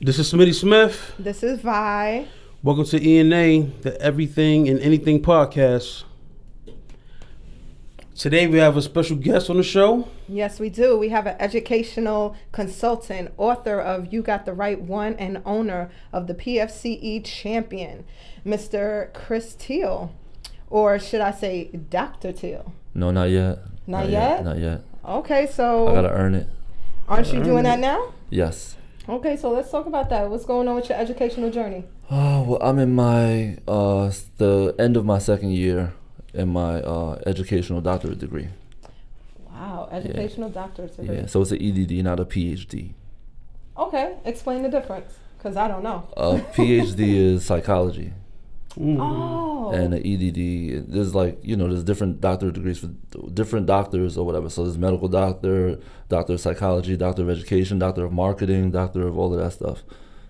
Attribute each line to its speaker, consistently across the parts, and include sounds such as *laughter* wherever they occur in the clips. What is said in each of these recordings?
Speaker 1: This is Smitty Smith.
Speaker 2: This is Vi.
Speaker 1: Welcome to ENA, the Everything and Anything podcast. Today we have a special guest on the show.
Speaker 2: Yes, we do. We have an educational consultant, author of You Got the Right One, and owner of the PFCE champion, Mr. Chris Teal. Or should I say Dr. Teal?
Speaker 3: No, not yet.
Speaker 2: Not yet?
Speaker 3: Not yet.
Speaker 2: Okay, so
Speaker 3: I gotta earn it.
Speaker 2: aren't you doing that now?
Speaker 3: Yes.
Speaker 2: Okay, so let's talk about that. What's going on with your educational journey?
Speaker 3: Oh well, I'm in my uh the end of my second year in my uh educational doctorate degree.
Speaker 2: Wow, educational doctorate degree.
Speaker 3: Yeah, so it's an EDD, not a PhD.
Speaker 2: Okay, explain the difference, because I don't know.
Speaker 3: A PhD *laughs* is psychology,
Speaker 2: Oh.
Speaker 3: and an EDD there's like you know there's different doctorate degrees for different doctors or whatever. So there's medical doctor, doctor of psychology, doctor of education, doctor of marketing, doctor of all of that stuff.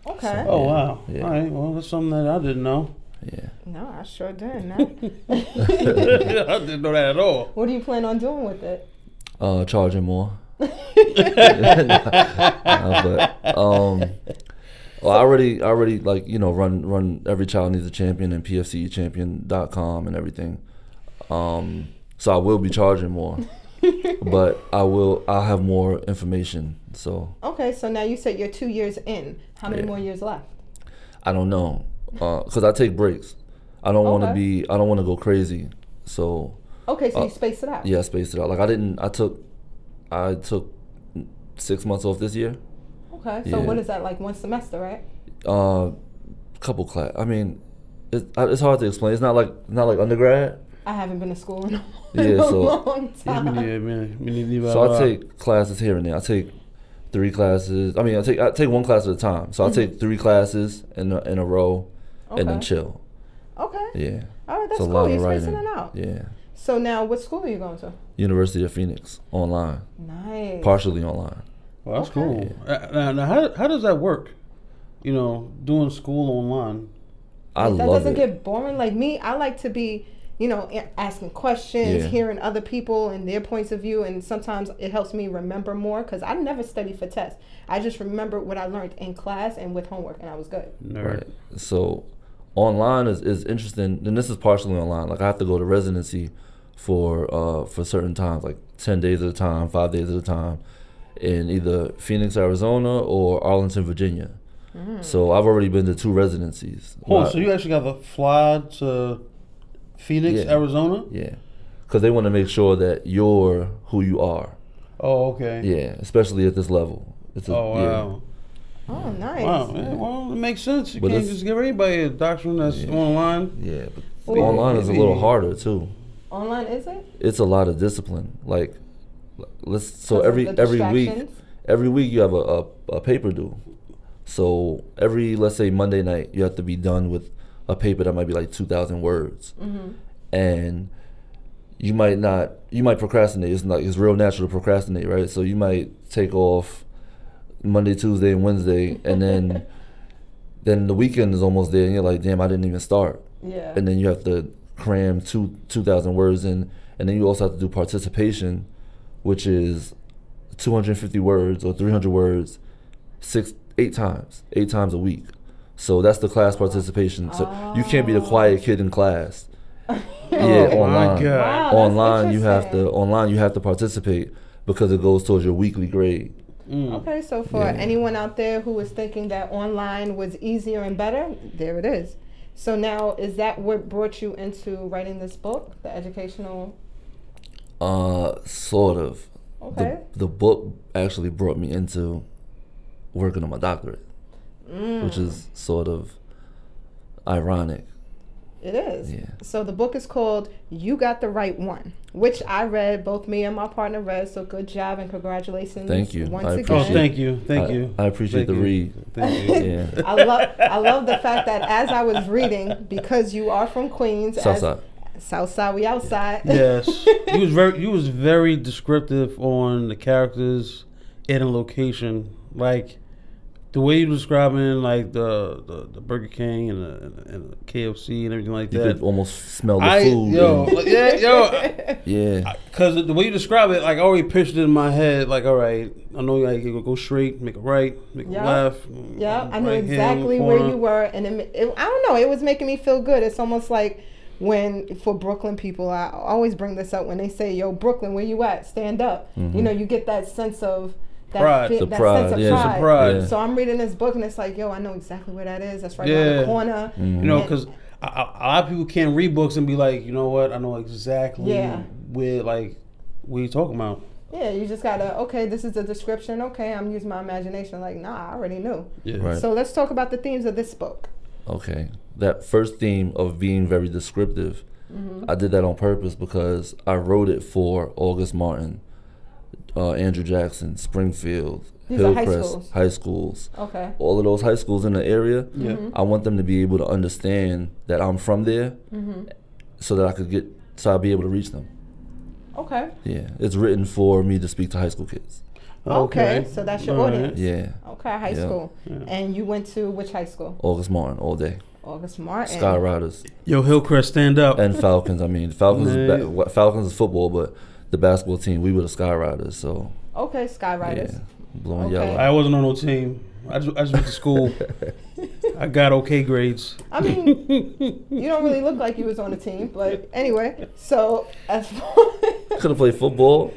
Speaker 2: okay.
Speaker 1: Oh wow!
Speaker 3: Yeah.
Speaker 1: All right, well that's something that I didn't know.
Speaker 3: Yeah.
Speaker 2: No, I sure didn't. *laughs*
Speaker 1: I didn't know that at all.
Speaker 2: what do you plan on doing with it?
Speaker 3: Uh, charging more. *laughs* *laughs* Uh, but um, well, I already, I already like you know run run every child needs a champion and pfcchampion.com and everything. Um, so I will be charging more, *laughs* but I will I'll have more information. So
Speaker 2: Okay, so now you said you're two years in. How many
Speaker 3: Yeah.
Speaker 2: more years left?
Speaker 3: I don't know because I take breaks. I don't want to be I don't want to go crazy. So
Speaker 2: Okay, so
Speaker 3: Uh,
Speaker 2: you space it out.
Speaker 3: yeah, I spaced it out. Like I didn't. I took I took six months off this year.
Speaker 2: Okay, so
Speaker 3: Yeah.
Speaker 2: what is that like one semester, right?
Speaker 3: uh couple class i mean it, uh, it's hard to explain it's not like not like undergrad
Speaker 2: I haven't been to school in a, *laughs*
Speaker 3: Yeah,
Speaker 2: in a
Speaker 3: so-
Speaker 2: long
Speaker 1: Yeah,
Speaker 2: time.
Speaker 1: me neither, man. Me
Speaker 3: so i
Speaker 1: loud.
Speaker 3: take classes here and there i take three classes i mean i take i take one class at a time so i
Speaker 2: Mhm.
Speaker 3: take three classes in a, in a row
Speaker 2: Okay.
Speaker 3: and then chill
Speaker 2: okay.
Speaker 3: yeah
Speaker 2: All right, that's
Speaker 3: it's
Speaker 2: cool.
Speaker 3: lot
Speaker 2: You're spacing it out.
Speaker 3: yeah
Speaker 2: So now, what school are you going to?
Speaker 3: university of phoenix online
Speaker 2: Nice.
Speaker 3: partially online
Speaker 1: Well, that's
Speaker 2: Okay.
Speaker 1: cool. Uh, Now, now how, how does that work? You know, doing school online.
Speaker 3: i love
Speaker 2: that
Speaker 3: love
Speaker 2: doesn't
Speaker 3: it
Speaker 2: get boring. Like me, I like to be, you know, asking questions,
Speaker 3: Yeah.
Speaker 2: hearing other people and their points of view, and sometimes it helps me remember more because I never study for tests. I just remember what I learned in class and with homework, and I was good.
Speaker 1: Nerd.
Speaker 3: Right. So online is, is interesting, and this is partially online. Like I have to go to residency for uh for certain times, like ten days at a time, five days at a time, in either Phoenix, Arizona, or Arlington, Virginia. Mm. So I've already been to two residencies.
Speaker 1: Oh,
Speaker 3: Well,
Speaker 1: so you actually got to fly to Phoenix,
Speaker 3: Yeah.
Speaker 1: Arizona?
Speaker 3: yeah, because they want to make sure that you're who you are.
Speaker 1: Oh, okay.
Speaker 3: Yeah, especially at this level. It's a,
Speaker 1: Oh,
Speaker 3: yeah.
Speaker 1: wow.
Speaker 2: Oh, nice.
Speaker 1: Wow. yeah, oh, well, it makes sense. You
Speaker 3: But
Speaker 1: can't just give anybody a doctrine that's
Speaker 3: Yeah.
Speaker 1: online.
Speaker 3: Yeah, but
Speaker 2: Ooh.
Speaker 3: online is a little harder too.
Speaker 2: Online is it?
Speaker 3: It's a lot of discipline. Like, let's so every every week every week you have a, a, a paper due. So every let's say Monday night you have to be done with a paper that might be like two thousand words,
Speaker 2: Mhm.
Speaker 3: and you might not you might procrastinate. It's like it's real natural to procrastinate, right? So you might take off Monday, Tuesday, and Wednesday, and then *laughs* then the weekend is almost there, and you're like, damn, I didn't even start
Speaker 2: Yeah.
Speaker 3: and then you have to cram two two thousand words in, and then you also have to do participation, which is two hundred and fifty words or three hundred words, six eight times, eight times a week. So that's the class participation. So you can't be the quiet kid in class. *laughs* Yeah,
Speaker 1: Oh, my
Speaker 3: online.
Speaker 1: God.
Speaker 2: Wow,
Speaker 3: online you have to online you have to participate because it goes towards your weekly grade.
Speaker 1: Mm.
Speaker 2: Okay, so for
Speaker 3: Yeah.
Speaker 2: anyone out there who was thinking that online was easier and better, there it is. So now, is that what brought you into writing this book, the educational?
Speaker 3: Uh, sort of.
Speaker 2: Okay.
Speaker 3: The, the book actually brought me into working on my doctorate.
Speaker 2: Mm,
Speaker 3: which is sort of ironic.
Speaker 2: it is.
Speaker 3: Yeah.
Speaker 2: So the book is called "You Got the Right One," which I read. Both me and my partner read. So good job and congratulations.
Speaker 3: Thank you.
Speaker 2: Once
Speaker 3: I
Speaker 2: again.
Speaker 1: Oh, thank you. Thank
Speaker 3: I,
Speaker 1: you.
Speaker 3: I appreciate
Speaker 1: Thank
Speaker 3: the
Speaker 1: you.
Speaker 3: read.
Speaker 1: Thank you. *laughs*
Speaker 3: Yeah.
Speaker 2: I love I love the fact that as I was reading, because you are from Queens, as,
Speaker 3: Southside.
Speaker 2: Southside, we outside.
Speaker 1: yes. *laughs* You was very you was very descriptive on the characters and the location. Like the way you describing like the, the, the Burger King and the, and the KFC and everything like that.
Speaker 3: You
Speaker 1: that.
Speaker 3: could almost smell the
Speaker 1: I
Speaker 3: food.
Speaker 1: yo
Speaker 3: and-
Speaker 1: yeah yo *laughs*
Speaker 3: yeah.
Speaker 1: because the way you describe it, like I already pictured it in my head. Like all right, I know like you go straight, make a right, make
Speaker 2: Yeah.
Speaker 1: a left.
Speaker 2: Yeah, I know
Speaker 1: right hand,
Speaker 2: exactly where you were, and it, it, I don't know. It was making me feel good. It's almost like when for Brooklyn people, I always bring this up when they say, "Yo, Brooklyn, where you at? Stand up." You know, you get that sense of that,
Speaker 1: Pride.
Speaker 2: fit-
Speaker 3: The
Speaker 2: that
Speaker 3: pride,
Speaker 2: sense of
Speaker 3: yeah.
Speaker 2: pride.
Speaker 3: Sense
Speaker 1: pride.
Speaker 3: Yeah.
Speaker 2: So I'm reading this book, and it's like, yo, I know exactly where that is. That's right around
Speaker 1: Yeah.
Speaker 2: the corner.
Speaker 3: Mhm.
Speaker 1: You know, because a, a lot of people can't read books and be like, you know what, I know exactly
Speaker 2: Yeah.
Speaker 1: where like what you talking about.
Speaker 2: Yeah, you just gotta. Okay, this is the description. Okay, I'm using my imagination. Like, nah, I already knew.
Speaker 1: Yeah.
Speaker 3: Right.
Speaker 2: So let's talk about the themes of this book.
Speaker 3: Okay. That first theme of being very descriptive,
Speaker 2: Mm-hmm.
Speaker 3: I did that on purpose because I wrote it for August Martin, uh, Andrew Jackson, Springfield,
Speaker 2: These are high
Speaker 3: Hillcrest,
Speaker 2: schools.
Speaker 3: high schools.
Speaker 2: Okay.
Speaker 3: All of those high schools in the area,
Speaker 1: Yeah.
Speaker 2: Mm-hmm.
Speaker 3: I want them to be able to understand that I'm from there
Speaker 2: Mm-hmm.
Speaker 3: so that I could get, so I'll be able to reach them.
Speaker 2: Okay.
Speaker 3: Yeah. It's written for me to speak to high school kids.
Speaker 2: Okay, so that's your
Speaker 1: All right.
Speaker 2: audience.
Speaker 3: Yeah.
Speaker 2: Okay, high
Speaker 3: Yeah.
Speaker 2: school.
Speaker 1: Yeah.
Speaker 2: And you went to which high school?
Speaker 3: August Martin all day.
Speaker 2: August Martin.
Speaker 3: Sky Riders
Speaker 1: Yo, Hillcrest, stand up.
Speaker 3: and Falcons. I mean, Falcons is ba- Falcons is football, but the basketball team we were the Sky Riders. So
Speaker 2: Okay, Sky Riders.
Speaker 3: yeah, blowing
Speaker 2: Okay.
Speaker 3: yellow.
Speaker 1: I wasn't on no team. I just, I just went to school. *laughs* I got okay grades.
Speaker 2: I mean, you don't really look like you was on a team, but anyway. So as far *laughs*
Speaker 3: Could have played football.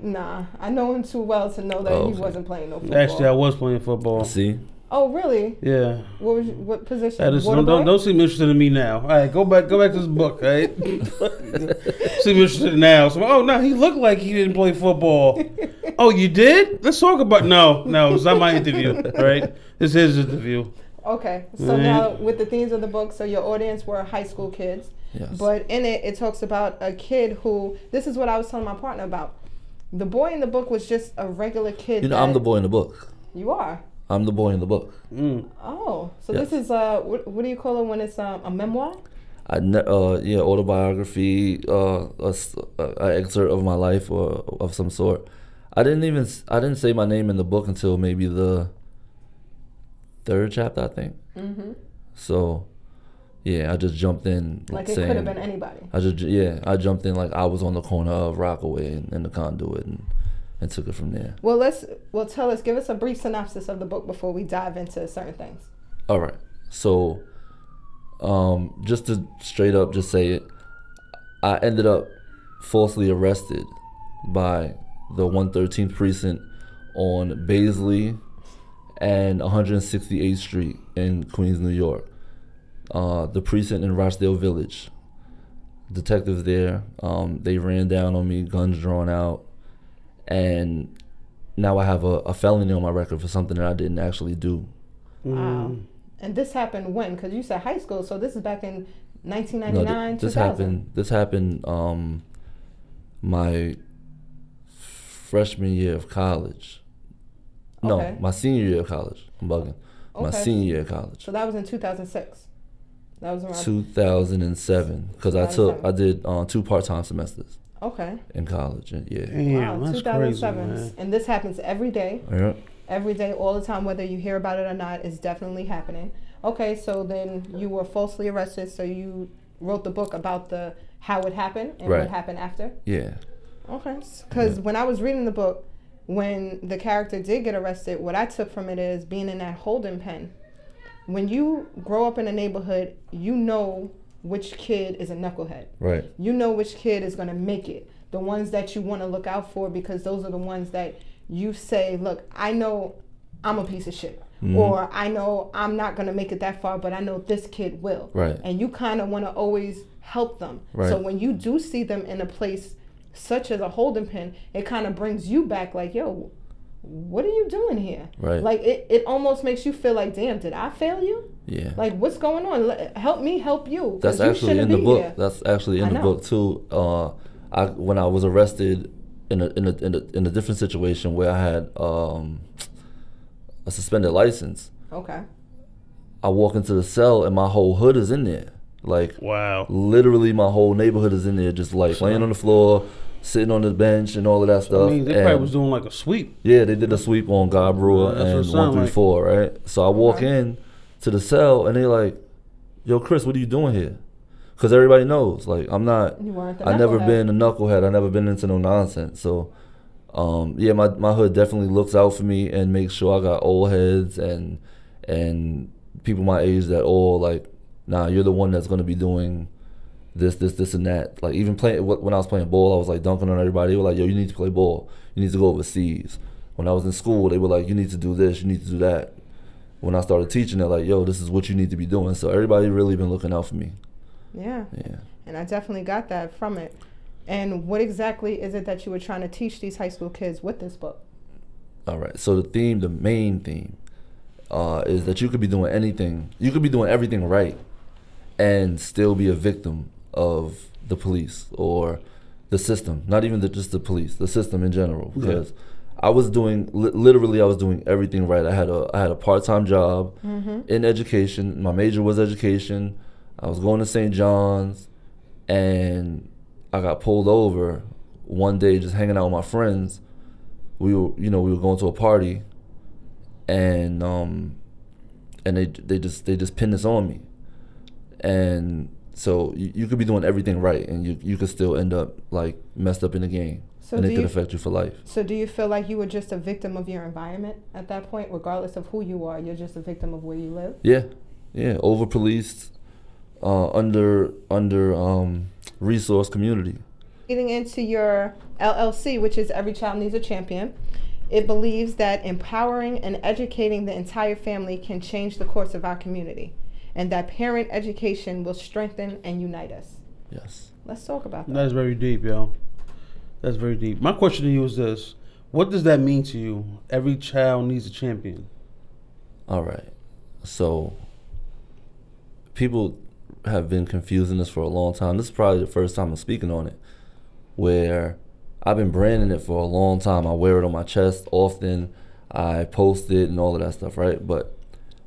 Speaker 2: Nah, I know him too well to know that
Speaker 3: Oh,
Speaker 2: he
Speaker 3: okay.
Speaker 2: wasn't playing no football.
Speaker 1: Actually, I was playing football.
Speaker 3: See,
Speaker 2: oh really?
Speaker 1: Yeah.
Speaker 2: What was you, what position?
Speaker 1: That is,
Speaker 2: Water
Speaker 1: don't, don't, don't seem interested in me now. All right, go back, go back to this book. All right, *laughs* seem interested now. So, oh no, he looked like he didn't play football. *laughs* oh, you did? Let's talk about. No, no, it's not my interview. All right, this is his interview.
Speaker 2: Okay, so
Speaker 1: Man.
Speaker 2: now with the themes of the book, so your audience were high school kids.
Speaker 3: yes,
Speaker 2: But in it, it talks about a kid who. This is what I was telling my partner about. The boy in the book was just a regular kid.
Speaker 3: you know I'm the boy in the book.
Speaker 2: You are.
Speaker 3: I'm the boy in the book.
Speaker 1: Mm.
Speaker 2: Oh, so
Speaker 3: Yes.
Speaker 2: this is uh, what, what do you call it when it's um, a memoir?
Speaker 3: I ne- uh yeah autobiography uh a, s- a- a excerpt of my life or of some sort. I didn't even I didn't say my name in the book until maybe the third chapter I think.
Speaker 2: Mm-hmm.
Speaker 3: So yeah, I just jumped in
Speaker 2: Like it
Speaker 3: saying
Speaker 2: could have been anybody.
Speaker 3: I just yeah I jumped in like I was on the corner of Rockaway and, and the conduit and and took it from there.
Speaker 2: Well, let's well tell us. Give us a brief synopsis of the book before we dive into certain things.
Speaker 3: All right. So, um, just to straight up just say it, I ended up falsely arrested by the 113th precinct on Baisley and 168th Street in Queens, New York. Uh, the precinct in Rochdale Village. Detectives there, um, they ran down on me, guns drawn out, and now I have a, a felony on my record for something that I didn't actually do.
Speaker 2: Wow.
Speaker 1: Mm.
Speaker 2: And this happened when? Because you said high school, so this is back in
Speaker 3: No,
Speaker 2: 1999,
Speaker 3: th- this
Speaker 2: 2000.
Speaker 3: happened. This happened. Um, my freshman year of college. No, my senior year of college. I'm bugging. My senior year of college,
Speaker 2: So that was in 2006. That was around.
Speaker 3: 2007, because I took I did uh, two part time semesters
Speaker 2: Okay.
Speaker 3: in college. And yeah,
Speaker 1: Damn,
Speaker 2: wow,
Speaker 1: that's crazy,
Speaker 2: 2007.
Speaker 1: man.
Speaker 2: And this happens every day.
Speaker 3: yeah.
Speaker 2: every day, all the time, whether you hear about it or not, is definitely happening. Okay, so then you were falsely arrested, so you wrote the book about the how it happened and
Speaker 3: Right.
Speaker 2: what happened after.
Speaker 3: yeah.
Speaker 2: Okay, because
Speaker 3: Yeah.
Speaker 2: when I was reading the book, when the character did get arrested, what I took from it is being in that holding pen. When you grow up in a neighborhood, you know which kid is a knucklehead
Speaker 3: Right.
Speaker 2: you know which kid is going to make it the ones that you want to look out for because those are the ones that you say look i know i'm a piece of shit
Speaker 3: Mhm.
Speaker 2: or i know i'm not going to make it that far but i know this kid will
Speaker 3: Right.
Speaker 2: and you kind of want to always help them
Speaker 3: Right.
Speaker 2: so when you do see them in a place such as a holding pen it kind of brings you back like yo what are you doing here
Speaker 3: Right.
Speaker 2: like it, it almost makes you feel like damn did i fail you
Speaker 3: Yeah.
Speaker 2: like what's going on Let- help me help you.
Speaker 3: That's actually
Speaker 2: shouldn't
Speaker 3: in the book.
Speaker 2: here.
Speaker 3: That's actually in
Speaker 2: I
Speaker 3: the
Speaker 2: know.
Speaker 3: book too. Uh, I when I was arrested in a in a in a, in a different situation where I had um, a suspended license.
Speaker 2: okay
Speaker 3: I walk into the cell and my whole hood is in there. Like
Speaker 1: Wow.
Speaker 3: literally, my whole neighborhood is in there, just like laying on the floor, sitting on the bench and all of that stuff.
Speaker 1: I mean, they
Speaker 3: and-
Speaker 1: probably was doing like a sweep.
Speaker 3: yeah, they did a sweep on Guy Brewer
Speaker 1: That's
Speaker 3: and one three
Speaker 1: like.
Speaker 3: four, right? So I walk
Speaker 2: Okay.
Speaker 3: in to the cell and they're like, "Yo, Chris, what are you doing here?" Because everybody knows, like, I'm not.
Speaker 2: You weren't the
Speaker 3: I never been a knucklehead. I never been into no nonsense. So, um, yeah, my my hood definitely looks out for me and makes sure I got old heads and and people my age that all like, nah, you're the one that's gonna be doing this, this, this, and that. Like even playing when I was playing ball, I was like dunking on everybody. They were like, yo, you need to play ball. You need to go overseas. When I was in school, they were like, you need to do this. You need to do that. When I started teaching, they're like, yo, this is what you need to be doing. So everybody really been looking out for me.
Speaker 2: Yeah,
Speaker 3: Yeah.
Speaker 2: and I definitely got that from it. And what exactly is it that you were trying to teach these high school kids with this book?
Speaker 3: All right. So the theme, the main theme, uh, is that you could be doing anything. You could be doing everything right, and still be a victim of the police or the system. Not even the, just the police, the system in general.
Speaker 1: Yeah.
Speaker 3: Because I was doing li- literally, I was doing everything right. I had a I had a part time job
Speaker 2: Mm-hmm.
Speaker 3: in education. My major was education. I was going to St. John's, and I got pulled over one day just hanging out with my friends. We were, you know, we were going to a party, and um, and they they just they just pinned this on me, and so you, you could be doing everything right, and you you could still end up like messed up in the game,
Speaker 2: So
Speaker 3: and it could
Speaker 2: you
Speaker 3: affect you for life.
Speaker 2: so do you feel like you were just a victim of your environment at that point, regardless of who you are? You're just a victim of where you live.
Speaker 3: Yeah, yeah, over policed, uh, under under um, resource community.
Speaker 2: Getting into your LLC, which is Every Child Needs a Champion, it believes that empowering and educating the entire family can change the course of our community, and that parent education will strengthen and unite us.
Speaker 3: Yes.
Speaker 2: Let's talk about that.
Speaker 1: That's very deep, yo. That's very deep. My question to you is this: What does that mean to you? Every child needs a champion.
Speaker 3: All right. So people have been confusing this for a long time. This is probably the first time I'm speaking on it, where I've been branding it for a long time. I wear it on my chest often. I post it and all of that stuff, right? But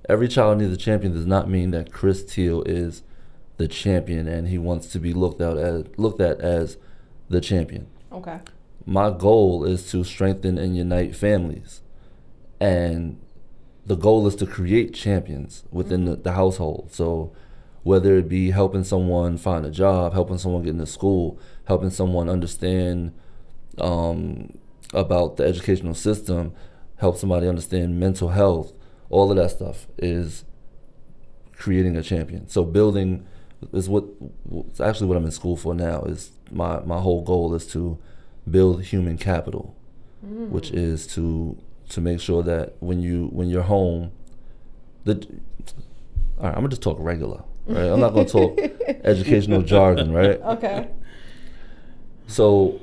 Speaker 3: every child needs a champion does not mean that Chris Teal is the champion and he wants to be looked out as looked at as the champion.
Speaker 2: Okay.
Speaker 3: my goal is to strengthen and unite families. And the goal is to create champions within the, the household. So whether it be helping someone find a job helping someone get into school helping someone understand um, about the educational system help somebody understand mental health all of that stuff is creating a champion so building is what it's actually what i'm in school for now is my my whole goal is to build human capital
Speaker 2: Mm.
Speaker 3: which is to to make sure that when you when you're home the all right i'm gonna just talk regular right i'm not gonna talk *laughs* educational jargon right
Speaker 2: Okay.
Speaker 3: so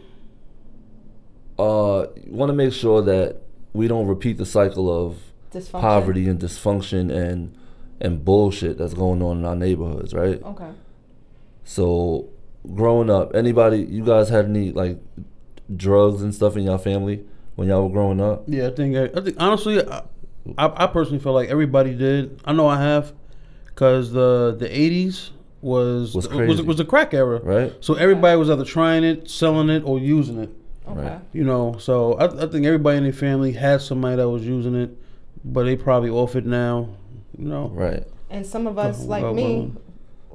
Speaker 3: uh you want to make sure that we don't repeat the cycle of
Speaker 2: Dysfunction.
Speaker 3: poverty and dysfunction and and bullshit that's going on in our neighborhoods right
Speaker 2: Okay.
Speaker 3: so growing up anybody you guys had any like drugs and stuff in your family when y'all were growing up
Speaker 1: Yeah, I think. I think honestly, I, I, I personally feel like everybody did. I know I have, because the the '80s was
Speaker 3: Was
Speaker 1: was
Speaker 3: crazy.
Speaker 1: was, the crack era,
Speaker 3: right
Speaker 1: So everybody was either trying it, selling it, or using it.
Speaker 2: Okay.
Speaker 1: You know, so I, I think everybody in the family had somebody that was using it, but they probably off it now. You know,
Speaker 3: right
Speaker 2: And some of us, like me,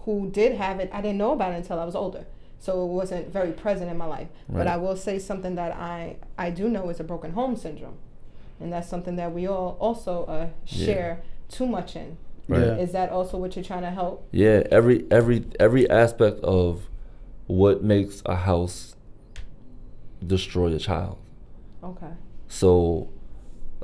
Speaker 2: who did have it, I didn't know about it until I was older. So it wasn't very present in my life. But I will say something that I, I do know is a broken home syndrome. And that's something that we all also uh,
Speaker 3: Yeah.
Speaker 2: share too much in.
Speaker 3: right
Speaker 1: Yeah.
Speaker 2: Is that also what you're trying to help?
Speaker 3: Yeah, every every every aspect of what makes a house destroy a child.
Speaker 2: Okay.
Speaker 3: So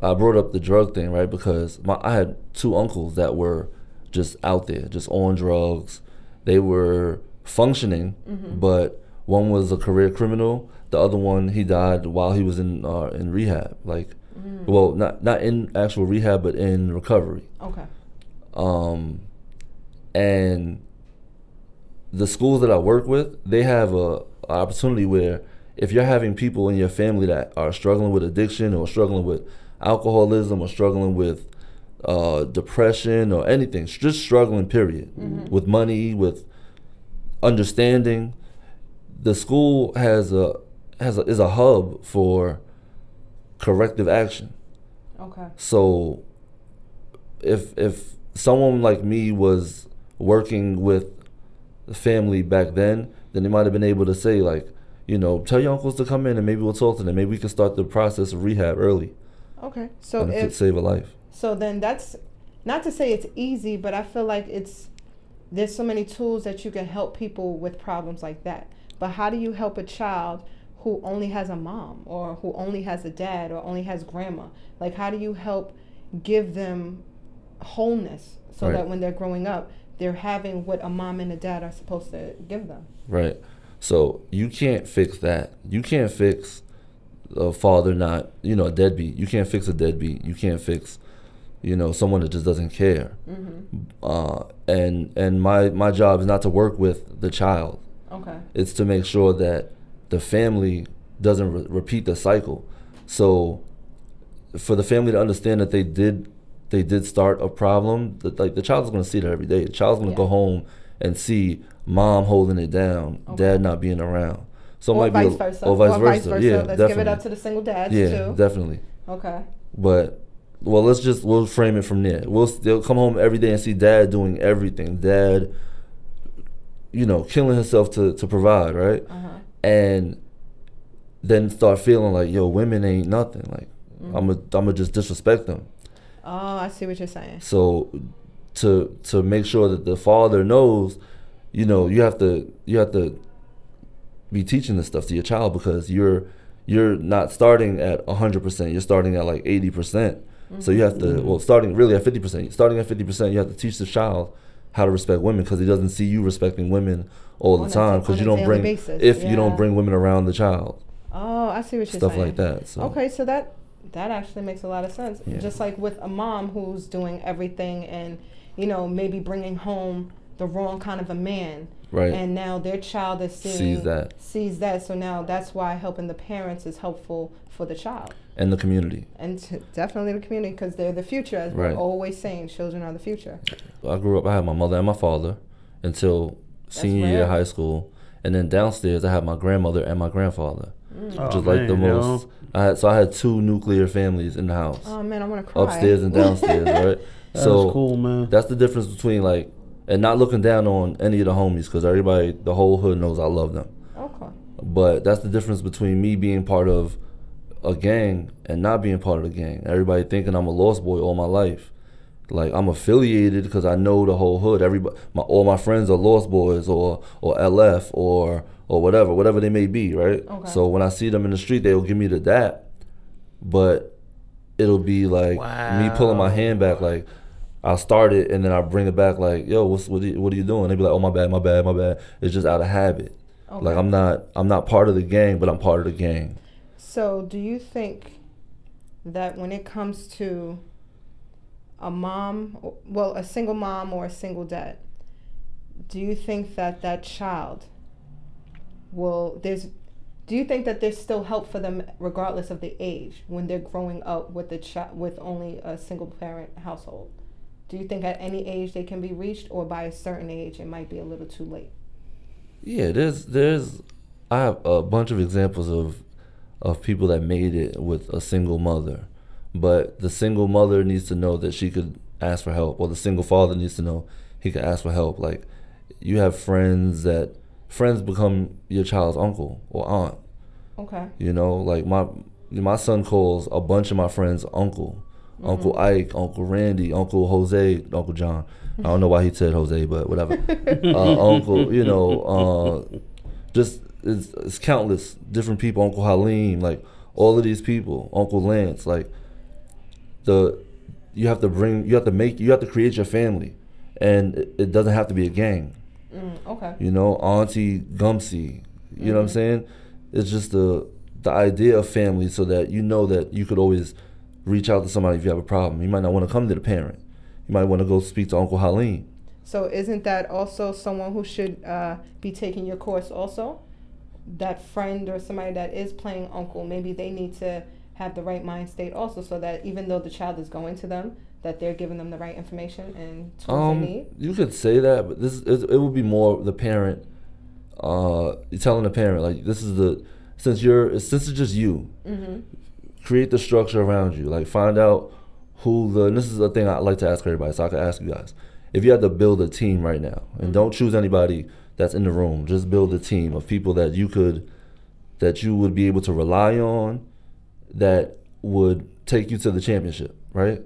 Speaker 3: I brought up the drug thing, right? Because my I had two uncles that were just out there, just on drugs. They were functioning,
Speaker 2: Mm-hmm.
Speaker 3: but one was a career criminal. The other one, he died while he was in uh, in rehab. Like,
Speaker 2: Mm.
Speaker 3: well, not not in actual rehab, but in recovery.
Speaker 2: Okay.
Speaker 3: um, and the schools that I work with, they have a, a opportunity where if you're having people in your family that are struggling with addiction or struggling with alcoholism or struggling with uh, depression or anything, just struggling, period, with money, with understanding, the school has a has a, is a hub for corrective action.
Speaker 2: Okay.
Speaker 3: So if if someone like me was working with the family back then, then they might have been able to say like, you know, tell your uncles to come in and maybe we'll talk to them. Maybe we can start the process of rehab early
Speaker 2: Okay. So
Speaker 3: and it could save a life.
Speaker 2: so, then that's not to say it's easy, but I feel like it's there's so many tools that you can help people with problems like that. But how do you help a child who only has a mom or who only has a dad or only has grandma? Like, how do you help give them wholeness so
Speaker 3: Right.
Speaker 2: that when they're growing up, they're having what a mom and a dad are supposed to give them?
Speaker 3: Right. So you can't fix that. You can't fix a father not, you know, a deadbeat. You can't fix a deadbeat. You can't fix, you know, someone that just doesn't care.
Speaker 2: Mm-hmm.
Speaker 3: Uh, and and my my job is not to work with the child.
Speaker 2: Okay.
Speaker 3: It's to make sure that the family doesn't re- repeat the cycle. So for the family to understand that they did they did start a problem, that like the child's going to see that every day. The child's going to
Speaker 2: Yeah.
Speaker 3: go home and see mom holding it down,
Speaker 2: Okay.
Speaker 3: dad not being around. So
Speaker 2: or
Speaker 3: might
Speaker 2: vice
Speaker 3: be a-
Speaker 2: versa.
Speaker 3: or vice versa. Yeah,
Speaker 2: Let's
Speaker 3: definitely.
Speaker 2: give it up to the single dads
Speaker 3: yeah,
Speaker 2: too.
Speaker 3: definitely.
Speaker 2: Okay.
Speaker 3: But well, let's just we'll frame it from there. We'll they'll come home every day and see dad doing everything. Dad, you know, killing himself to to provide, right?
Speaker 2: Uh-huh.
Speaker 3: And then start feeling like, yo, women ain't nothing. Like
Speaker 2: Mm-hmm.
Speaker 3: I'm a I'm gonna just disrespect them.
Speaker 2: Oh, I see what you're saying.
Speaker 3: So to to make sure that the father knows, you know, you have to you have to be teaching this stuff to your child because you're you're not starting at 100%, you're starting at like 80%. So you have to mm-hmm. well starting really at 50%. Starting at 50%, you have to teach the child how to respect women because he doesn't see you respecting women all
Speaker 2: On
Speaker 3: the time because you don't bring
Speaker 2: basis,
Speaker 3: if you don't bring women around the child.
Speaker 2: Oh, I see what you're saying.
Speaker 3: Stuff
Speaker 2: saying.
Speaker 3: like that. So
Speaker 2: Okay, so that that actually makes a lot of sense.
Speaker 3: Yeah.
Speaker 2: Just like with a mom who's doing everything and you know maybe bringing home the wrong kind of a man,
Speaker 3: right.
Speaker 2: and now their child is seeing
Speaker 3: Sees that.
Speaker 2: sees that. So now that's why helping the parents is helpful for the child
Speaker 3: and the community.
Speaker 2: and t- definitely the community because they're the future. As
Speaker 3: Right.
Speaker 2: we're always saying, children are the future.
Speaker 3: I grew up. I had my mother and my father until senior year of high school, and then downstairs I had my grandmother and my grandfather,
Speaker 2: Mm.
Speaker 1: Oh,
Speaker 3: which is like the
Speaker 1: man, yo.
Speaker 3: most. I had so I had two nuclear families in the house,
Speaker 2: Oh man, I want to cry.
Speaker 3: upstairs and downstairs, *laughs* right?
Speaker 1: That's
Speaker 3: so
Speaker 1: cool, man.
Speaker 3: that's the difference between like and not looking down on any of the homies because everybody, the whole hood knows I love them.
Speaker 2: Okay.
Speaker 3: But that's the difference between me being part of a gang and not being part of the gang. Everybody thinking I'm a lost boy all my life. Like I'm affiliated because I know the whole hood. Everybody, my all my friends are lost boys or or LF or or whatever, whatever they may be, right?
Speaker 2: Okay.
Speaker 3: So when I see them in the street, they'll give me the dap, but it'll be like me pulling my hand back, like. I'll start it and then I bring it back like, yo, what's what are you, what are you doing? They be like, oh my bad, my bad, my bad. It's just out of habit.
Speaker 2: Okay.
Speaker 3: Like I'm not I'm not part of the gang, but I'm part of the gang.
Speaker 2: So, do you think that when it comes to a mom, well, a single mom or a single dad, do you think that that child will there's do you think that there's still help for them regardless of the age when they're growing up with the child with only a single parent household? Do you think at any age they can be reached or by a certain age it might be a little too late?
Speaker 3: Yeah, there's there's I have a bunch of examples of of people that made it with a single mother. But the single mother needs to know that she could ask for help or the single father needs to know he could ask for help. Like you have friends that friends become your child's uncle or aunt.
Speaker 2: Okay.
Speaker 3: You know, like my my son calls a bunch of my friends uncle. Uncle Ike, Uncle Randy, Uncle Jose, Uncle John. I don't know why he said Jose, but whatever. *laughs* uh, uncle, you know, uh, just it's, it's countless different people. Uncle Halim, like all of these people. Uncle Lance, like the you have to bring, you have to make, you have to create your family, and it, it doesn't have to be a gang.
Speaker 2: Mm, okay.
Speaker 3: You know, Auntie Gumsy. You know what I'm saying? It's just the the idea of family, so that you know that you could always reach out to somebody if you have a problem. You might not want to come to the parent. You might want to go speak to Uncle Halim.
Speaker 2: So isn't that also someone who should uh, be taking your course also? That friend or somebody that is playing uncle, maybe they need to have the right mind state also so that even though the child is going to them, that they're giving them the right information and tools
Speaker 3: Um,
Speaker 2: they need.
Speaker 3: you could say that, but this it, it would be more the parent. Uh, telling the parent like this is the since you're since it's just you, create the structure around you. Like find out who the. And this is the thing I like to ask everybody, so I can ask you guys. If you had to build a team right now, and don't choose anybody that's in the room, just build a team of people that you could, that you would be able to rely on, that would take you to the championship, right?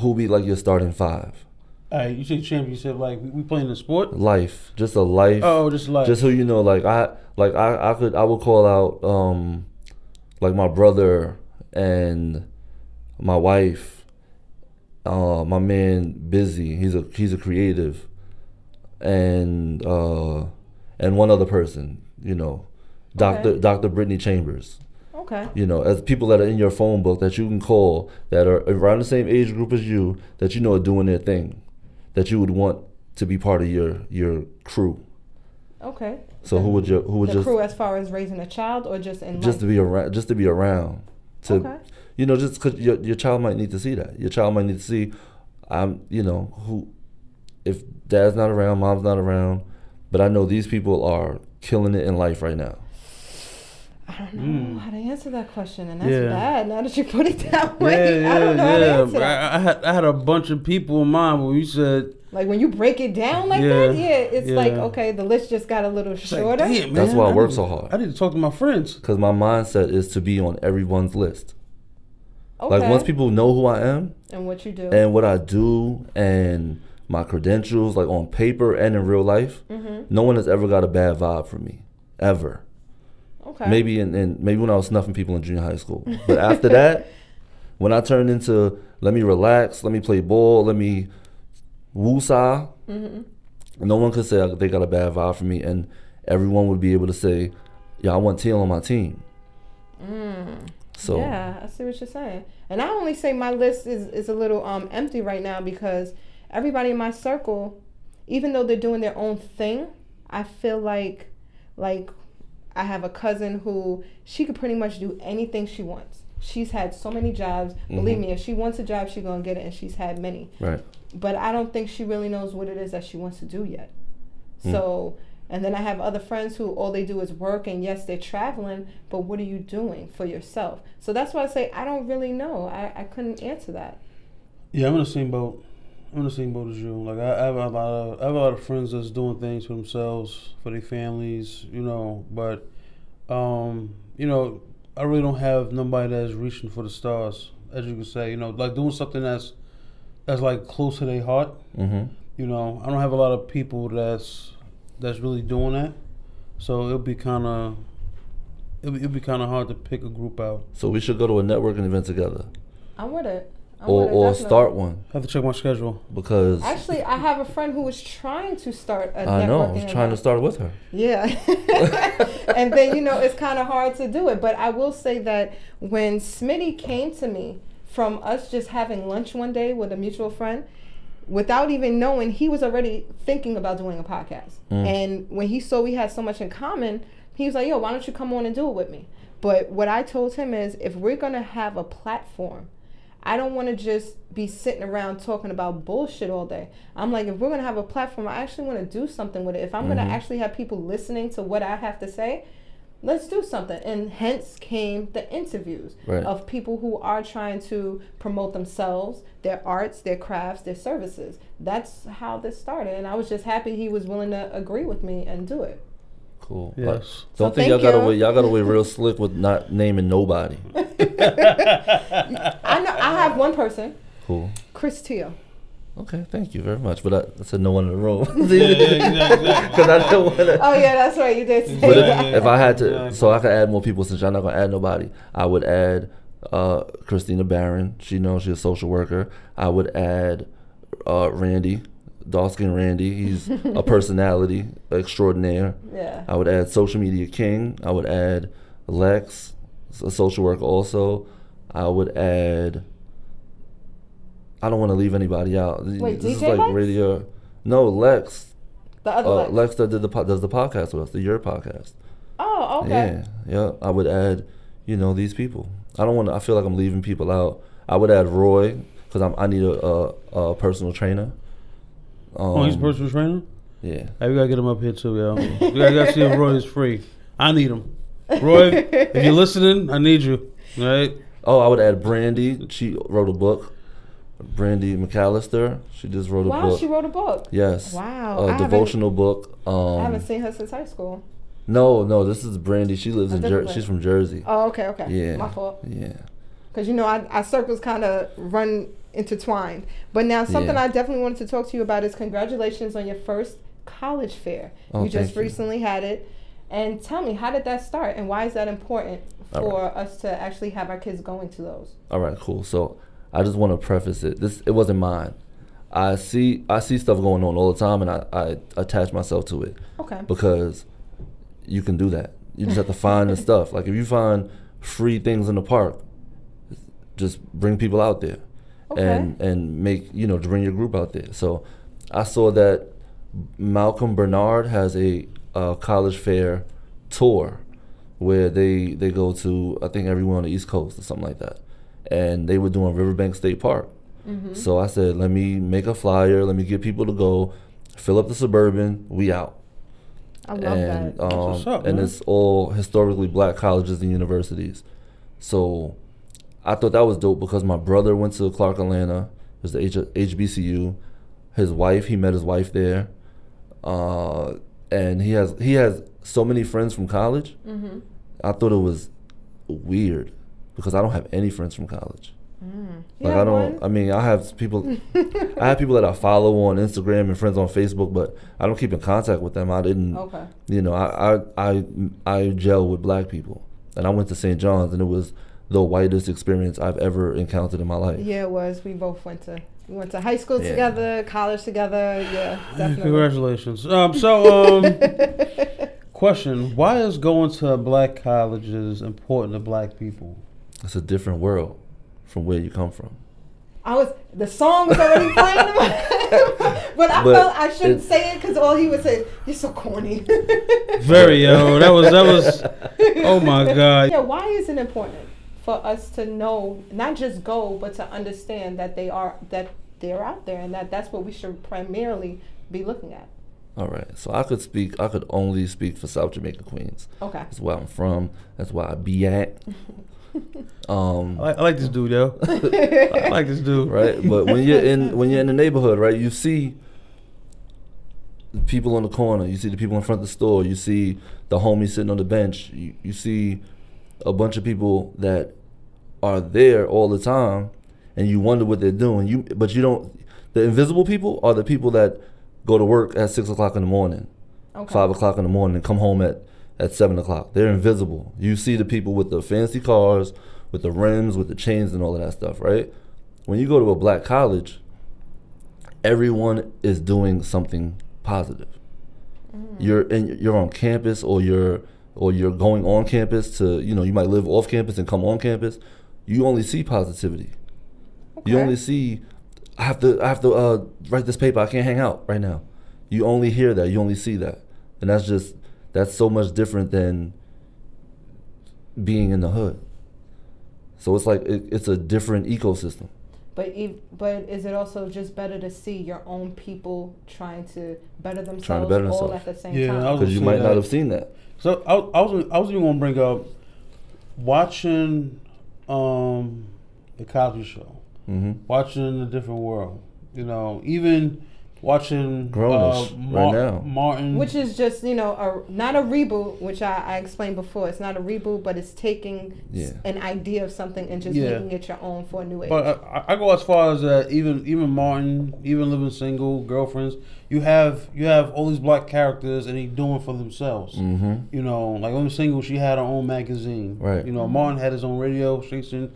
Speaker 3: Who be like your starting five?
Speaker 1: All right, you say championship like we, we playing the sport?
Speaker 3: Life, just a life.
Speaker 1: Oh, just like
Speaker 3: just so you know, like I like I, I could I would call out um like my brother and my wife, uh my man Busy. He's a he's a creative, and uh and one other person, you know, Doctor
Speaker 2: Okay.
Speaker 3: Doctor Brittany Chambers.
Speaker 2: Okay.
Speaker 3: You know, as people that are in your phone book that you can call that are around the same age group as you that you know are doing their thing, that you would want to be part of your your crew.
Speaker 2: Okay.
Speaker 3: So who would you who would
Speaker 2: the
Speaker 3: just
Speaker 2: crew as far as raising a child or just in
Speaker 3: just to be around just to be around to
Speaker 2: Okay.
Speaker 3: you know just because your your child might need to see that your child might need to see I'm you know who if dad's not around mom's not around but I know these people are killing it in life right now
Speaker 2: I don't know
Speaker 1: Mm.
Speaker 2: how to answer that question, and that's
Speaker 1: Yeah.
Speaker 2: bad. Now that you put it that way,
Speaker 1: yeah, *laughs*
Speaker 2: I don't know how to
Speaker 1: yeah.
Speaker 2: answer.
Speaker 1: I, I had I had a bunch of people in mind when you said
Speaker 2: Like when you break it down like
Speaker 1: Yeah,
Speaker 2: that, yeah, it's like okay, the list just got a little
Speaker 1: it's like,
Speaker 2: shorter.
Speaker 1: damn,
Speaker 3: That's why I work so hard.
Speaker 1: I need to talk to my friends.
Speaker 3: because my mindset is to be on everyone's list
Speaker 2: okay.
Speaker 3: like once people know who I am
Speaker 2: and what you do.
Speaker 3: and what I do and my credentials like on paper and in real life
Speaker 2: hmm
Speaker 3: no one has ever got a bad vibe from me ever
Speaker 2: Okay.
Speaker 3: Maybe in, in maybe when I was snuffing people in junior high school. But after that, *laughs* when I turned into let me relax, let me play ball, let me woosah,
Speaker 2: hmm
Speaker 3: no one could say they got a bad vibe from me, and everyone would be able to say, "Yeah, I want Teal on my team."
Speaker 2: Mm.
Speaker 3: So
Speaker 2: yeah, I see what you're saying. And I only say my list is, is a little um empty right now because everybody in my circle, even though they're doing their own thing, I feel like like I have a cousin who she could pretty much do anything she wants. She's had so many jobs. Believe
Speaker 3: Mhm.
Speaker 2: me, if she wants a job, she's gonna get it, and she's had many.
Speaker 3: right,
Speaker 2: But I don't think she really knows what it is that she wants to do yet.
Speaker 3: Mm.
Speaker 2: So, and then I have other friends who all they do is work, and yes, they're traveling, but what are you doing for yourself? So that's why I say I don't really know. I, I couldn't answer that.
Speaker 1: Yeah, I'm in the same boat. I'm in the same boat as you. Like I, I have a lot of I have a lot of friends that's doing things for themselves, for their families, you know. But, um, you know, I really don't have nobody that's reaching for the stars, as you could say. You know, like doing something that's that's like close to their heart.
Speaker 3: hmm
Speaker 1: You know, I don't have a lot of people that's that's really doing that. So it'll be kind of it'll, be- it'll be kind of hard to pick a group out.
Speaker 3: so we should go to a networking event together,
Speaker 2: I'm with it. I'm
Speaker 3: or
Speaker 2: with it,
Speaker 3: or
Speaker 2: definitely.
Speaker 3: start one I
Speaker 1: have to check my schedule.
Speaker 3: because
Speaker 2: Actually, I have a friend who was trying to start a
Speaker 3: I know I
Speaker 2: networking
Speaker 3: was trying to start with her.
Speaker 2: Yeah. *laughs* and then, you know, it's kind of hard to do it. But I will say that when Smitty came to me from us just having lunch one day with a mutual friend, without even knowing, he was already thinking about doing a podcast.
Speaker 3: Mm.
Speaker 2: And when he saw we had so much in common, he was like, yo, why don't you come on and do it with me? But what I told him is if we're going to have a platform, I don't want to just be sitting around talking about bullshit all day. I'm like, if we're going to have a platform, I actually want to do something with it. If I'm going
Speaker 3: Mhm.
Speaker 2: to actually have people listening to what I have to say, let's do something. And hence came the interviews
Speaker 3: Right.
Speaker 2: of people who are trying to promote themselves, their arts, their crafts, their services. That's how this started. And I was just happy he was willing to agree with me and do it.
Speaker 3: Cool.
Speaker 1: Yes.
Speaker 3: Like,
Speaker 2: So
Speaker 3: don't think y'all got
Speaker 2: you.
Speaker 3: away. Y'all got away real slick with not naming nobody. *laughs*
Speaker 2: I know I have one person,
Speaker 3: Cool.
Speaker 2: Chris Teal.
Speaker 3: Okay, thank you very much. But I, I said no one in the room *laughs*
Speaker 1: yeah, yeah, exactly.
Speaker 3: because *laughs* I didn't want to.
Speaker 2: Oh yeah, that's right. You did say
Speaker 3: But
Speaker 2: that.
Speaker 3: if, if I had to,
Speaker 1: Exactly.
Speaker 3: so I could add more people since I'm not gonna add nobody, I would add uh, Christina Barron. She knows she's a social worker. I would add uh, Randy, dark skin Randy. He's a *laughs* personality extraordinaire.
Speaker 2: Yeah.
Speaker 3: I would add social media king. I would add Lex, a social worker also. I would add. I don't want to leave anybody out.
Speaker 2: Wait,
Speaker 3: this is like
Speaker 2: Lex?
Speaker 3: radio. No, Lex.
Speaker 2: The other
Speaker 3: Uh,
Speaker 2: Lex.
Speaker 3: Lex that did the po- does the podcast with us, the Your podcast.
Speaker 2: Oh, okay.
Speaker 3: Yeah, yeah. I would add, you know, these people. I don't want to. I feel like I'm leaving people out. I would add Roy because I'm. I need a, a, a personal trainer. Um,
Speaker 1: Oh, he's a personal trainer.
Speaker 3: Yeah.
Speaker 1: Hey, we gotta get him up here too, yo. we gotta, gotta see if Roy is free. I need him. Roy, if you're listening, I need you. All right.
Speaker 3: Oh, I would add Brandy. She wrote a book. Brandy McAllister. She just wrote a book.
Speaker 2: Wow, she wrote a book.
Speaker 3: yes.
Speaker 2: Wow, I
Speaker 3: A
Speaker 2: haven't-
Speaker 3: devotional book. Um,
Speaker 2: I haven't seen her since high school.
Speaker 3: No, no, this is Brandy. She lives in
Speaker 2: Jersey.
Speaker 3: She's from Jersey.
Speaker 2: Oh, okay, okay.
Speaker 3: Yeah.
Speaker 2: My fault.
Speaker 3: Yeah.
Speaker 2: Because you know, I, our circles kind of run intertwined. But now, something
Speaker 3: Yeah.
Speaker 2: I definitely wanted to talk to you about is congratulations on your first college fair.
Speaker 3: Oh,
Speaker 2: you just
Speaker 3: thank you.
Speaker 2: recently had it. And tell me, how did that start, and why is that important for us to actually have our kids going to those?
Speaker 3: All right, cool. So I just want to preface it. This it wasn't mine. I see I see stuff going on all the time, and I, I attach myself to it
Speaker 2: Okay.
Speaker 3: because you can do that. You just have to find the stuff. Like if you find free things in the park, just bring people out there,
Speaker 2: Okay.
Speaker 3: and and make you know bring your group out there. So I saw that Malcolm Bernard has a, uh college fair tour where they they go to I think everyone on the East Coast or something like that, and they were doing Riverbank State Park.
Speaker 2: Mm-hmm.
Speaker 3: So I said, let me make a flyer, let me get people to go, fill up the suburban, we out.
Speaker 2: I love
Speaker 3: and
Speaker 2: that.
Speaker 3: um,
Speaker 1: what's up,
Speaker 3: and
Speaker 1: man.
Speaker 3: it's all historically black colleges and universities. So I thought that was dope because my brother went to Clark Atlanta, it was the H- HBCU. His wife, he met his wife there, uh, and he has he has so many friends from college.
Speaker 2: Mm-hmm.
Speaker 3: I thought it was weird because I don't have any friends from college.
Speaker 2: You
Speaker 3: Like I don't.
Speaker 2: one?
Speaker 3: I mean, I have people. I have people that I follow on Instagram and friends on Facebook, but I don't keep in contact with them. I didn't.
Speaker 2: Okay.
Speaker 3: You know, I I I, I gel with black people, and I went to St. John's, and it was the whitest experience I've ever encountered in my life.
Speaker 2: Yeah, it was. We both went to we went to high school
Speaker 3: Yeah.
Speaker 2: together, college together. Yeah, *sighs* definitely.
Speaker 1: Congratulations. Um, so, um, *laughs* question: Why is going to black colleges important to black people?
Speaker 3: It's a different world from where you come from.
Speaker 2: I was the song was already *laughs* playing, in my- but I
Speaker 3: But
Speaker 2: felt I shouldn't
Speaker 3: it-
Speaker 2: say it because all he would say, "You're so corny." *laughs*
Speaker 1: Very yo. That was that was. Oh my *laughs* god.
Speaker 2: yeah, why is it important for us to know, not just go, but to understand that they are that they're out there, and that that's what we should primarily be looking at.
Speaker 3: All right, so I could speak. I could only speak for South Jamaica Queens.
Speaker 2: Okay.
Speaker 3: That's where I'm from. That's where I be at. *laughs* Um,
Speaker 1: I like, I like this dude, yo. I like this dude. *laughs*
Speaker 3: right? But when you're in when you're in the neighborhood, right, you see the people on the corner, you see the people in front of the store, you see the homie sitting on the bench, you, you see a bunch of people that are there all the time, and you wonder what they're doing. You but you don't. The invisible people are the people that go to work at six o'clock in the morning,
Speaker 2: Okay.
Speaker 3: five o'clock in the morning, and come home at at seven o'clock. They're invisible. You see the people with the fancy cars, with the rims, with the chains, and all of that stuff, right? When you go to a black college, everyone is doing something positive. You're in, you're on campus, or you're or you're going on campus to you know you might live off campus and come on campus. You only see positivity. You only see I have to I have to uh, write this paper. I can't hang out right now. You only hear that. You only see that, and that's just that's so much different than being in the hood. So it's like it, it's a different ecosystem.
Speaker 2: But ev- but is it also just better to see your own people trying to better themselves
Speaker 3: better
Speaker 2: all
Speaker 3: themselves.
Speaker 2: at the same
Speaker 1: Yeah,
Speaker 2: time?
Speaker 1: was-
Speaker 3: Because you might
Speaker 1: that.
Speaker 3: not have seen that.
Speaker 1: So I, I was I was even gonna bring up watching um the Cosby Show,
Speaker 3: hmm
Speaker 1: watching in a different world. You know, even watching
Speaker 3: Grownish right now.
Speaker 1: Martin.
Speaker 2: Which is just you know a not a reboot, which I, I explained before. It's not a reboot, but it's taking
Speaker 3: Yeah.
Speaker 2: an idea of something and just
Speaker 1: Yeah.
Speaker 2: making it your own for a new age.
Speaker 1: But I, I go as far as that. Even even Martin, even living single, girlfriends. You have you have all these black characters, and they doing for themselves.
Speaker 3: hmm
Speaker 1: You know, like living single, she had her own magazine.
Speaker 3: Right.
Speaker 1: You know, Martin had his own radio station,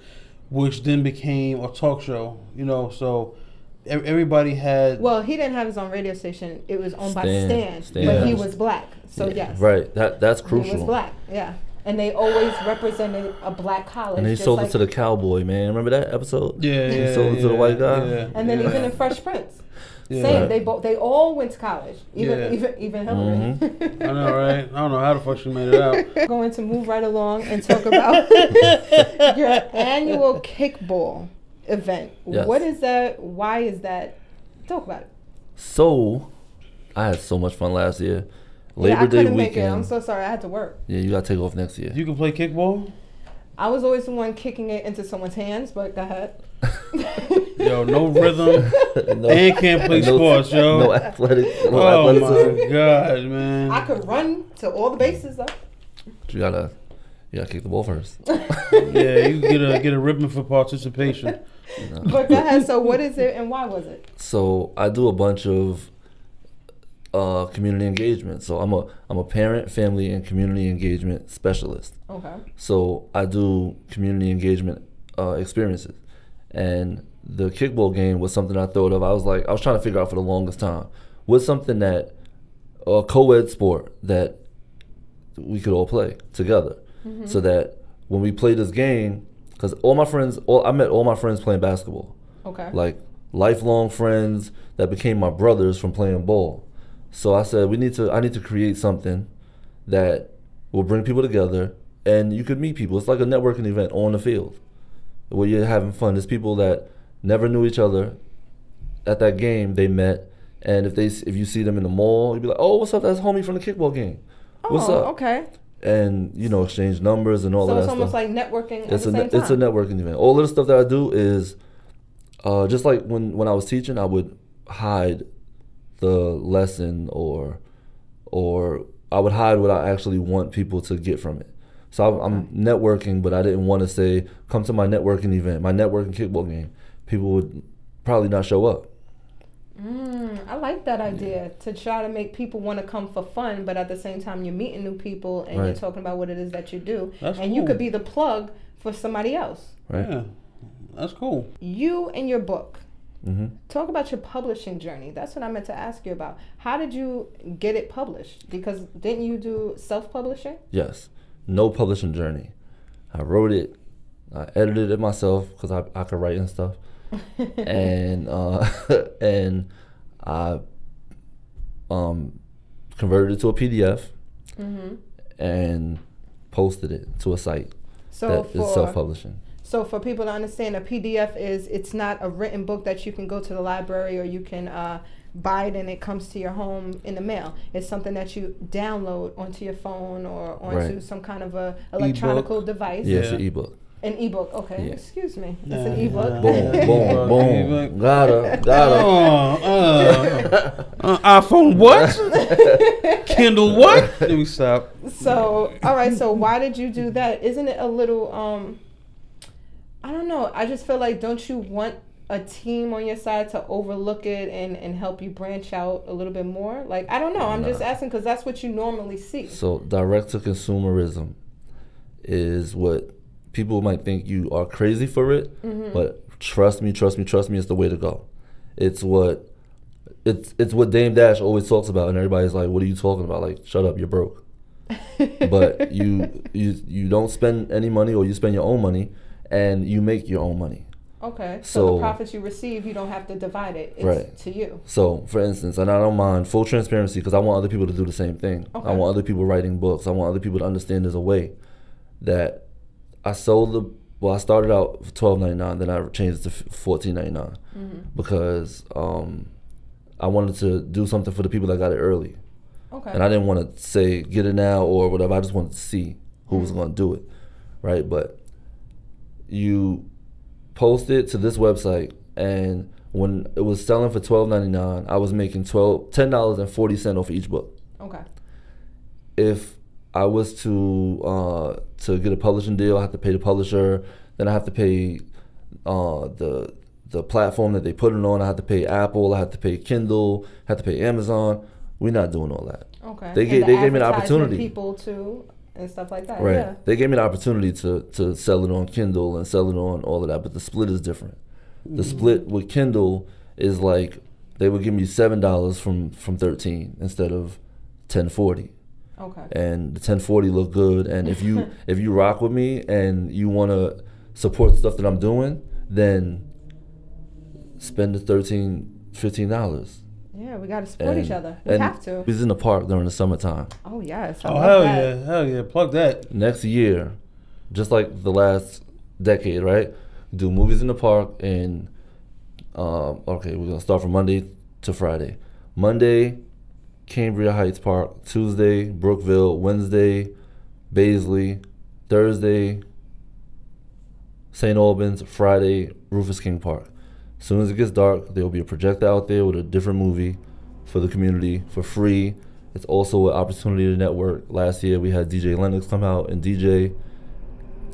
Speaker 1: which then became a talk show. You know, so ev- everybody had.
Speaker 2: well, he didn't have his own radio station. It was owned by
Speaker 3: Stan-
Speaker 2: Stan,
Speaker 3: Stan
Speaker 2: but he was black. So yes,
Speaker 3: Right. That that's crucial.
Speaker 2: he was black. Yeah, and they always represented a black college.
Speaker 3: And they sold
Speaker 2: like-
Speaker 3: it to the cowboy, man. Remember that episode?
Speaker 1: yeah,
Speaker 3: He
Speaker 1: yeah,
Speaker 3: sold it to the white guy?
Speaker 1: yeah,
Speaker 2: And then
Speaker 1: yeah.
Speaker 2: even in Fresh Prince, *laughs*
Speaker 1: Yeah.
Speaker 2: same.
Speaker 3: Right.
Speaker 2: They both they all went to college. Even
Speaker 1: Yeah.
Speaker 2: even even Hillary.
Speaker 3: Mm-hmm. *laughs*
Speaker 1: I know, right? I don't know how the fuck she made it out.
Speaker 2: going to move right along and talk about *laughs* your annual kickball event.
Speaker 3: Yes.
Speaker 2: What is that? Why is that? Talk about it.
Speaker 3: So, I had so much fun last year. Labor
Speaker 2: yeah, I
Speaker 3: Day
Speaker 2: couldn't make it.
Speaker 3: weekend.
Speaker 2: I'm so sorry. I had to work.
Speaker 3: yeah, you gotta take off next year.
Speaker 1: You can play kickball.
Speaker 2: I was always the one kicking it into someone's hands, but go ahead. *laughs*
Speaker 1: Yo, no rhythm *laughs*
Speaker 3: no,
Speaker 1: and can't play *laughs*
Speaker 3: no-
Speaker 1: sports, yo.
Speaker 3: no athletic, no
Speaker 1: oh
Speaker 3: athleticism.
Speaker 1: my god, man.
Speaker 2: I could run to all the bases though.
Speaker 3: You gotta, you gotta kick the ball first.
Speaker 1: yeah, you get a get a ribbon for participation.
Speaker 2: But go ahead. So what is it *laughs* and why was it?
Speaker 3: So I do a bunch of uh, community engagement. So I'm a I'm a parent, family, and community engagement specialist.
Speaker 2: Okay.
Speaker 3: So I do community engagement uh, experiences, and the kickball game was something I thought of. I was like, I was trying to figure out for the longest time, what's something that a co-ed sport that we could all play together, so that when we play this game, because all my friends, all I met all my friends playing basketball
Speaker 2: Okay.
Speaker 3: like lifelong friends that became my brothers from playing ball. So I said we need to I need to create something that will bring people together and you could meet people. It's like a networking event on the field where you're having fun. There's people that never knew each other at that game they met and if they if you see them in the mall, you'd be like, "Oh, what's up? That's homie from the kickball game." What's
Speaker 2: oh,
Speaker 3: up?
Speaker 2: okay.
Speaker 3: And you know, exchange numbers and all
Speaker 2: So
Speaker 3: that
Speaker 2: it's almost
Speaker 3: stuff
Speaker 2: like networking
Speaker 3: it's a ne- it's a networking event. All of the stuff that I do is uh, just like when when I was teaching, I would hide the lesson or or I would hide what I actually want people to get from it. So I'm, I'm networking, but I didn't want to say come to my networking event, my networking kickball game. People would probably not show up.
Speaker 2: Mm, I like that idea to try to make people want to come for fun, but at the same time you're meeting new people and you're talking about what it is that you do,
Speaker 1: That's
Speaker 2: and you could be the plug for somebody else.
Speaker 3: Right.
Speaker 1: Yeah, that's cool.
Speaker 2: You and your book.
Speaker 3: hmm
Speaker 2: Talk about your publishing journey. That's what I meant to ask you about. How did you get it published? Because didn't you do self-publishing?
Speaker 3: Yes. No publishing journey. I wrote it. I edited it myself because I, I could write and stuff. *laughs* and uh, *laughs* and I um, converted it to a PDF
Speaker 2: Mm-hmm.
Speaker 3: and posted it to a site
Speaker 2: So
Speaker 3: that is
Speaker 2: for
Speaker 3: self-publishing.
Speaker 2: so for people to understand, a PDF is it's not a written book that you can go to the library or you can uh, buy it and it comes to your home in the mail. It's something that you download onto your phone or onto
Speaker 3: Right.
Speaker 2: some kind of a electronical device.
Speaker 3: Yeah, it's
Speaker 1: Yeah.
Speaker 3: an ebook.
Speaker 2: An ebook. Okay,
Speaker 3: Yeah.
Speaker 2: excuse me. It's an ebook.
Speaker 1: yeah.
Speaker 3: Boom, *laughs* boom, boom. Gotta, gotta.
Speaker 1: Oh, uh, uh, *laughs* iPhone what? *laughs* Kindle what? Let me stop.
Speaker 2: So, all right. So, why did you do that? Isn't it a little? um I don't know. I just feel like don't you want a team on your side to overlook it and and help you branch out a little bit more? Like I don't know. I'm just asking because that's what you normally see.
Speaker 3: So direct to consumerism is what people might think you are crazy for it,
Speaker 2: Mm-hmm.
Speaker 3: but trust me, trust me, trust me, it's the way to go. It's what it's it's what Dame Dash always talks about, and everybody's like, "What are you talking about? Like, shut up, you're broke." *laughs* but you you you don't spend any money, or you spend your own money, and you make your own money.
Speaker 2: Okay. So,
Speaker 3: So-
Speaker 2: the profits you receive, you don't have to divide it. It's
Speaker 3: Right.
Speaker 2: to you.
Speaker 3: So, for instance, and I don't mind full transparency because I want other people to do the same thing.
Speaker 2: Okay.
Speaker 3: I want other people writing books. I want other people to understand there's a way that I sold the. Well, I started out for twelve ninety nine, then I changed it to fourteen ninety nine
Speaker 2: Mm-hmm.
Speaker 3: because um, I wanted to do something for the people that got it early,
Speaker 2: Okay.
Speaker 3: and I didn't want to say get it now or whatever. I just wanted to see who
Speaker 2: Mm.
Speaker 3: was going to do it, right? But you post it to this website, and when it was selling for twelve ninety nine, I was making twelve ten dollars and forty cent off each book.
Speaker 2: okay.
Speaker 3: If I was to uh, to get a publishing deal, I have to pay the publisher. Then I have to pay uh, the the platform that they put it on. I have to pay Apple. I have to pay Kindle. I have to pay Amazon. We're not doing all that.
Speaker 2: Okay.
Speaker 3: They gave-
Speaker 2: the
Speaker 3: they gave me the
Speaker 2: advertisement
Speaker 3: opportunity.
Speaker 2: People too and stuff like that.
Speaker 3: Right.
Speaker 2: Yeah.
Speaker 3: They gave me the opportunity to to sell it on Kindle and sell it on all of that, but the split is different. The split with Kindle is like they would give me seven dollars from from thirteen instead of ten forty.
Speaker 2: Okay.
Speaker 3: And the ten forty look good. And if you *laughs* if you rock with me and you wanna support stuff that I'm doing, then spend the 13 15 dollars.
Speaker 2: Yeah, we got to support each other. We
Speaker 3: and
Speaker 2: have to.
Speaker 3: He's in the park during the summertime.
Speaker 2: Oh yes. I
Speaker 1: Oh
Speaker 2: love
Speaker 1: hell
Speaker 2: that.
Speaker 1: yeah, hell yeah, plug that.
Speaker 3: next year, just like the last decade, right? Do movies in the park and um, okay, we're gonna start from Monday to Friday. Monday, Cambria Heights Park. Tuesday, Brookville. Wednesday, Baisley. Thursday, St. Albans. Friday, Rufus King Park. As soon as it gets dark, there will be a projector out there with a different movie for the community for free. It's also an opportunity to network. Last year we had DJ Lennox come out and DJ.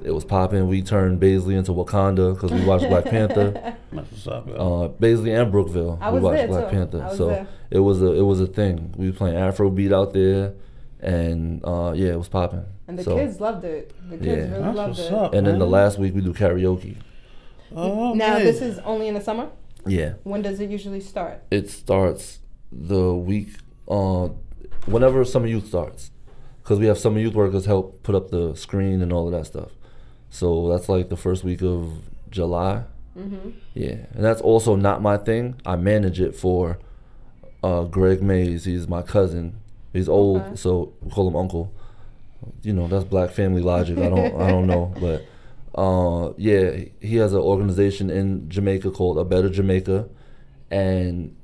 Speaker 3: It was popping. We turned Baisley into Wakanda because we watched Black Panther. *laughs*
Speaker 1: That's what's up, yo.
Speaker 3: Uh, Baisley and Brookville.
Speaker 2: I
Speaker 3: we
Speaker 2: was
Speaker 3: watched
Speaker 2: there,
Speaker 3: Black
Speaker 2: too.
Speaker 3: Panther.
Speaker 2: I was
Speaker 3: so
Speaker 2: there.
Speaker 3: it was a it was a thing. We were playing Afrobeat out there, and uh, yeah, it was popping.
Speaker 2: And the
Speaker 3: So-
Speaker 2: kids loved it. The kids
Speaker 3: Yeah.
Speaker 2: really
Speaker 1: That's
Speaker 2: loved
Speaker 1: what's
Speaker 2: it.
Speaker 1: up.
Speaker 3: And then the last week we do karaoke.
Speaker 1: Oh,
Speaker 2: Now
Speaker 1: man.
Speaker 2: this is only in the summer.
Speaker 3: Yeah,
Speaker 2: When does it usually start?
Speaker 3: it starts the week uh, whenever summer youth starts, because we have summer youth workers help put up the screen and all of that stuff. So that's like the first week of July.
Speaker 2: Mm-hmm.
Speaker 3: Yeah, and that's also not my thing. I manage it for uh, Greg Mays. He's my cousin. He's old,
Speaker 2: Okay.
Speaker 3: so we call him Uncle. You know, that's black family logic. I don't, I don't know, but uh, yeah, he has an organization in Jamaica called A Better Jamaica, and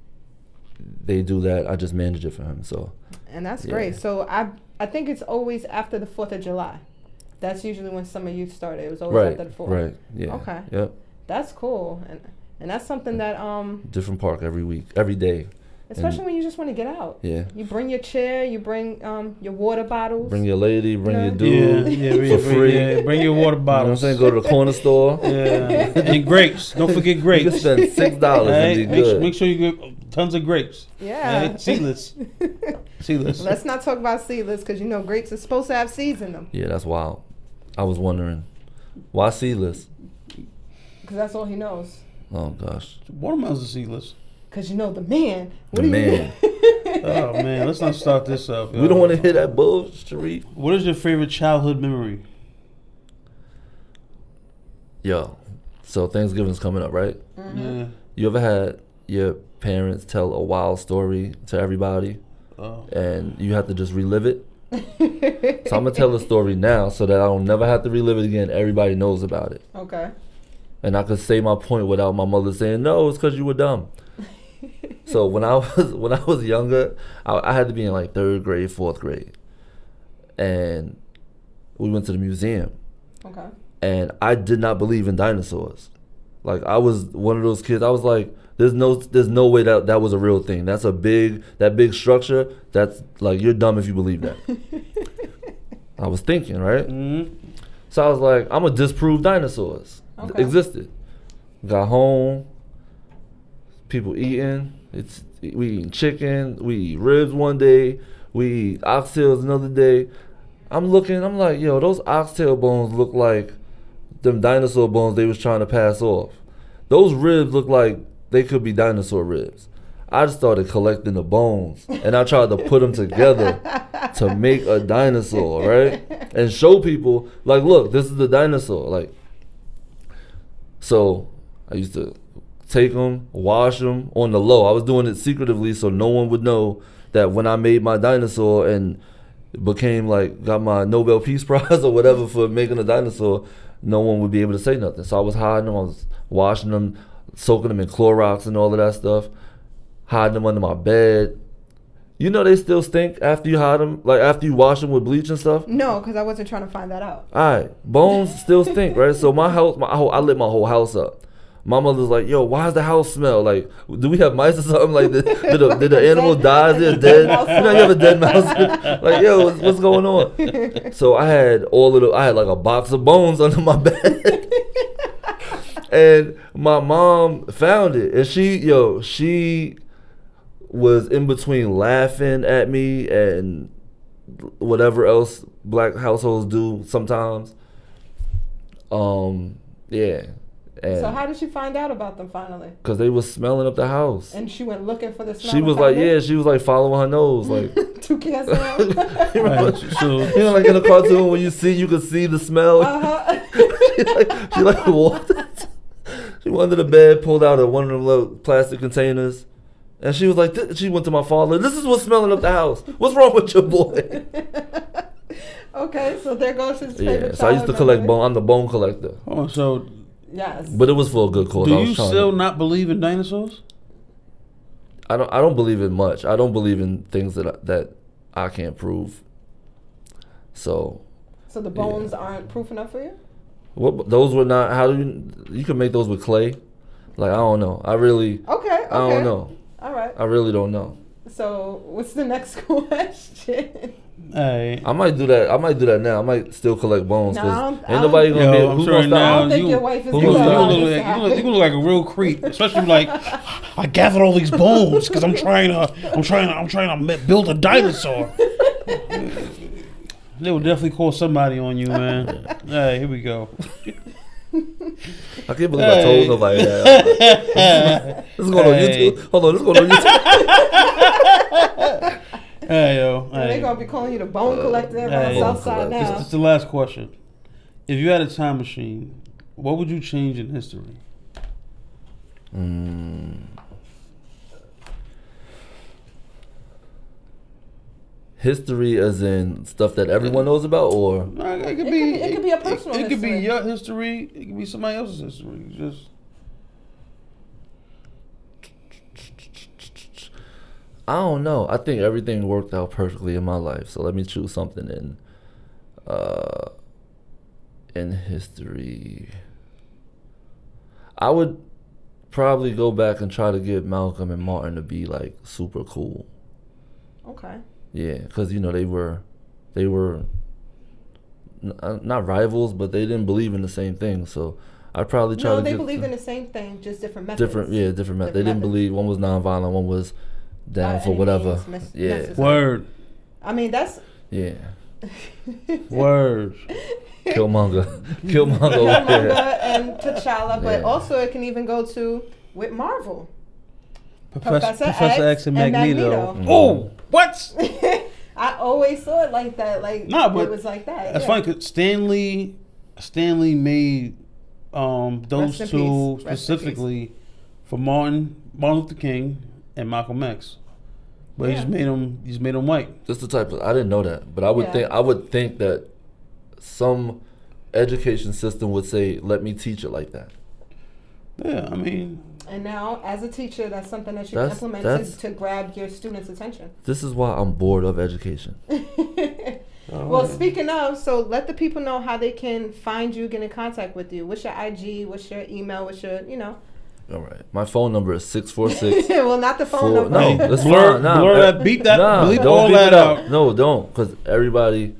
Speaker 3: they do that. I just manage it for him. So
Speaker 2: And that's
Speaker 3: Yeah.
Speaker 2: great. So I I think it's always after the Fourth of July. That's usually when summer youth started. It was always
Speaker 3: right,
Speaker 2: after the Fourth.
Speaker 3: right, yeah,
Speaker 2: Okay.
Speaker 3: yep.
Speaker 2: That's cool. And and that's something that um
Speaker 3: Different park every week, every day.
Speaker 2: especially when you just want to get out.
Speaker 3: Yeah,
Speaker 2: You bring your chair, you bring um your water bottles.
Speaker 3: bring your lady, bring
Speaker 2: Yeah.
Speaker 3: your dude.
Speaker 1: yeah, bring,
Speaker 3: for
Speaker 1: bring-
Speaker 3: free.
Speaker 1: yeah, bring your water
Speaker 3: You know what I'm saying? Go to the corner store.
Speaker 1: yeah, and grapes. Don't forget
Speaker 3: You
Speaker 1: grapes.
Speaker 3: can spend six dollars
Speaker 1: Alright,
Speaker 3: and be
Speaker 1: make,
Speaker 3: good.
Speaker 1: sure, make sure you get tons of grapes.
Speaker 2: yeah.
Speaker 1: Alright, Seedless. *laughs* Seedless.
Speaker 2: Let's not talk about seedless because you know grapes are supposed to have seeds in them.
Speaker 3: Yeah, that's wild. I was wondering why seedless.
Speaker 2: Because that's all he knows.
Speaker 3: Oh gosh,
Speaker 1: Watermelons are seedless.
Speaker 2: Because you know the man.
Speaker 3: The
Speaker 2: do you
Speaker 3: man. *laughs*
Speaker 1: Oh man, let's not start this up.
Speaker 3: we don't want to hear that bullshit. Sharif.
Speaker 1: What is your favorite childhood memory?
Speaker 3: Yo, so Thanksgiving's coming up, right?
Speaker 2: Mm-hmm.
Speaker 1: Yeah.
Speaker 3: You ever had your parents tell a wild story to everybody,
Speaker 1: Oh.
Speaker 3: and you have to just relive it? So I'm gonna tell the story now, so that I don't never have to relive it again. Everybody knows about it,
Speaker 2: okay.
Speaker 3: and I could say my point without my mother saying, "No, it's because you were dumb." *laughs* So when I was when I was younger, I, I had to be in like third grade, fourth grade, and we went to the museum,
Speaker 2: Okay.
Speaker 3: and I did not believe in dinosaurs. Like I was one of those kids. I was like, "There's no, there's no way that that was a real thing. That's a big, that big structure. That's like you're dumb if you believe that." *laughs* I was thinking, right?
Speaker 1: Mm-hmm.
Speaker 3: So I was like, I'm gonna disprove dinosaurs
Speaker 2: Okay.
Speaker 3: existed. Got home, people eating. It's we eating chicken. We eat ribs one day. We eat oxtails another day. I'm looking. I'm like, yo, those oxtail bones look like them dinosaur bones they was trying to pass off. Those ribs look like they could be dinosaur ribs. I just started collecting the bones and I tried to put them together to make a dinosaur, right? And show people, like, look, this is the dinosaur. Like, so I used to take them, wash them on the low. I was doing it secretively so no one would know that when I made my dinosaur and became like, got my Nobel Peace *laughs* Prize or whatever for making a dinosaur, no one would be able to say nothing. So I was hiding them, I was washing them, soaking them in Clorox and all of that stuff, hiding them under my bed. You know they still stink after you hide them, like after you wash them with bleach and stuff.
Speaker 2: No, because I wasn't trying to find that out.
Speaker 3: All right, bones still stink, right? So my house, my whole, I lit my whole house up. My mother's like, "Yo, why does the house smell? Like, do we have mice or something? Like, did, did, the, did the animal *laughs* die? Is it dead? You know, you have a dead mouse. *laughs* like, yo, what's, what's going on?" *laughs* So I had all of the, I had like a box of bones under my bed, and my mom found it, and she, yo, she was in between laughing at me and whatever else black households do sometimes. Um, yeah, and
Speaker 2: So how did she find out about them finally?
Speaker 3: because they was smelling up the house.
Speaker 2: And she went looking for the smell.
Speaker 3: She was like,
Speaker 2: found
Speaker 3: yeah, she was like following her nose, like
Speaker 2: Two cans down.
Speaker 3: you know, you know, like in a cartoon when you see, you can see the smell.
Speaker 2: uh-huh. *laughs*
Speaker 3: she like, she like walked. *laughs* she went under the bed, pulled out a, one of them little plastic containers, and she was like, "Th-" she went to my father. This is what's smelling up the house. What's wrong with your boy? *laughs*
Speaker 2: okay, so there goes his favorite.
Speaker 3: yeah, so I used to collect
Speaker 2: memory.
Speaker 3: bone. I'm the bone collector,
Speaker 1: oh, so
Speaker 2: Yes.
Speaker 3: but it was for a good cause.
Speaker 1: Do you
Speaker 3: trying
Speaker 1: still
Speaker 3: to-
Speaker 1: not believe in dinosaurs?
Speaker 3: I don't I don't believe in much. I don't believe in things that I, that I can't prove. So
Speaker 2: So the bones aren't proof enough for you?
Speaker 3: What those were not. How do you you can make those with clay? Like I don't know. I really
Speaker 2: Okay. Okay.
Speaker 3: I don't know.
Speaker 2: All right.
Speaker 3: I really don't know.
Speaker 2: So what's the next *laughs* question?
Speaker 1: Hey.
Speaker 3: I might do that. I might do that now. I might still collect bones
Speaker 2: No, I
Speaker 3: because
Speaker 2: don't- I
Speaker 3: ain't
Speaker 2: don't-
Speaker 3: nobody gonna
Speaker 1: Yo,
Speaker 3: be.
Speaker 1: I'm
Speaker 3: Who's
Speaker 1: sorry
Speaker 3: gonna
Speaker 1: now.
Speaker 3: stop?
Speaker 2: I don't think
Speaker 1: you-
Speaker 2: your wife is
Speaker 1: You
Speaker 3: Who
Speaker 1: look,
Speaker 3: gonna
Speaker 1: you, look like, you, look, you look like a real creep, especially like *laughs* I gathered all these bones because I'm trying to, I'm trying, to, I'm trying to build a dinosaur. *laughs* they will definitely call somebody on you, man. *laughs* Hey, here we go.
Speaker 3: I can't believe I told
Speaker 1: Hey.
Speaker 3: nobody that. *laughs* this is going on YouTube. Hold on, this is going on YouTube. *laughs*
Speaker 1: Hey yo,
Speaker 2: They're
Speaker 1: hey.
Speaker 2: gonna be calling you the bone collector on
Speaker 1: hey.
Speaker 2: the south side now.
Speaker 1: this is the last question. If you had a time machine, what would you change in history?
Speaker 3: Mm. History, as in stuff that everyone knows about, or
Speaker 1: It could
Speaker 2: It
Speaker 1: be.
Speaker 2: could be- it could be a personal
Speaker 1: It, could be your history. It could be somebody else's history. Just
Speaker 3: I don't know. I think everything worked out perfectly in my life. So let me choose something in, uh, in history. I would probably go back and try to get Malcolm and Martin to be like super cool.
Speaker 2: Okay.
Speaker 3: Yeah, because you know they were, they were n- uh, not rivals, but they didn't believe in the same thing. So I'd probably try
Speaker 2: No,
Speaker 3: to
Speaker 2: they
Speaker 3: get
Speaker 2: believe
Speaker 3: the-
Speaker 2: in the same thing, just different methods.
Speaker 3: different. Yeah, different methods. They didn't
Speaker 2: methods.
Speaker 3: believe one was nonviolent, one was down
Speaker 2: By
Speaker 3: for whatever.
Speaker 2: means mis-
Speaker 3: Yeah,
Speaker 2: necessary.
Speaker 1: word,
Speaker 2: I mean, that's.
Speaker 3: yeah. *laughs*
Speaker 1: word.
Speaker 3: Killmonger, *laughs* Killmonger. over
Speaker 2: Killmonger
Speaker 3: there.
Speaker 2: and T'Challa, but
Speaker 3: Yeah.
Speaker 2: also it can even go to with Marvel.
Speaker 1: Professor,
Speaker 2: Professor
Speaker 1: Professor
Speaker 2: X
Speaker 1: X and
Speaker 2: and
Speaker 1: Magneto.
Speaker 2: Magneto.
Speaker 1: Oh, what? *laughs*
Speaker 2: I always saw it like that. Like
Speaker 1: Nah, but
Speaker 2: it was like that.
Speaker 1: That's
Speaker 2: yeah.
Speaker 1: funny because Stan Lee, Stanley made um, those two
Speaker 2: peace.
Speaker 1: Specifically for Martin, Martin Luther King and Malcolm X. But he just made them, he just made them white.
Speaker 3: Just the type of I didn't know that, but I would
Speaker 2: Yeah.
Speaker 3: think I would think that some education system would say, "Let me teach it like that."
Speaker 1: Yeah, I mean,
Speaker 2: And now, as a teacher, that's something that you
Speaker 3: That's-
Speaker 2: can implement
Speaker 3: that's-
Speaker 2: to, to grab your students' attention.
Speaker 3: This is why I'm bored of education. *laughs*
Speaker 2: well, speaking of, so let the people know how they can find you, get in contact with you. What's your IG? What's your email? What's your, you know?
Speaker 3: All right, my phone number is six four six. *laughs*
Speaker 2: well, not the phone
Speaker 3: Four-
Speaker 2: number.
Speaker 3: no, *laughs*
Speaker 1: Hey,
Speaker 3: that's
Speaker 1: blur-
Speaker 3: fine. Nah,
Speaker 1: blur
Speaker 3: eh,
Speaker 1: that, beat that,
Speaker 3: Nah,
Speaker 1: bleep
Speaker 3: don't
Speaker 1: all that
Speaker 3: it
Speaker 1: out.
Speaker 3: No, don't, because everybody,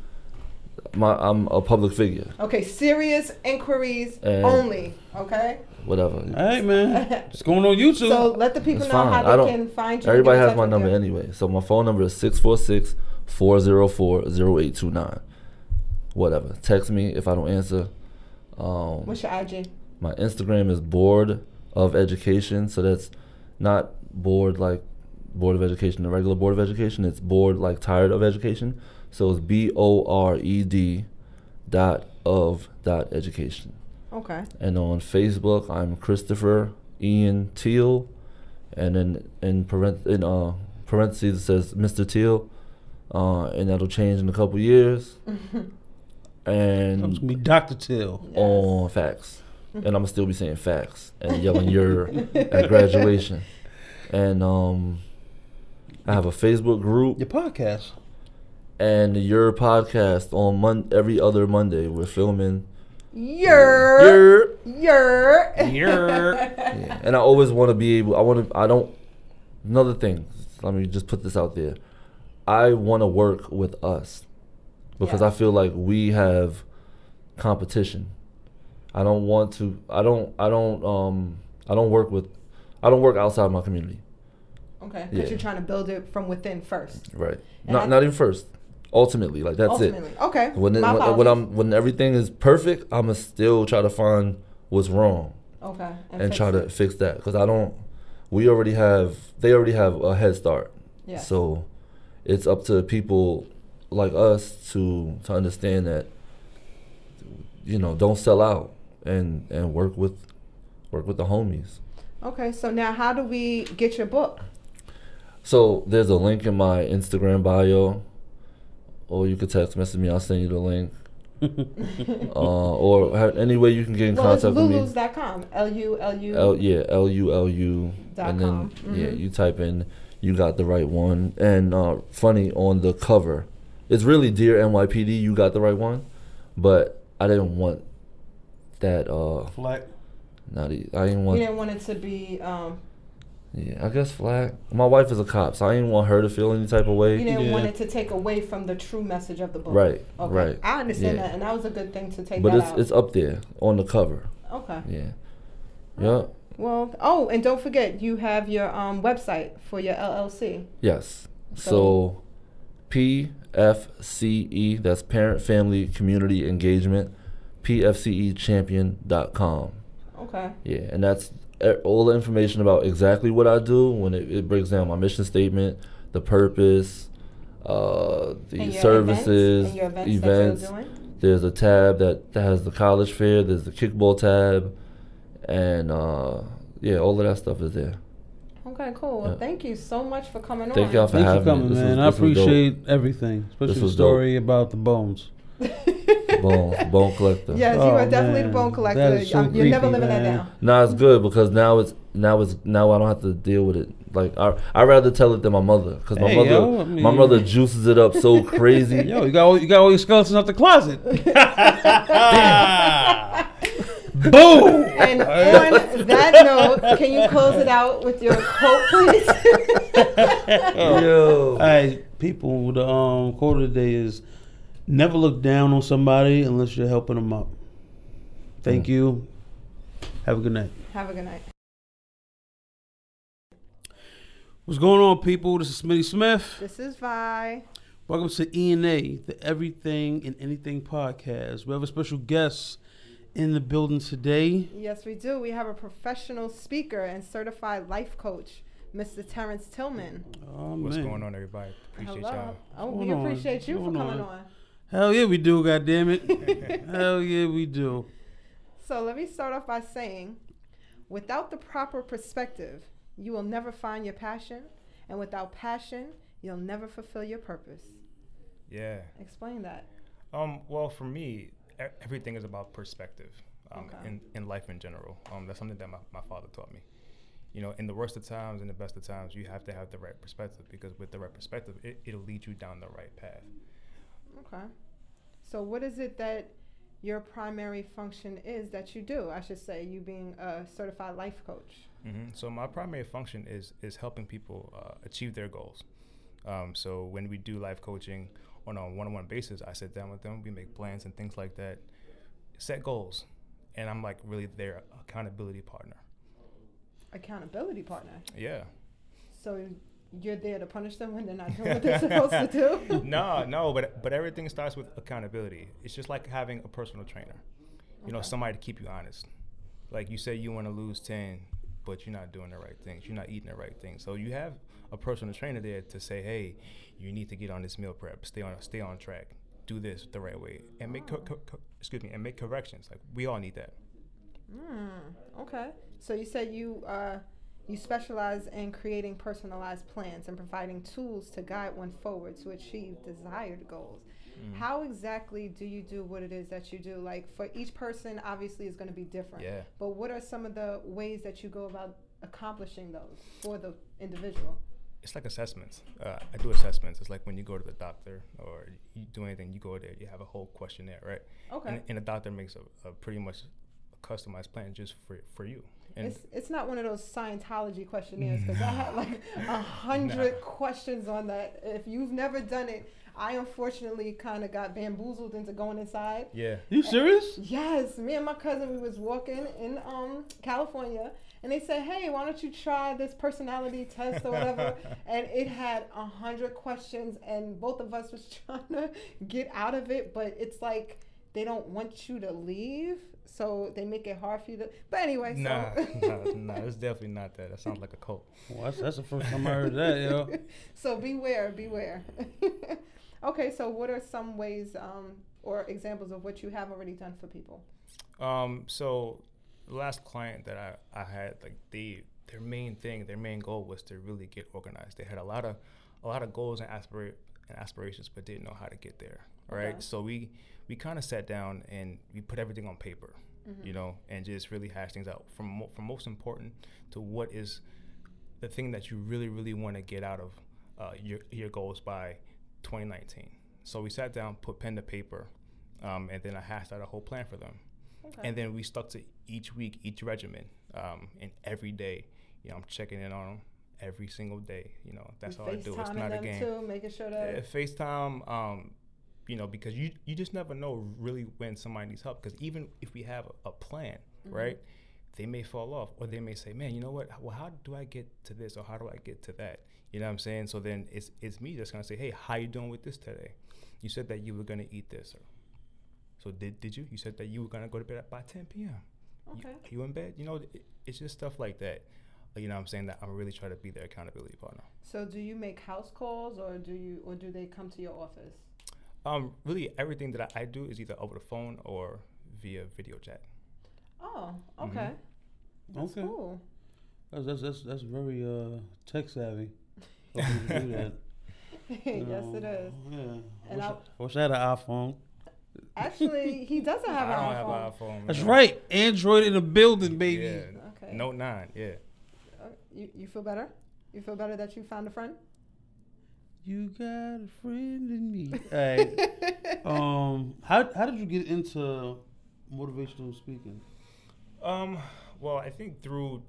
Speaker 3: my I'm a public figure.
Speaker 2: Okay, serious inquiries
Speaker 3: And-
Speaker 2: only. Okay.
Speaker 3: Whatever.
Speaker 1: Hey man, *laughs* it's going on YouTube.
Speaker 2: So let the people
Speaker 3: It's
Speaker 2: know
Speaker 3: fine.
Speaker 2: how
Speaker 3: I
Speaker 2: they
Speaker 3: don't-
Speaker 2: can find you.
Speaker 3: Everybody has my number
Speaker 2: you.
Speaker 3: anyway. So my phone number is 646 404 0829. Whatever. Text me if I don't answer. Um,
Speaker 2: What's your IG?
Speaker 3: my Instagram is board of education. So that's not board like board of education, the regular board of education. It's board like tired of education. So it's B O R E D dot of dot education.
Speaker 2: Okay.
Speaker 3: And on Facebook, I'm Christopher Ian Teal, and then in parent in uh parentheses it says Mr. Teal, uh, and that'll change in a couple years.
Speaker 1: I'm *laughs*
Speaker 3: and
Speaker 1: gonna be Dr. Till.
Speaker 2: Yes.
Speaker 3: on facts, and I'm gonna still be saying facts and *laughs* yelling your at graduation. And um, I have a Facebook group
Speaker 1: Your podcast.
Speaker 3: and your podcast on Mon- every other Monday. We're filming.
Speaker 2: Your.
Speaker 3: Your
Speaker 2: Your.
Speaker 1: Your. *laughs*
Speaker 3: Yeah, and I always want to be able. I want to. I don't. Another thing. Let me just put this out there. I want to work with us because
Speaker 2: Yeah.
Speaker 3: I feel like we have competition. I don't want to. I don't. I don't. Um. I don't work with. I don't work outside my community.
Speaker 2: Okay, because
Speaker 3: Yeah.
Speaker 2: you're trying to build it from within first.
Speaker 3: Right.
Speaker 2: And
Speaker 3: Not.
Speaker 2: I-
Speaker 3: not even first. Ultimately, like that's
Speaker 2: Ultimately.
Speaker 3: it.
Speaker 2: Okay.
Speaker 3: When it, when, when. I'm when everything is perfect, I'ma still try to find what's wrong.
Speaker 2: Okay.
Speaker 3: and,
Speaker 2: fix
Speaker 3: try to fix that because I don't. We already have. They already have a head start.
Speaker 2: Yeah.
Speaker 3: So, it's up to people like us to to understand that. You know, don't sell out and and work with, work with the homies.
Speaker 2: Okay, so now how do we get your book?
Speaker 3: So there's a link in my Instagram bio, or you could text message me. I'll send you the link. *laughs* uh, or ha- any way you can get in
Speaker 2: well, it's
Speaker 3: contact with me.
Speaker 2: lulus.com. L U L U.
Speaker 3: L yeah, L U L U, and then
Speaker 2: com.
Speaker 3: yeah, you type in, you got the right one. And uh, funny on the cover, it's really dear NYPD. You got the right one, but I didn't want that. Uh,
Speaker 1: Flag.
Speaker 3: not e- I didn't want.
Speaker 2: You
Speaker 3: want.
Speaker 2: didn't want it to be. Um,
Speaker 3: Yeah, I guess flag. My wife is a cop, so I didn't want her to feel any type of way.
Speaker 2: you
Speaker 3: way.
Speaker 2: didn't
Speaker 1: Yeah.
Speaker 2: want it to take away from the true message of the book.
Speaker 3: Right,
Speaker 2: Okay.
Speaker 3: right.
Speaker 2: I understand
Speaker 3: Yeah.
Speaker 2: that, and that was a good thing to take
Speaker 3: But
Speaker 2: that
Speaker 3: it's
Speaker 2: out.
Speaker 3: it's up there on the cover.
Speaker 2: okay.
Speaker 3: Yeah. Yep.
Speaker 2: Well, oh, and don't forget, you have your um, website for your LLC.
Speaker 3: Yes.
Speaker 2: So-
Speaker 3: So, PFCE, that's Parent Family Community Engagement, PFCEchampion.com.
Speaker 2: Okay.
Speaker 3: Yeah, and that's all the information about exactly what I do when it, it breaks down my mission statement, the purpose, uh, the
Speaker 2: And your
Speaker 3: services,
Speaker 2: events, and your events,
Speaker 3: events.
Speaker 2: that doing.
Speaker 3: There's a tab that, that has the college fair. There's the kickball tab, and uh, yeah, all of that stuff is there.
Speaker 2: Okay, cool. Well,
Speaker 3: Yeah.
Speaker 2: thank you so much for coming
Speaker 3: Thank
Speaker 2: on.
Speaker 3: Thank y'all for
Speaker 1: Thanks for
Speaker 3: having me.
Speaker 1: coming,
Speaker 3: This
Speaker 1: man.
Speaker 3: was-
Speaker 1: I
Speaker 3: this dope.
Speaker 1: appreciate everything, especially the
Speaker 3: was
Speaker 1: story about the bones. *laughs*
Speaker 3: Bone, bone collector.
Speaker 2: Yes, you
Speaker 1: Oh,
Speaker 2: are definitely the bone collector.
Speaker 1: so
Speaker 2: You're never
Speaker 1: creepy,
Speaker 2: living that
Speaker 1: man.
Speaker 2: down.
Speaker 3: Nah, it's good because now it's now it's now I don't have to deal with it. Like I I rather tell it than my mother because my
Speaker 1: Hey,
Speaker 3: mother
Speaker 1: yo, I
Speaker 3: my mother juices it up so *laughs* crazy.
Speaker 1: Yo, you got all, you got all your skeletons out the closet. *laughs* Boom.
Speaker 2: And on that note, can you close it out with your quote, please?
Speaker 3: Yo.
Speaker 1: All right, people. The um quote of the day is: Never look down on somebody unless you're helping them up. Thank
Speaker 3: Mm.
Speaker 1: you. Have a good night.
Speaker 2: Have a good night.
Speaker 1: What's going on, people? This is Smitty Smith.
Speaker 2: This is Vi.
Speaker 1: Welcome to ENA, the Everything and Anything podcast. We have a special guest in the building today.
Speaker 2: Yes, we do. We have a professional speaker and certified life coach, Mr. Terrence Tillman.
Speaker 1: Oh,
Speaker 4: What's
Speaker 1: man.
Speaker 4: going on, everybody? Appreciate
Speaker 2: Hello.
Speaker 4: y'all.
Speaker 2: Oh, we
Speaker 1: going on?
Speaker 2: appreciate you
Speaker 1: What's
Speaker 2: for coming
Speaker 1: on?
Speaker 2: on.
Speaker 1: Hell yeah, we do. God damn it. *laughs* Hell yeah, we do.
Speaker 2: So let me start off by saying, without the proper perspective, you will never find your passion, and without passion, you'll never fulfill your purpose.
Speaker 4: Yeah.
Speaker 2: Explain that.
Speaker 4: Um. Well, for me, e- everything is about perspective. Um,
Speaker 2: Okay.
Speaker 4: in, in life in general. Um, that's something that my, my father taught me. You know, in the worst of times and the best of times, you have to have the right perspective because with the right perspective, it, it'll lead you down the right path.
Speaker 2: Okay. So what is it that your primary function is that you do? I should say, you being a certified life coach.
Speaker 4: hmm So my primary function is is helping people uh, achieve their goals. Um, so when we do life coaching on a one-on-one basis, I sit down with them, we make plans and things like that, set goals, and I'm like really their accountability partner.
Speaker 2: Accountability partner.
Speaker 4: Yeah.
Speaker 2: So you're there to punish them when they're not doing what they're *laughs* supposed to do? *laughs*
Speaker 4: no, no, but but everything starts with accountability. It's just like having a personal trainer. You know, somebody to keep you honest. Like you say you want to lose 10, but you're not doing the right things. You're not eating the right things. So you have a personal trainer there to say, "Hey, you need to get on this meal prep. Stay on stay on track. Do this the right way and make co- co- co- excuse me, and make corrections. Like we all need that."
Speaker 2: Mm, okay. So you said you uh, you specialize in creating personalized plans and providing tools to guide one forward to achieve desired goals.
Speaker 4: Mm.
Speaker 2: How exactly do you do what it is that you do? Like for each person, obviously, is going to be different.
Speaker 4: Yeah.
Speaker 2: But what are some of the ways that you go about accomplishing those for the individual?
Speaker 4: it's like assessments. Uh, I do assessments. It's like when you go to the doctor or you do anything, you go there, you have a whole questionnaire, right?
Speaker 2: Okay.
Speaker 4: And, and the doctor makes a, a pretty much a customized plan just for for you. And
Speaker 2: it's it's not one of those Scientology questionnaires because I had *laughs* like a hundred questions on that. If you've never done it, I unfortunately kind of got bamboozled into going inside.
Speaker 4: yeah,
Speaker 1: You serious?
Speaker 2: Yes, me and my cousin we was walking in um California and they said, "Hey, why don't you try this personality test or whatever?" *laughs* and it had a hundred questions, and both of us was *laughs* trying to get out of it, but it's like they don't want you to leave, so they make it hard for you to. But anyway,
Speaker 4: nah,
Speaker 2: so *laughs*
Speaker 4: nah, nah, it's definitely not that. That sounds like a cult.
Speaker 1: Well, that's, that's the first time I heard that, yo. *laughs*
Speaker 2: so beware, beware. *laughs* okay, so what are some ways um, or examples of what you have already done for people?
Speaker 4: Um, so the last client that I, I had, like they their main thing, their main goal was to really get organized. They had a lot of a lot of goals and aspira- and aspirations, but didn't know how to get there. Right.
Speaker 2: Okay.
Speaker 4: So we we kind of sat down and we put everything on paper,
Speaker 2: Mm-hmm.
Speaker 4: you know, and just really hash things out from mo- from most important to what is the thing that you really really want to get out of uh, your your goals by 2019. So we sat down, put pen to paper, um, and then I hashed out a whole plan for them.
Speaker 2: Okay.
Speaker 4: And then we stuck to each week, each regimen, um, and every day, you know, I'm checking in on them every single day. You know, that's
Speaker 2: You
Speaker 4: all I do. It's not a game.
Speaker 2: Too, making sure that
Speaker 4: Yeah, FaceTime, um, you know, because you you just never know really when somebody needs help. Because even if we have a, a plan,
Speaker 2: Mm-hmm.
Speaker 4: right, they may fall off, or they may say, "Man, you know what? Well, how do I get to this, or how do I get to that?" You know what I'm saying? So then it's it's me just gonna say, "Hey, how you doing with this today? You said that you were gonna eat this, or so did did you? You said that you were gonna go to bed by 10 p.m. You-
Speaker 2: Okay.
Speaker 4: are you in bed? You know, it, it's just stuff like that. You know, what I'm saying that I'm really trying to be their accountability partner.
Speaker 2: So do you make house calls or do you or do they come to your office?
Speaker 4: Um, really, everything that I, I do is either over the phone or via video chat.
Speaker 2: Oh,
Speaker 4: Mm-hmm.
Speaker 2: okay. That's
Speaker 1: Okay.
Speaker 2: cool.
Speaker 1: That's that's that's, that's very uh, tech savvy. *laughs* of you to do that.
Speaker 2: yes, it is.
Speaker 1: Yeah.
Speaker 2: And
Speaker 1: wish, I,
Speaker 2: I'll-
Speaker 1: wish I had an iPhone.
Speaker 2: Actually, he doesn't *laughs* have
Speaker 4: I
Speaker 2: an
Speaker 4: don't
Speaker 2: iPhone.
Speaker 4: have an iPhone.
Speaker 1: That's
Speaker 4: man.
Speaker 1: right. Android in the building, baby.
Speaker 4: Yeah.
Speaker 2: Okay.
Speaker 4: Note nine. Yeah.
Speaker 2: Uh, you you feel better? You feel better that you found a friend?
Speaker 1: You got a friend in me. *laughs* All right. um, how how did you get into motivational speaking?
Speaker 4: Um. Well, I think through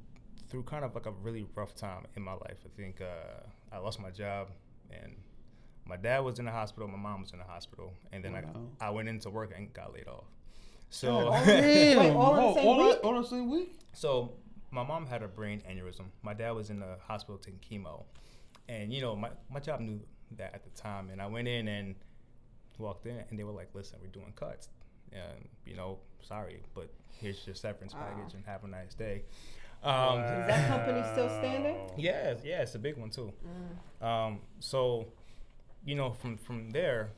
Speaker 4: through kind of like a really rough time in my life. I think uh, I lost my job, and my dad was in the hospital. My mom was in the hospital, and then
Speaker 1: Wow.
Speaker 4: I I went into work and got laid off. So
Speaker 1: God damn. *laughs*
Speaker 2: Wait, all in the
Speaker 1: all all the same week?
Speaker 4: So my mom had a brain aneurysm. My dad was in the hospital taking chemo, and you know my my job knew that at the time. And I went in and walked in, and they were like, "Listen, we're doing cuts. And you know, sorry, but here's your severance
Speaker 2: Wow.
Speaker 4: package, and have a nice day." Um,
Speaker 2: Is that company still standing?
Speaker 4: Yeah, yeah, it's a big one too. Um, so, you know, from from there,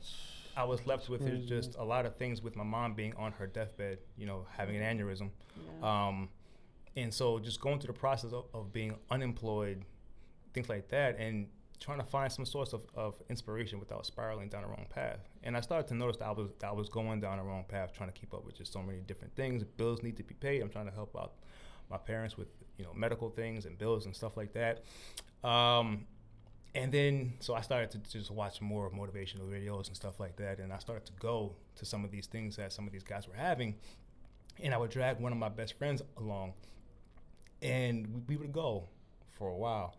Speaker 4: I was left with
Speaker 1: Crazy.
Speaker 4: just a lot of things with my mom being on her deathbed, you know, having an aneurysm.
Speaker 2: Yeah.
Speaker 4: Um, and so just going through the process of, of being unemployed, things like that, and trying to find some source of, of inspiration without spiraling down the wrong path. And I started to notice that I was that I was going down the wrong path, trying to keep up with just so many different things. Bills need to be paid. I'm trying to help out my parents with you know medical things and bills and stuff like that. Um, and then so I started to just watch more motivational videos and stuff like that, and I started to go to some of these things that some of these guys were having, and I would drag one of my best friends along, and we- would go for a while,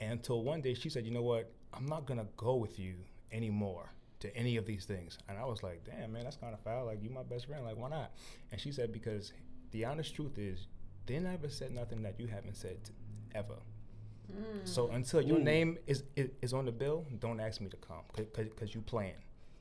Speaker 4: until one day she said, "You know what? I'm not gonna go with you anymore." To any of these things, and I was like, "Damn, man, that's kind of foul. Like, you my best friend. Like, why not?" And she said, "Because the honest truth is, they never said nothing that you haven't said t- ever.
Speaker 2: Mm.
Speaker 4: So until your
Speaker 1: Mm.
Speaker 4: name is, is is on the bill, don't ask me to come because you playing."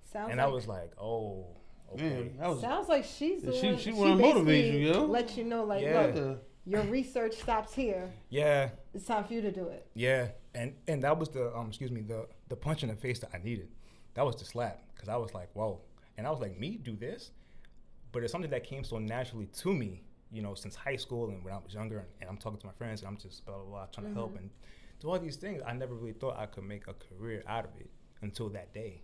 Speaker 2: Sounds
Speaker 4: and
Speaker 2: like,
Speaker 4: I was like, "Oh, okay."
Speaker 1: Man, that was
Speaker 2: sounds like she's the
Speaker 1: She-
Speaker 2: one.
Speaker 1: she wanna motivate you, yo.
Speaker 2: Let you know, like,
Speaker 4: Yeah.
Speaker 2: look, your research stops here.
Speaker 4: yeah,
Speaker 2: It's time for you to do it.
Speaker 4: yeah, and and that was the um excuse me the the punch in the face that I needed. That was the slap because I was like, "Whoa!" And I was like, "Me do this?" But it's something that came so naturally to me, you know, since high school and when I was younger, and, and I'm talking to my friends and I'm just blah blah blah trying to help and do all these things. I never really thought I could make a career out of it until that day,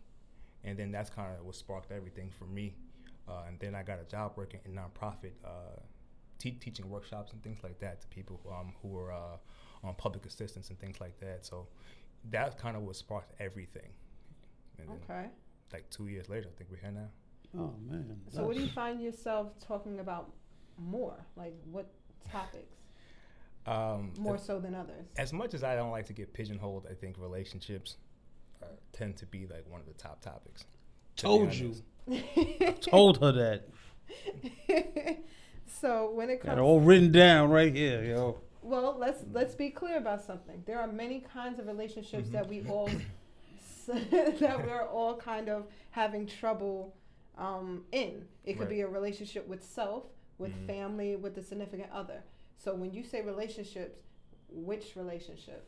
Speaker 4: and then that's kind of what sparked everything for me. Uh, and then I got a job working in nonprofit, uh, te- teaching workshops and things like that to people um, who were uh, on public assistance and things like that. So that kind of what sparked everything. And then,
Speaker 2: Okay.
Speaker 4: like two years later, I think we're here now.
Speaker 1: oh man.
Speaker 2: So, what do you find yourself talking about more? Like, what topics
Speaker 4: Um,
Speaker 2: more so than others?
Speaker 4: as much as I don't like to get pigeonholed, I think relationships uh, tend to be like one of the top topics. to
Speaker 1: Told you. *laughs*
Speaker 4: honest.
Speaker 1: Told her that. *laughs*
Speaker 2: so when it
Speaker 1: Got
Speaker 2: comes,
Speaker 1: it all written down right here, yo.
Speaker 2: well, let's let's be clear about something. There are many kinds of relationships that we all *coughs* *laughs* that we're all kind of having trouble um, in. It could
Speaker 4: Right.
Speaker 2: be a relationship with self, with
Speaker 4: Mhm.
Speaker 2: family, with the significant other. So when you say relationships, which relationship?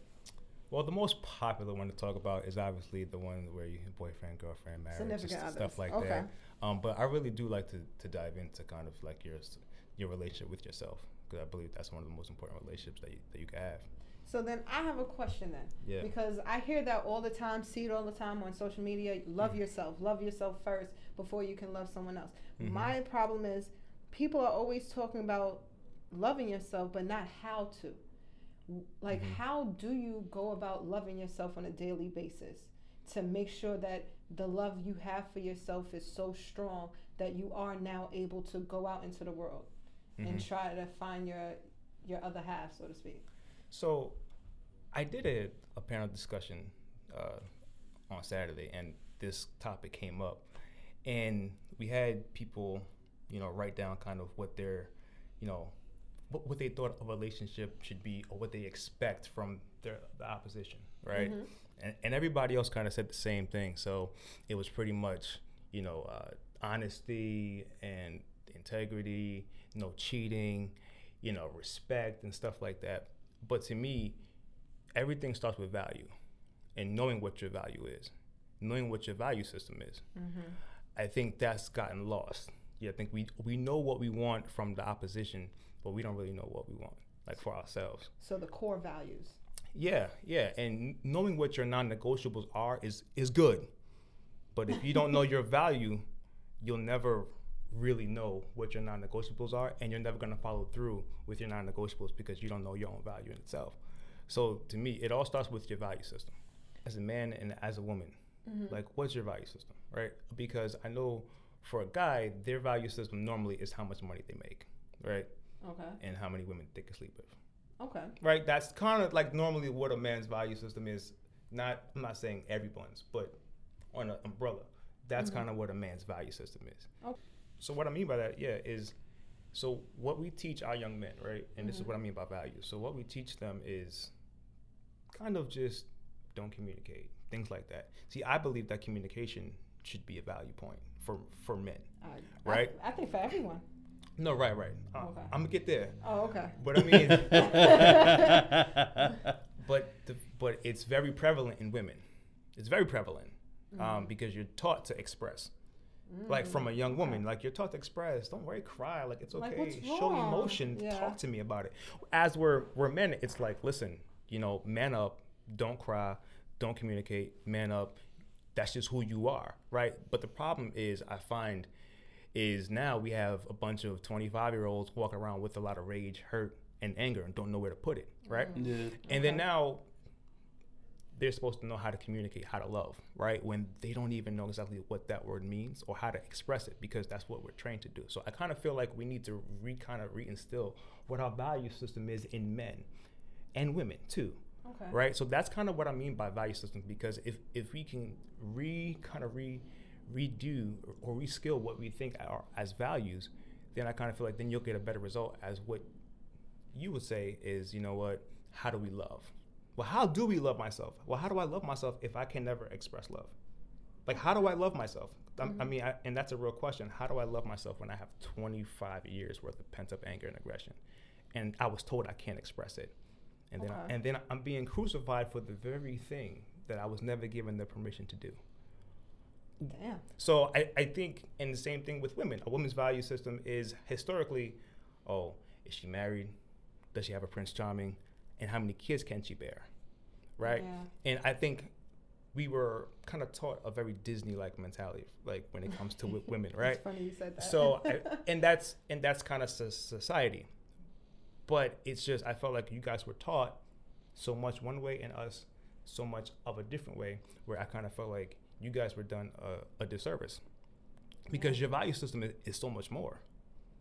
Speaker 4: Well, the most popular one to talk about is obviously the one where you boyfriend, girlfriend, marriage,
Speaker 2: Significant
Speaker 4: just
Speaker 2: others.
Speaker 4: stuff like
Speaker 2: Okay.
Speaker 4: that. Um, but I really do like to, to dive into kind of like your s- your relationship with yourself because I believe that's one of the most important relationships that you, that you can have.
Speaker 2: So then I have a question then.
Speaker 4: Yeah.
Speaker 2: Because I hear that all the time, see it all the time on social media. Love
Speaker 4: Mm-hmm.
Speaker 2: yourself. Love yourself first before you can love someone else.
Speaker 4: Mhm.
Speaker 2: My problem is people are always talking about loving yourself, but not how to. Like,
Speaker 4: Mhm.
Speaker 2: how do you go about loving yourself on a daily basis to make sure that the love you have for yourself is so strong that you are now able to go out into the world and
Speaker 4: Mhm.
Speaker 2: try to find your your other half, so to speak?
Speaker 4: So, I did a, a panel discussion uh, on Saturday, and this topic came up, and we had people, you know, write down kind of what their, you know, what, what they thought a relationship should be, or what they expect from their the opposition, right?
Speaker 2: Mhm.
Speaker 4: And, and everybody else kind of said the same thing. So it was pretty much, you know, uh, honesty and integrity, no cheating, you know, respect and stuff like that. But to me, everything starts with value and knowing what your value is, knowing what your value system is.
Speaker 2: Mm-hmm.
Speaker 4: I think that's gotten lost. Yeah, I think we we know what we want from the opposition, but we don't really know what we want, like for ourselves.
Speaker 2: So the core values.
Speaker 4: Yeah, yeah, and knowing what your non-negotiables are is is good, but if you don't know your value, you'll never really know what your non-negotiables are, and you're never gonna follow through with your non-negotiables because you don't know your own value in itself. So to me, it all starts with your value system, as a man and as a woman. Mm-hmm. Like, what's your value system, right? Because I know for a guy, their value system normally is how much money they make, right,
Speaker 2: Okay.
Speaker 4: and how many women they can sleep with
Speaker 2: Okay.
Speaker 4: right? That's kind of like normally what a man's value system is. Not, I'm not saying everyone's, but on an umbrella, that's mm-hmm. kind of what a man's value system is.
Speaker 2: Okay.
Speaker 4: So what I mean by that, yeah, is so what we teach our young men, right? And this is what I mean by values. So what we teach them is kind of just don't communicate, things like that. See, I believe that communication should be a value point for for men.
Speaker 2: I,
Speaker 4: Right.
Speaker 2: I, I think for everyone.
Speaker 4: No, right, right. Uh,
Speaker 2: Okay.
Speaker 4: I'm gonna get there.
Speaker 2: Oh, okay.
Speaker 4: But I mean, *laughs* but the, but it's very prevalent in women. It's very prevalent um, because you're taught to express. Like from a mm. young woman, like you're taught to express. Don't worry, cry. Like it's okay.
Speaker 2: what's
Speaker 4: Show emotion.
Speaker 2: Yeah.
Speaker 4: Talk to me about it. As we're we're men, it's like listen, you know, man up. Don't cry. Don't communicate. Man up. That's just who you are, right? But the problem is, I find, is now we have a bunch of 25 year olds walking around with a lot of rage, hurt, and anger, and don't know where to put it, right? Mm.
Speaker 1: Yeah.
Speaker 4: And then now they're supposed to know how to communicate, how to love, right? When they don't even know exactly what that word means or how to express it because that's what we're trained to do. So I kind of feel like we need to re kind of reinstill what our value system is in men and women too.
Speaker 2: Okay.
Speaker 4: Right? So that's kind of what I mean by value system because if if we can re kind of re redo or reskill what we think are as values, then I kind of feel like then you'll get a better result as what you would say is, you know what, how do we love? Well, how do we love myself? Well, how do I love myself if I can never express love? Like, how do I love myself? I'm- I mm-hmm. mean, I, and that's a real question. How do I love myself when I have 25 years worth of pent up anger and aggression, and I was told I can't express it, and then I, and then I'm being crucified for the very thing that I was never given the permission to do.
Speaker 2: Damn.
Speaker 4: So I, I think, and the same thing with women. A woman's value system is historically, oh, is she married? Does she have a prince charming? And how many kids can she bear? Right?
Speaker 2: Yeah.
Speaker 4: And I think we were kind of taught a very Disney-like mentality, like when it comes to wi- women, *laughs* right?
Speaker 2: It's funny you said that.
Speaker 4: So, *laughs* I, and that's and that's kind of society. But it's just I felt like you guys were taught so much one way and us so much of a different way, where I kind of felt like you guys were done a, a disservice because your value system is, is so much more.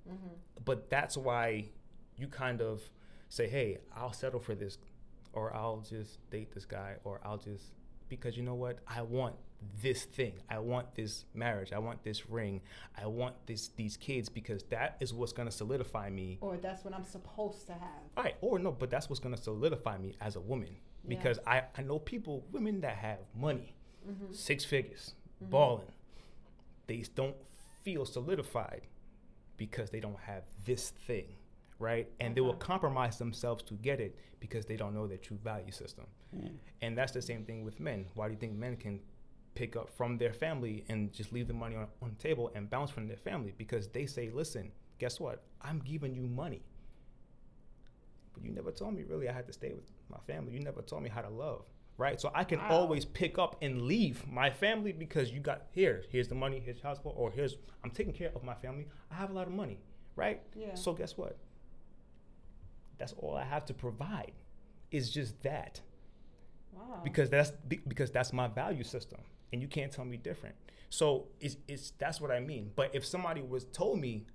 Speaker 2: Mm-hmm.
Speaker 4: But that's why you kind of say, "Hey, I'll settle for this," or "I'll just date this guy," or "I'll just," because you know what? I want this thing. I want this marriage. I want this ring. I want this these kids because that is what's gonna solidify me.
Speaker 2: or that's what I'm supposed to have.
Speaker 4: All right, or no, but that's what's gonna solidify me as a woman
Speaker 2: Yeah.
Speaker 4: because I I know people, women that have money,
Speaker 2: Mm-hmm.
Speaker 4: six figures, balling, they don't feel solidified because they don't have this thing, right? And they will
Speaker 2: uh-huh.
Speaker 4: compromise themselves to get it because they don't know their true value system. And that's the same thing with men. Why do you think men can pick up from their family and just leave the money on, on the table and bounce from their family? Because they say, listen, guess what? I'm giving you money. but you never told me really I had to stay with my family. You never told me how to love, right? So I can
Speaker 2: Wow.
Speaker 4: always pick up and leave my family because you got here. Here's the money. Here's house bill, or here's I'm taking care of my family. I have a lot of money, right?
Speaker 2: Yeah.
Speaker 4: So guess what? That's all I have to provide. Is just that.
Speaker 2: Wow.
Speaker 4: because that's because that's my value system and you can't tell me different. So it's, it's that's what i mean. But if somebody was told me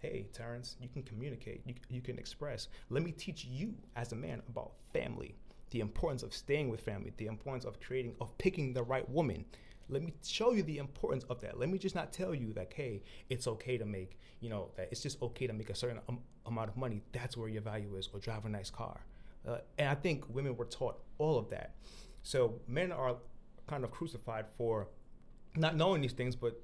Speaker 4: hey terrence you can communicate you, you can express. Let me teach you as a man about family the importance of staying with family the importance of creating of picking the right woman let me show you the importance of that let me just not tell you that hey it's okay to make you know that it's just okay to make a certain am- amount of money that's where your value is or drive a nice car uh, and I think women were taught all of that. So men are kind of crucified for not knowing these things, but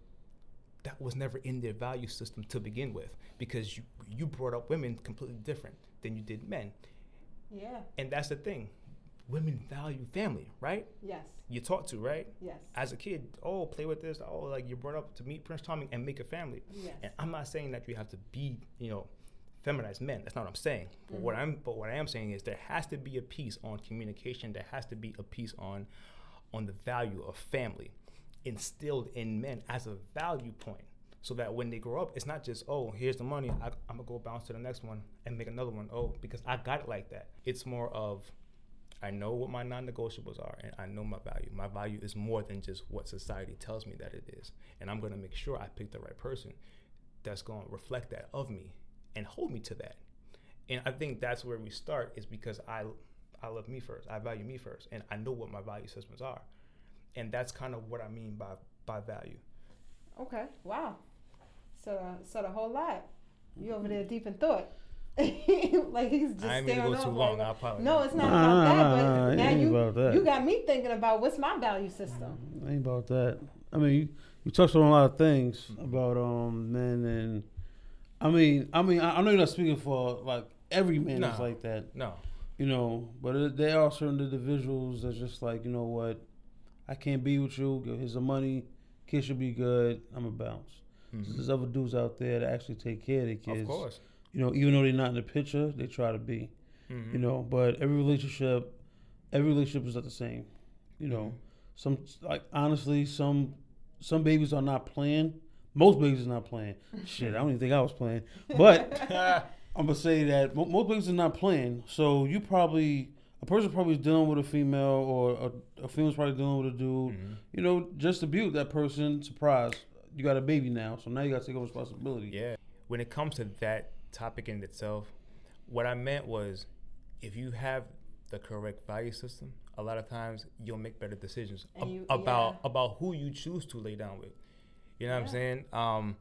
Speaker 4: that was never in their value system to begin with because you you brought up women completely different than you did men.
Speaker 2: yeah.
Speaker 4: And that's the thing. Women value family, right?
Speaker 2: Yes.
Speaker 4: You're taught to, right?
Speaker 2: Yes.
Speaker 4: As a kid, oh, play with this. Oh, like you're brought up to meet Prince Charming and make a family.
Speaker 2: Yes.
Speaker 4: And I'm not saying that you have to be, you know, feminized men. That's not what I'm saying. But what mm-hmm. I'm but what I am saying is there has to be a piece on communication. There has to be a piece on on the value of family instilled in men as a value point. So that when they grow up, it's not just, oh, here's the money. I, I'm gonna go bounce to the next one and make another one. Oh, because I got it like that. It's more of I know what my non-negotiables are, and I know my value. My value is more than just what society tells me that it is, and I'm gonna make sure I pick the right person that's gonna reflect that of me and hold me to that. And I think that's where we start is because I I love me first. I value me first, and I know what my value systems are, and that's kind of what I mean by by value.
Speaker 2: Okay. Wow. So, so the whole lot. You over there deep in thought. *laughs* like he's just
Speaker 4: I didn't mean to
Speaker 2: staring
Speaker 4: go too long.
Speaker 2: like-
Speaker 4: I apologize.
Speaker 2: No, it's not
Speaker 1: Nah,
Speaker 2: about that.
Speaker 1: nah,
Speaker 2: But
Speaker 1: nah,
Speaker 2: now
Speaker 1: ain't
Speaker 2: you
Speaker 1: about that.
Speaker 2: you got me thinking about what's my value system.
Speaker 1: Ain't about that. I mean, you, you touched on a lot of things about um men and I mean, I mean, I, I know you're not speaking for like every man is like that,
Speaker 4: No,
Speaker 1: you know, but it, there are certain individuals that's just like, you know what, I can't be with you. Here's the money. Kids should be good. I'm a bounce. There's other dudes out there that actually take care of their kids.
Speaker 4: of course.
Speaker 1: You know, even though they're not in the picture, they try to be.
Speaker 4: Mhm.
Speaker 1: You know, but every relationship, every relationship is not the same. You know, some like honestly, some some babies are not playing. Most babies are not playing. *laughs* Shit, I don't even think I was playing. But *laughs* I'm gonna say that mo- most babies are not playing. So you probably a person probably is dealing with a female or a, a female's probably dealing with a dude.
Speaker 4: Mhm.
Speaker 1: You know, just to with that person. Surprise, you got a baby now, so now you got to take over responsibility.
Speaker 4: Yeah. When it comes to that topic in itself, what I meant was if you have the correct value system, a lot of times you'll make better decisions ab-
Speaker 2: you-
Speaker 4: about
Speaker 2: yeah.
Speaker 4: about who you choose to lay down with. You know what I'm saying? Um,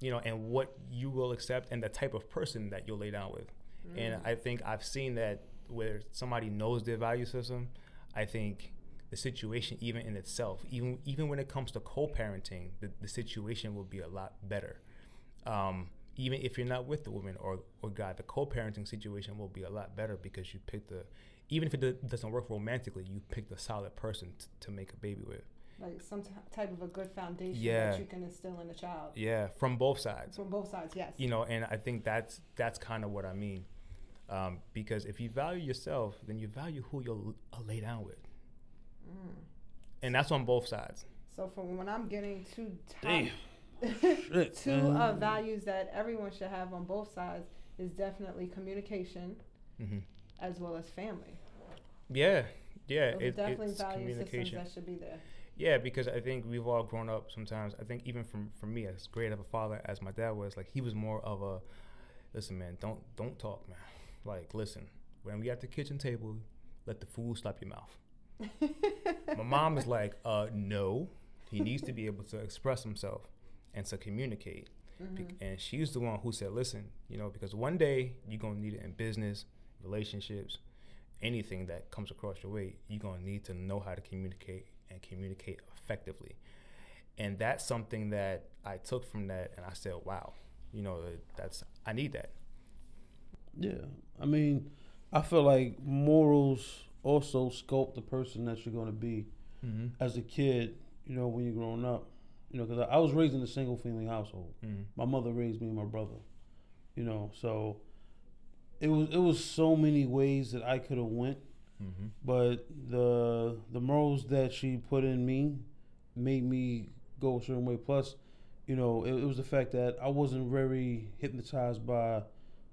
Speaker 4: you know, and what you will accept and the type of person that you'll lay down with.
Speaker 2: Mm.
Speaker 4: And I think I've seen that where somebody knows their value system, I think the situation even in itself, even even when it comes to co-parenting, the, the situation will be a lot better. Um, even if you're not with the woman or or guy, the co-parenting situation will be a lot better because you picked the, even if it doesn't work romantically, you picked a solid person t- to make a baby with.
Speaker 2: Like some t- type of a good foundation
Speaker 4: Yeah.
Speaker 2: that you can instill in a child
Speaker 4: Yeah, from both sides.
Speaker 2: from both sides. Yes.
Speaker 4: you know and i think that's that's kind of what i mean um, because if you value yourself then you value who you'll uh, lay down with
Speaker 2: Mm.
Speaker 4: and that's on both sides
Speaker 2: So from when I'm getting two top,
Speaker 1: Damn. Shit, *laughs*
Speaker 2: two uh, values that everyone should have on both sides is definitely communication
Speaker 4: hmm
Speaker 2: as well as family.
Speaker 4: yeah yeah
Speaker 2: Those
Speaker 4: it,
Speaker 2: definitely
Speaker 4: it's
Speaker 2: value systems
Speaker 4: communication.
Speaker 2: that should be there.
Speaker 4: yeah because i think we've all grown up sometimes i think even from for me as great of a father as my dad was like he was more of a listen man don't don't talk man. Like listen when we at the kitchen table let the food slap your mouth. *laughs* My mom is like, uh, no, he needs to be able to express himself and to communicate. Be- And she's the one who said, listen, you know, because one day you're going to need it in business, relationships, anything that comes across your way, you're going to need to know how to communicate and communicate effectively. And that's something that I took from that and I said, wow, you know, that's, I need that.
Speaker 1: Yeah, I mean, I feel like morals also sculpt the person that you're going to be
Speaker 4: Mm-hmm.
Speaker 1: as a kid. You know, when you're growing up. You know, because I, I was raised in a single family household.
Speaker 4: Mm-hmm.
Speaker 1: My mother raised me and my brother. You know, so it was it was so many ways that I could have went,
Speaker 4: Mm-hmm.
Speaker 1: but the the morals that she put in me made me go a certain way. Plus, you know, it, it was the fact that I wasn't very hypnotized by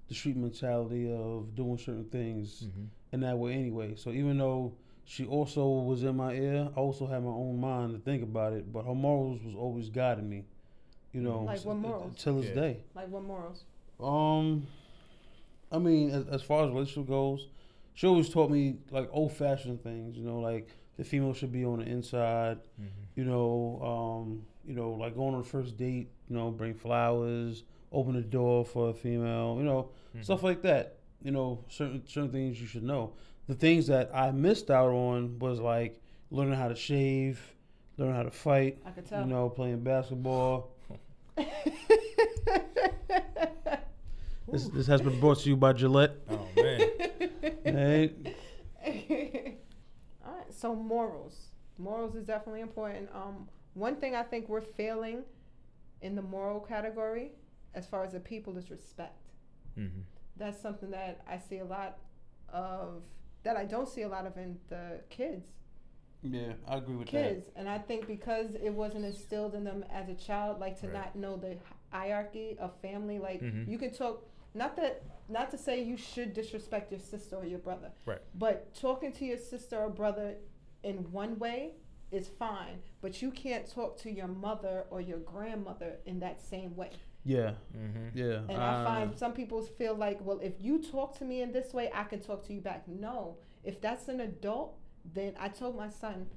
Speaker 1: the street mentality of doing certain things
Speaker 4: Mm-hmm.
Speaker 1: in that way anyway. So even though she also was in my ear, I also had my own mind to think about it. But her morals was always guiding me, you know,
Speaker 2: Like what morals?
Speaker 1: till this
Speaker 4: Yeah.
Speaker 1: day.
Speaker 2: Like what morals?
Speaker 1: Um, I mean, as, as far as relationship goes, she always taught me like old fashioned things. You know, like the female should be on the inside.
Speaker 4: Mm-hmm.
Speaker 1: You know, um, you know, like going on a first date. You know, bring flowers, open the door for a female. You know,
Speaker 4: Mm-hmm.
Speaker 1: stuff like that. You know, certain certain things you should know. The things that I missed out on was like learning how to shave, learning how to fight.
Speaker 2: I could
Speaker 1: You know, playing basketball. This, this has been brought to you by Gillette.
Speaker 4: Oh man.
Speaker 1: Right?
Speaker 2: All right, so morals. Morals is definitely important. Um, one thing I think we're failing in the moral category, as far as the people, is respect.
Speaker 4: Mm-hmm.
Speaker 2: That's something that I see a lot of. That I don't see a lot of in the kids.
Speaker 1: Yeah, I agree with that.
Speaker 2: kids and i think because it wasn't instilled in them as a child like to
Speaker 4: Right.
Speaker 2: not know the hierarchy of family like
Speaker 4: Mhm.
Speaker 2: you can talk not that not to say you should disrespect your sister or your brother
Speaker 4: Right.
Speaker 2: but talking to your sister or brother in one way is fine but you can't talk to your mother or your grandmother in that same way
Speaker 1: that. Yeah,
Speaker 4: Mm-hmm.
Speaker 1: yeah.
Speaker 2: and I find some people feel like, well, if you talk to me in this way, I can talk to you back. No, if that's an adult, then I told my son,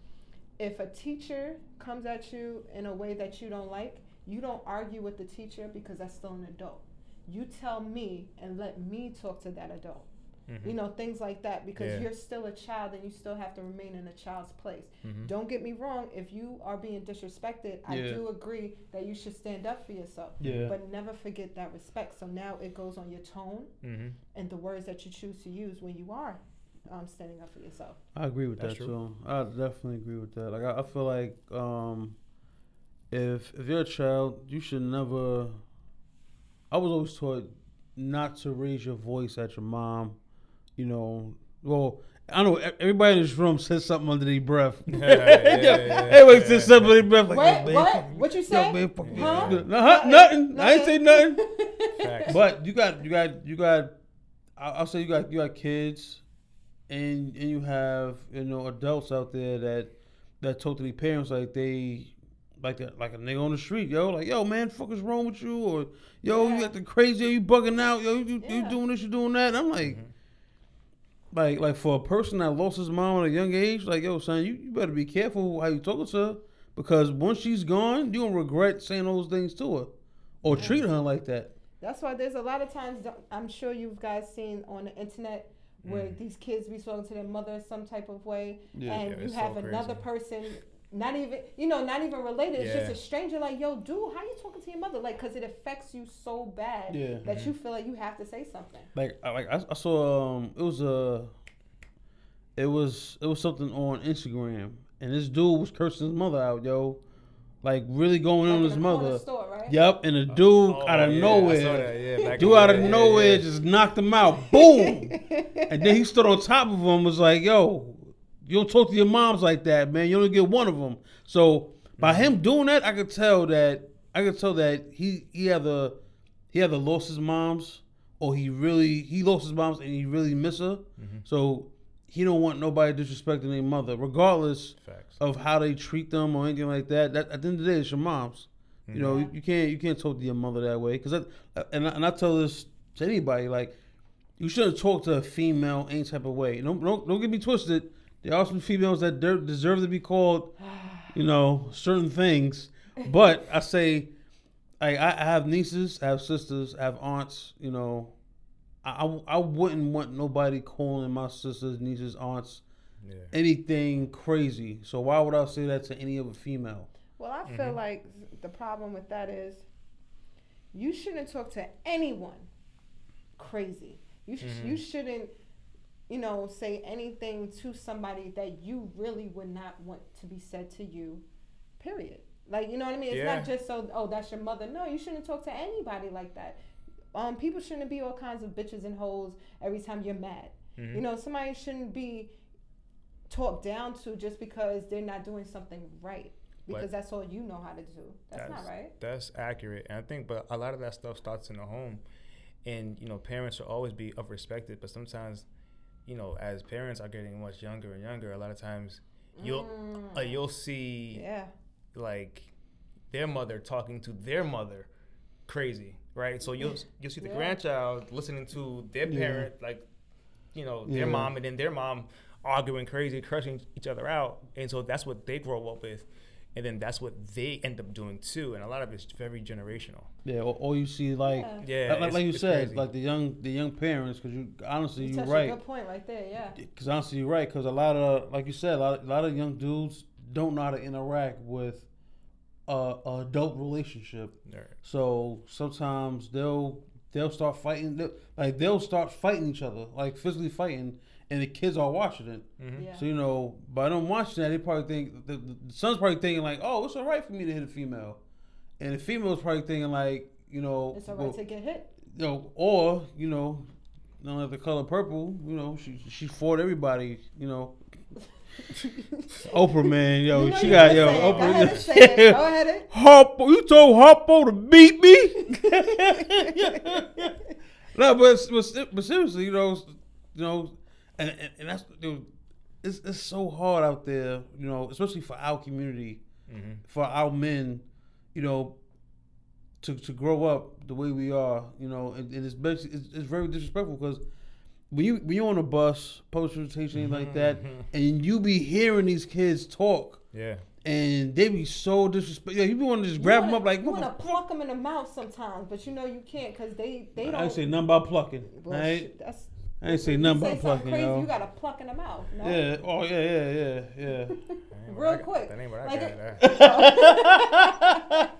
Speaker 2: if a teacher comes at you in a way that you don't like, you don't argue with the teacher because that's still an adult. You tell me and let me talk to that adult.
Speaker 4: Mm-hmm.
Speaker 2: You know, things like that because
Speaker 4: Yeah.
Speaker 2: you're still a child and you still have to remain in a child's place.
Speaker 4: Mm-hmm.
Speaker 2: Don't get me wrong, if you are being disrespected, I do agree that you should stand up for yourself.
Speaker 1: yeah,
Speaker 2: But never forget that respect. So now it goes on your tone
Speaker 4: Mm-hmm.
Speaker 2: and the words that you choose to use when you are um, standing up for yourself.
Speaker 1: I agree with
Speaker 4: That's
Speaker 1: that
Speaker 4: true.
Speaker 1: too. I definitely agree with that. Like I, I feel like um, if if you're a child, you should never. I was always taught not to raise your voice at your mom. You know, well, I know e- everybody in this room says something under their breath. *laughs* *laughs*
Speaker 4: Yeah, yeah, yeah,
Speaker 1: Everybody says something under their breath. Like,
Speaker 2: what?
Speaker 1: "Yo,
Speaker 2: what? What you say?
Speaker 1: man.
Speaker 2: Huh?
Speaker 1: No, huh? Nothing. I ain't say nothing. *laughs*
Speaker 4: Facts.
Speaker 1: But you got you got you got I- I'll say you got you got kids and and you have you know adults out there that that talk to their parents like they like a, like a nigga on the street, yo, like yo man, fuck is wrong with you, or yo
Speaker 2: Yeah.
Speaker 1: you got the crazy, you bugging out, yo you, you doing this, you doing that. And I'm like, mm-hmm. Like like for a person that lost his mom at a young age, like yo son, you, you better be careful how you talking to her because once she's gone, you gonna regret saying those things to her or treat her like that.
Speaker 2: That's why there's a lot of times I'm sure you've guys seen on the internet where
Speaker 4: Mm.
Speaker 2: these kids be talking to their mother some type of way,
Speaker 1: Yeah.
Speaker 2: and
Speaker 4: Yeah,
Speaker 2: you
Speaker 4: it's so
Speaker 2: have another person, not even you know, not even related. It's
Speaker 4: Yeah.
Speaker 2: just a stranger. Like, yo, dude, how you talking to your mother? Like, cause it affects you so bad
Speaker 1: Yeah.
Speaker 2: that you feel like you have to say something.
Speaker 1: like I- like I, I saw um it was a it was it was something on Instagram and this dude was cursing his mother out yo like really going
Speaker 2: Like
Speaker 1: on
Speaker 2: in
Speaker 1: his
Speaker 2: the
Speaker 1: mother
Speaker 2: store, right?
Speaker 1: yep and the dude
Speaker 4: Oh,
Speaker 1: out of
Speaker 4: yeah, I
Speaker 1: nowhere
Speaker 4: saw that, yeah, back
Speaker 1: dude out of
Speaker 4: yeah,
Speaker 1: nowhere
Speaker 4: yeah.
Speaker 1: just knocked him out boom and then he stood on top of him was like yo you don't talk to your moms like that man you only get one of them so by
Speaker 4: Mm-hmm.
Speaker 1: him doing that I could tell that I could tell that he he either he either lost his moms or he really he lost his moms and he really miss her.
Speaker 4: Mm-hmm.
Speaker 1: So he don't want nobody disrespecting their mother, regardless
Speaker 4: Facts.
Speaker 1: of how they treat them or anything like that. That at the end of the day, it's your moms. You know, you, you can't you can't talk to your mother that way. Cause I, and I, and I tell this to anybody like you shouldn't talk to a female any type of way. Don't don't, don't get me twisted. There are some females that der- deserve to be called, you know, certain things. But I say, I, I have nieces, I have sisters, I have aunts. You know, I, I, I wouldn't want nobody calling my sisters, nieces, aunts
Speaker 4: Yeah.
Speaker 1: anything crazy. So why would I say that to any other female?
Speaker 2: Well, I feel mm-hmm. like the problem with that is you shouldn't talk to anyone crazy. You sh- you mm-hmm. shouldn't, you know, say anything to somebody that you really would not want to be said to you. Period. Like you know what I mean? It's
Speaker 4: Yeah.
Speaker 2: not just so. Oh, that's your mother. No, you shouldn't talk to anybody like that. um, people shouldn't be all kinds of bitches and hoes every time you're mad.
Speaker 4: Mhm.
Speaker 2: You know, somebody shouldn't be talked down to just because they're not doing something right. Because
Speaker 4: But-
Speaker 2: that's all you know how to do. That's, not right.
Speaker 4: That's accurate, and I think, but a lot of that stuff starts in the home, and you know, parents should always be of respected. But sometimes, you know, as parents are getting much younger and younger, a lot of times you'll uh, you'll see
Speaker 2: Mm. Yeah.
Speaker 4: like their mother talking to their mother crazy, right? So you'll you'll see the
Speaker 2: Yeah.
Speaker 4: grandchild listening to their
Speaker 1: Yeah.
Speaker 4: parent, like you know,
Speaker 1: Yeah.
Speaker 4: their mom, and then their mom arguing crazy, crushing each other out, and so that's what they grow up with, and then that's what they end up doing too, and a lot of it's very generational.
Speaker 1: Yeah, or, or you see like
Speaker 2: Yeah.
Speaker 4: Yeah,
Speaker 1: like, like you said,
Speaker 4: crazy.
Speaker 1: like the young the young parents, because you honestly
Speaker 2: You
Speaker 1: you're right.
Speaker 2: a good point right there. Yeah.
Speaker 1: Because honestly, you're right. Because a lot of, like you said, a lot, a lot of young dudes don't know how to interact with a, a adult relationship.
Speaker 4: Right.
Speaker 1: So sometimes they'll they'll start fighting. They'll, like they'll start fighting each other, like physically fighting, and the kids are watching it.
Speaker 4: Mhm.
Speaker 2: Yeah.
Speaker 1: So you know, by them watching that, they probably think the, the son's probably thinking like, "Oh, it's all right for me to hit a female," and the female's probably thinking like, you know,
Speaker 2: It's all right
Speaker 1: well,
Speaker 2: to get hit.
Speaker 1: you know, or you know, none of the color purple. You know, she she fought everybody. You know, *laughs* Oprah man, yo,
Speaker 2: You know
Speaker 1: she got
Speaker 2: can
Speaker 1: yo,
Speaker 2: say. Go
Speaker 1: Oprah.
Speaker 2: ahead and say it. Go ahead and- *laughs*
Speaker 1: Harpo, you told Harpo to beat me. *laughs* no, but, but but seriously, you know, you know, and and, and that's dude, it's it's so hard out there, you know, especially for our community,
Speaker 4: Mhm.
Speaker 1: for our men, you know, to to grow up the way we are, you know, and, and it's basically it's, it's very disrespectful because when you when you're on a bus, public transportation, anything like that,
Speaker 4: Mhm.
Speaker 1: and you be hearing these kids talk,
Speaker 4: Yeah.
Speaker 1: and they be so disrespectful. Yeah, you be want to just grab them up like,
Speaker 2: you
Speaker 1: what
Speaker 2: want to pluck them in the mouth sometimes, but you know you can't because they they don't.
Speaker 1: I say nothing about plucking.
Speaker 2: Well,
Speaker 1: right?
Speaker 2: that's
Speaker 1: I ain't say nothing
Speaker 2: say
Speaker 1: about
Speaker 2: something
Speaker 1: plucking,
Speaker 2: crazy,
Speaker 1: yo.
Speaker 2: you gotta pluck in the mouth. No?
Speaker 1: Yeah. Oh yeah, yeah, yeah, yeah. *laughs*
Speaker 4: That ain't what
Speaker 2: Real
Speaker 4: I got-
Speaker 2: quick.
Speaker 4: That ain't what I
Speaker 2: Like
Speaker 4: got.
Speaker 2: it-
Speaker 4: I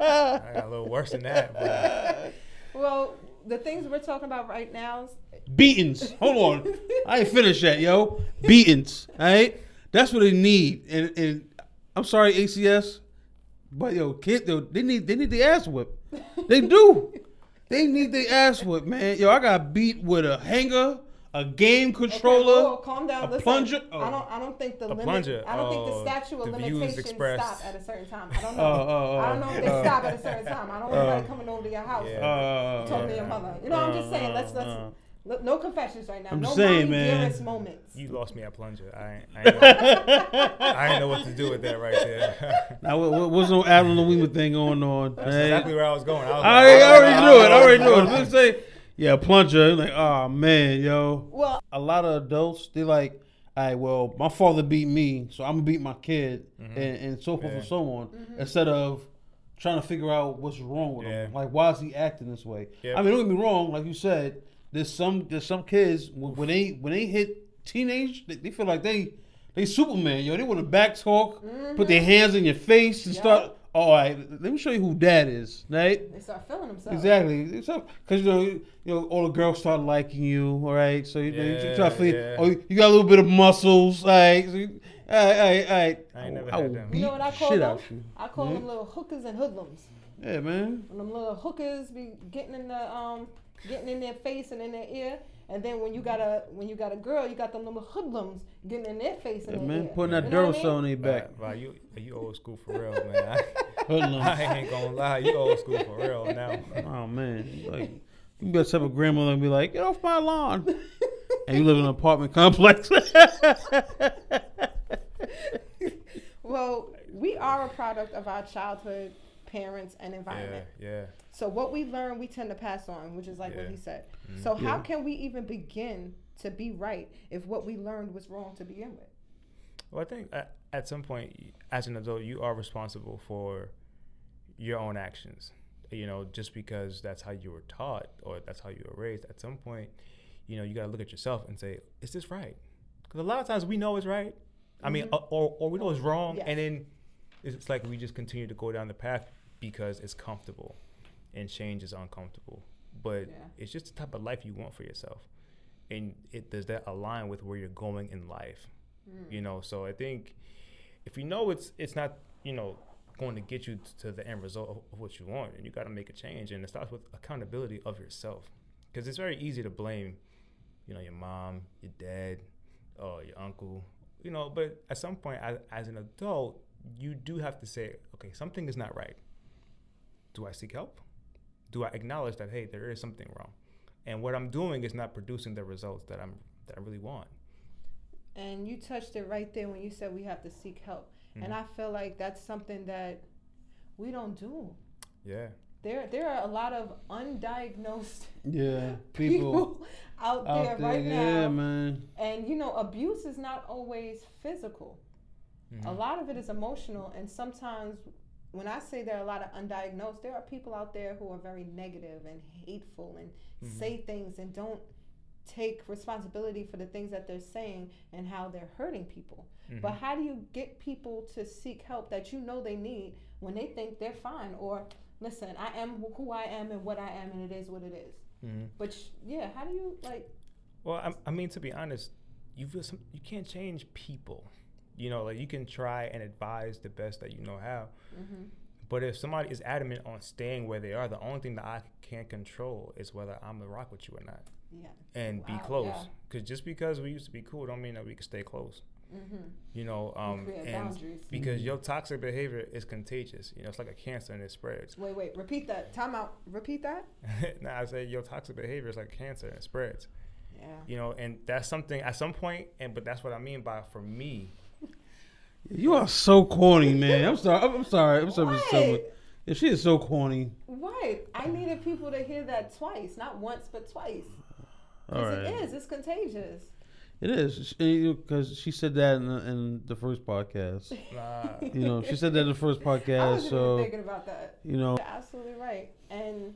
Speaker 4: *laughs* *laughs* I got a little worse than that. But
Speaker 2: Well, the things we're talking about right now. is-
Speaker 1: Beatings. Hold on. I ain't finished yet, yo. Beatings. All right. That's what they need. And and I'm sorry, ACS, but yo, kid, yo, they need they need the ass whip. They do. They need the ass whip, man. Yo, I got beat with a hanger, a game
Speaker 2: Okay,
Speaker 1: controller.
Speaker 2: calm down.
Speaker 1: a
Speaker 2: Listen,
Speaker 1: plunger-
Speaker 2: I
Speaker 1: oh.
Speaker 2: don't. I don't think the
Speaker 4: A
Speaker 2: limit.
Speaker 4: plunger.
Speaker 2: I don't think
Speaker 4: Oh,
Speaker 2: the statute of
Speaker 4: the
Speaker 2: limitations
Speaker 4: expressed.
Speaker 2: stop at a certain time. I don't *laughs* know.
Speaker 1: Oh, oh, oh.
Speaker 2: I don't know if they
Speaker 1: Oh.
Speaker 2: stop at a certain time. I don't want
Speaker 1: Oh.
Speaker 2: anybody coming over to your house.
Speaker 4: Yeah.
Speaker 1: Uh,
Speaker 2: and Talking to your mother. You know, I'm just saying. Let's let's
Speaker 1: uh,
Speaker 2: no confessions right now.
Speaker 1: I'm
Speaker 2: no
Speaker 1: just saying, man.
Speaker 2: dearest moments.
Speaker 4: you lost me at plunger. I ain't, I *laughs* ain't, know, I ain't know what to do with that right there. *laughs*
Speaker 1: Now, what, what, what's no Abner Louima thing going on?
Speaker 4: That's
Speaker 1: hey?
Speaker 4: exactly where I was going. I, was
Speaker 1: I,
Speaker 4: like,
Speaker 1: I already knew it. I already knew it.
Speaker 4: I
Speaker 1: Let's say, yeah, plunger. Like, oh man, yo.
Speaker 2: Well,
Speaker 1: A lot of adults, they like, all right, well, my father beat me, so I'm gonna beat my kid, mm-hmm. and, and so forth
Speaker 4: Yeah.
Speaker 1: and so on. Mm-hmm. Instead of trying to figure out what's wrong with him, like why is he acting this way?
Speaker 4: Yeah.
Speaker 1: I mean, don't get me wrong. Like you said, there's some there's some kids when when they when they hit teenage, they, they feel like they they Superman, yo. They want to back talk, put their mm-hmm. hands in your face, and
Speaker 2: Yeah.
Speaker 1: start. "Oh, all right, let me show you who dad is, right?
Speaker 2: they start feeling themselves.
Speaker 1: Exactly. Because you know, you know, all the girls start liking you. All right. So you, know, you try to feel.
Speaker 4: yeah.
Speaker 1: Oh, you got a little bit of muscles. All right. So you, all right. All right. All right.
Speaker 4: I ain't never
Speaker 1: will
Speaker 4: had them.
Speaker 2: You know what I call
Speaker 1: shit
Speaker 2: them?
Speaker 1: out you.
Speaker 2: I call
Speaker 1: Mhm.
Speaker 2: them little hookers and hoodlums.
Speaker 1: Yeah, man.
Speaker 2: When them little hookers be getting in the um getting in their face and in their ear, and then when you got a when you got a girl, you got them little hoodlums getting in their face and
Speaker 1: Yeah,
Speaker 2: their
Speaker 1: man.
Speaker 2: ear.
Speaker 1: Putting that
Speaker 2: You know what I
Speaker 1: Duracell
Speaker 2: mean?
Speaker 1: on their back.
Speaker 4: Wow, you you old school for real, man. I, *laughs*
Speaker 1: Hoodlum.
Speaker 4: I ain't gonna lie, you old school for real now. *laughs*
Speaker 1: Oh man. Like you can have a grandmother and be like, "Get off my lawn," and you live in an apartment complex. *laughs*
Speaker 2: Well, we are a product of our childhood, parents, and environment.
Speaker 4: yeah. yeah.
Speaker 2: So what we learn, we tend to pass on, which is like what he said.
Speaker 4: Mhm.
Speaker 2: So how can we even begin to be right if what we learned was wrong to begin with?
Speaker 4: Well, I think at, at some point, as an adult, you are responsible for your own actions. You know, just because that's how you were taught or that's how you were raised, at some point, you know, you got to look at yourself and say, is this right? Because a lot of times we know it's right. I mean, uh, or, or we know it's wrong.
Speaker 2: Yes.
Speaker 4: And then it's like we just continue to go down the path because it's comfortable and change is uncomfortable. But
Speaker 2: Yeah.
Speaker 4: it's just the type of life you want for yourself. And it does that align with where you're going in life? Mm. you know so i think if you know it's it's not you know going to get you to the end result of, of what you want and you got to make a change and it starts with accountability of yourself because it's very easy to blame, you know, your mom, your dad, or your uncle, you know. But at some point, as, as an adult, you do have to say, okay, something is not right. Do I seek help? Do I acknowledge that hey, there is something wrong, and what I'm doing is not producing the results that I'm that I really want.
Speaker 2: And you touched it right there when you said we have to seek help.
Speaker 4: Mhm.
Speaker 2: And I feel like that's something that we don't do.
Speaker 4: Yeah.
Speaker 2: There, there are a lot of undiagnosed
Speaker 1: Yeah, *laughs*
Speaker 2: people,
Speaker 1: people
Speaker 2: out there
Speaker 1: out there.
Speaker 2: right
Speaker 1: yeah,
Speaker 2: now.
Speaker 1: man.
Speaker 2: And you know, abuse is not always physical. A
Speaker 4: Mhm.
Speaker 2: lot of it is emotional, and sometimes when I say there are a lot of undiagnosed, there are people out there who are very negative and hateful and
Speaker 4: Mhm.
Speaker 2: say things and don't take responsibility for the things that they're saying and how they're hurting people. But
Speaker 4: Mhm.
Speaker 2: how do you get people to seek help that you know they need when they think they're fine? Or listen, I am who I am and what I am, and it is what it is.
Speaker 4: Mhm.
Speaker 2: But sh- yeah, how do you like?
Speaker 4: Well, I, I mean, to be honest, you feel some, you can't change people. You know, like you can try and advise the best that you know how.
Speaker 2: hmm
Speaker 4: But if somebody is adamant on staying where they are, the only thing that I can't control is whether I'm gonna rock with you or not,
Speaker 2: Yeah.
Speaker 4: and be
Speaker 2: Wow,
Speaker 4: close.
Speaker 2: yeah.
Speaker 4: Because just because we used to be cool, don't mean that we can stay close.
Speaker 2: Mm-hmm.
Speaker 4: You know, um,
Speaker 2: create
Speaker 4: and
Speaker 2: boundaries.
Speaker 4: because your toxic behavior is contagious. You know, it's like a cancer and it spreads.
Speaker 2: Wait, wait. Repeat that. Time out. Repeat that. *laughs*
Speaker 4: now I say your toxic behavior is like cancer and it spreads.
Speaker 2: Yeah.
Speaker 4: You know, and that's something at some point, and but that's what I mean by for me.
Speaker 1: You are so corny, man. I'm sorry. I'm, sorry. I'm sorry.
Speaker 2: What?
Speaker 1: Yeah, she is so corny.
Speaker 2: Right. I needed people to hear that twice, not once, but twice.
Speaker 1: All right.
Speaker 2: it is. It's contagious.
Speaker 1: It is because she said that in the, in the first podcast. *laughs*
Speaker 4: Nah,
Speaker 1: You know, she said that in the first *laughs* podcast.
Speaker 2: I even
Speaker 1: So
Speaker 2: thinking about that.
Speaker 1: you know,
Speaker 2: You're absolutely right. And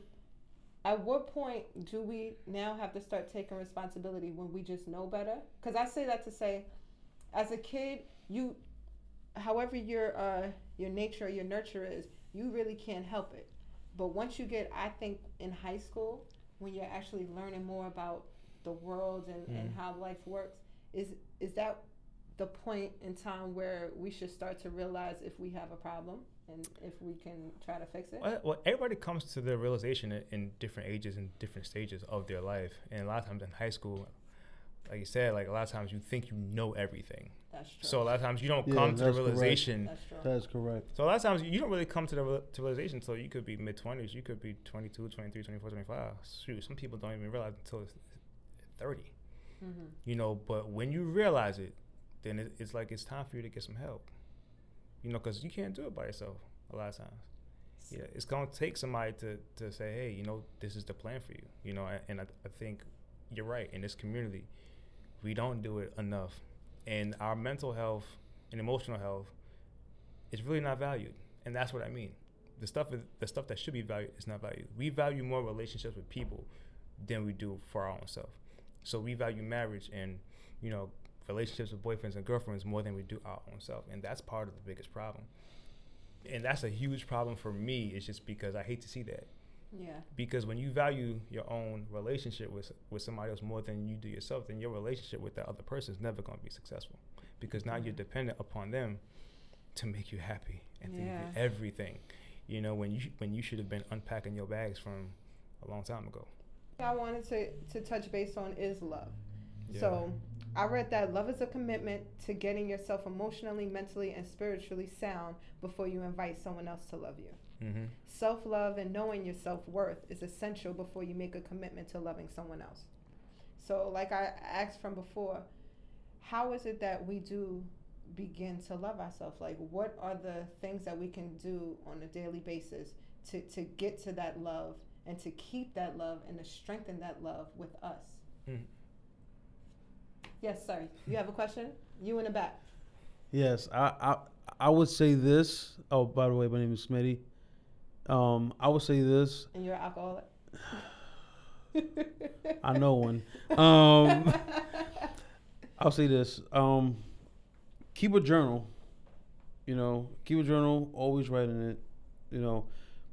Speaker 2: at what point do we now have to start taking responsibility when we just know better? Because I say that to say, as a kid, you, however your uh, your nature or your nurture is, you really can't help it. But once you get, I think, in high school, when you're actually learning more about the world and, and
Speaker 4: Mm.
Speaker 2: how life works, is is that the point in time where we should start to realize if we have a problem and if we can try to fix it?
Speaker 4: well, well, everybody comes to the realization in, in different ages and different stages of their life, and a lot of times in high school, like you said, like a lot of times you think you know everything.
Speaker 2: That's true.
Speaker 4: So a lot of times you don't
Speaker 1: Yeah,
Speaker 4: come to the
Speaker 1: that's correct.
Speaker 4: realization.
Speaker 2: That's true.
Speaker 1: that's correct.
Speaker 4: So a lot of times you don't really come to the real- to realization until you could be mid 20s, you could be 22, 23, 24, 25. Shoot, some people don't even realize until it's 30.
Speaker 2: hmm
Speaker 4: You know, but when you realize it, then it, it's like it's time for you to get some help. You know, because you can't do it by yourself a lot of times. Yeah, it's gonna take somebody to, to say, hey, you know, this is the plan for you. You know, and, and I, I think you're right. In this community, we don't do it enough, and our mental health and emotional health is really not valued, and that's what I mean. The stuff the stuff that should be valued is not valued. We value more relationships with people than we do for our own self. So we value marriage and you know relationships with boyfriends and girlfriends more than we do our own self, and that's part of the biggest problem. And that's a huge problem for me. It's just because I hate to see that.
Speaker 2: Yeah.
Speaker 4: Because when you value your own relationship with with somebody else more than you do yourself, then your relationship with that other person is never going to be successful. Because now you're mm-hmm. dependent upon them to make you happy and
Speaker 2: Yeah.
Speaker 4: everything. You know when you when you should have been unpacking your bags from a long time ago.
Speaker 2: I wanted to, to touch base on is love.
Speaker 4: Yeah.
Speaker 2: So I read that love is a commitment to getting yourself emotionally, mentally, and spiritually sound before you invite someone else to love you.
Speaker 4: Mm-hmm.
Speaker 2: Self love and knowing your self worth is essential before you make a commitment to loving someone else. So, like I asked from before, how is it that we do begin to love ourselves? Like, what are the things that we can do on a daily basis to, to get to that love and to keep that love and to strengthen that love with us?
Speaker 4: Mhm.
Speaker 2: Yes, sorry. You have a question? You in the back.
Speaker 1: Yes, I, I I would say this. Oh, by the way, my name is Smitty. Um, I would say this.
Speaker 2: And you're an alcoholic?
Speaker 1: I know one. Um, I'll say this. Um, keep a journal. You know, keep a journal. Always writing it. You know,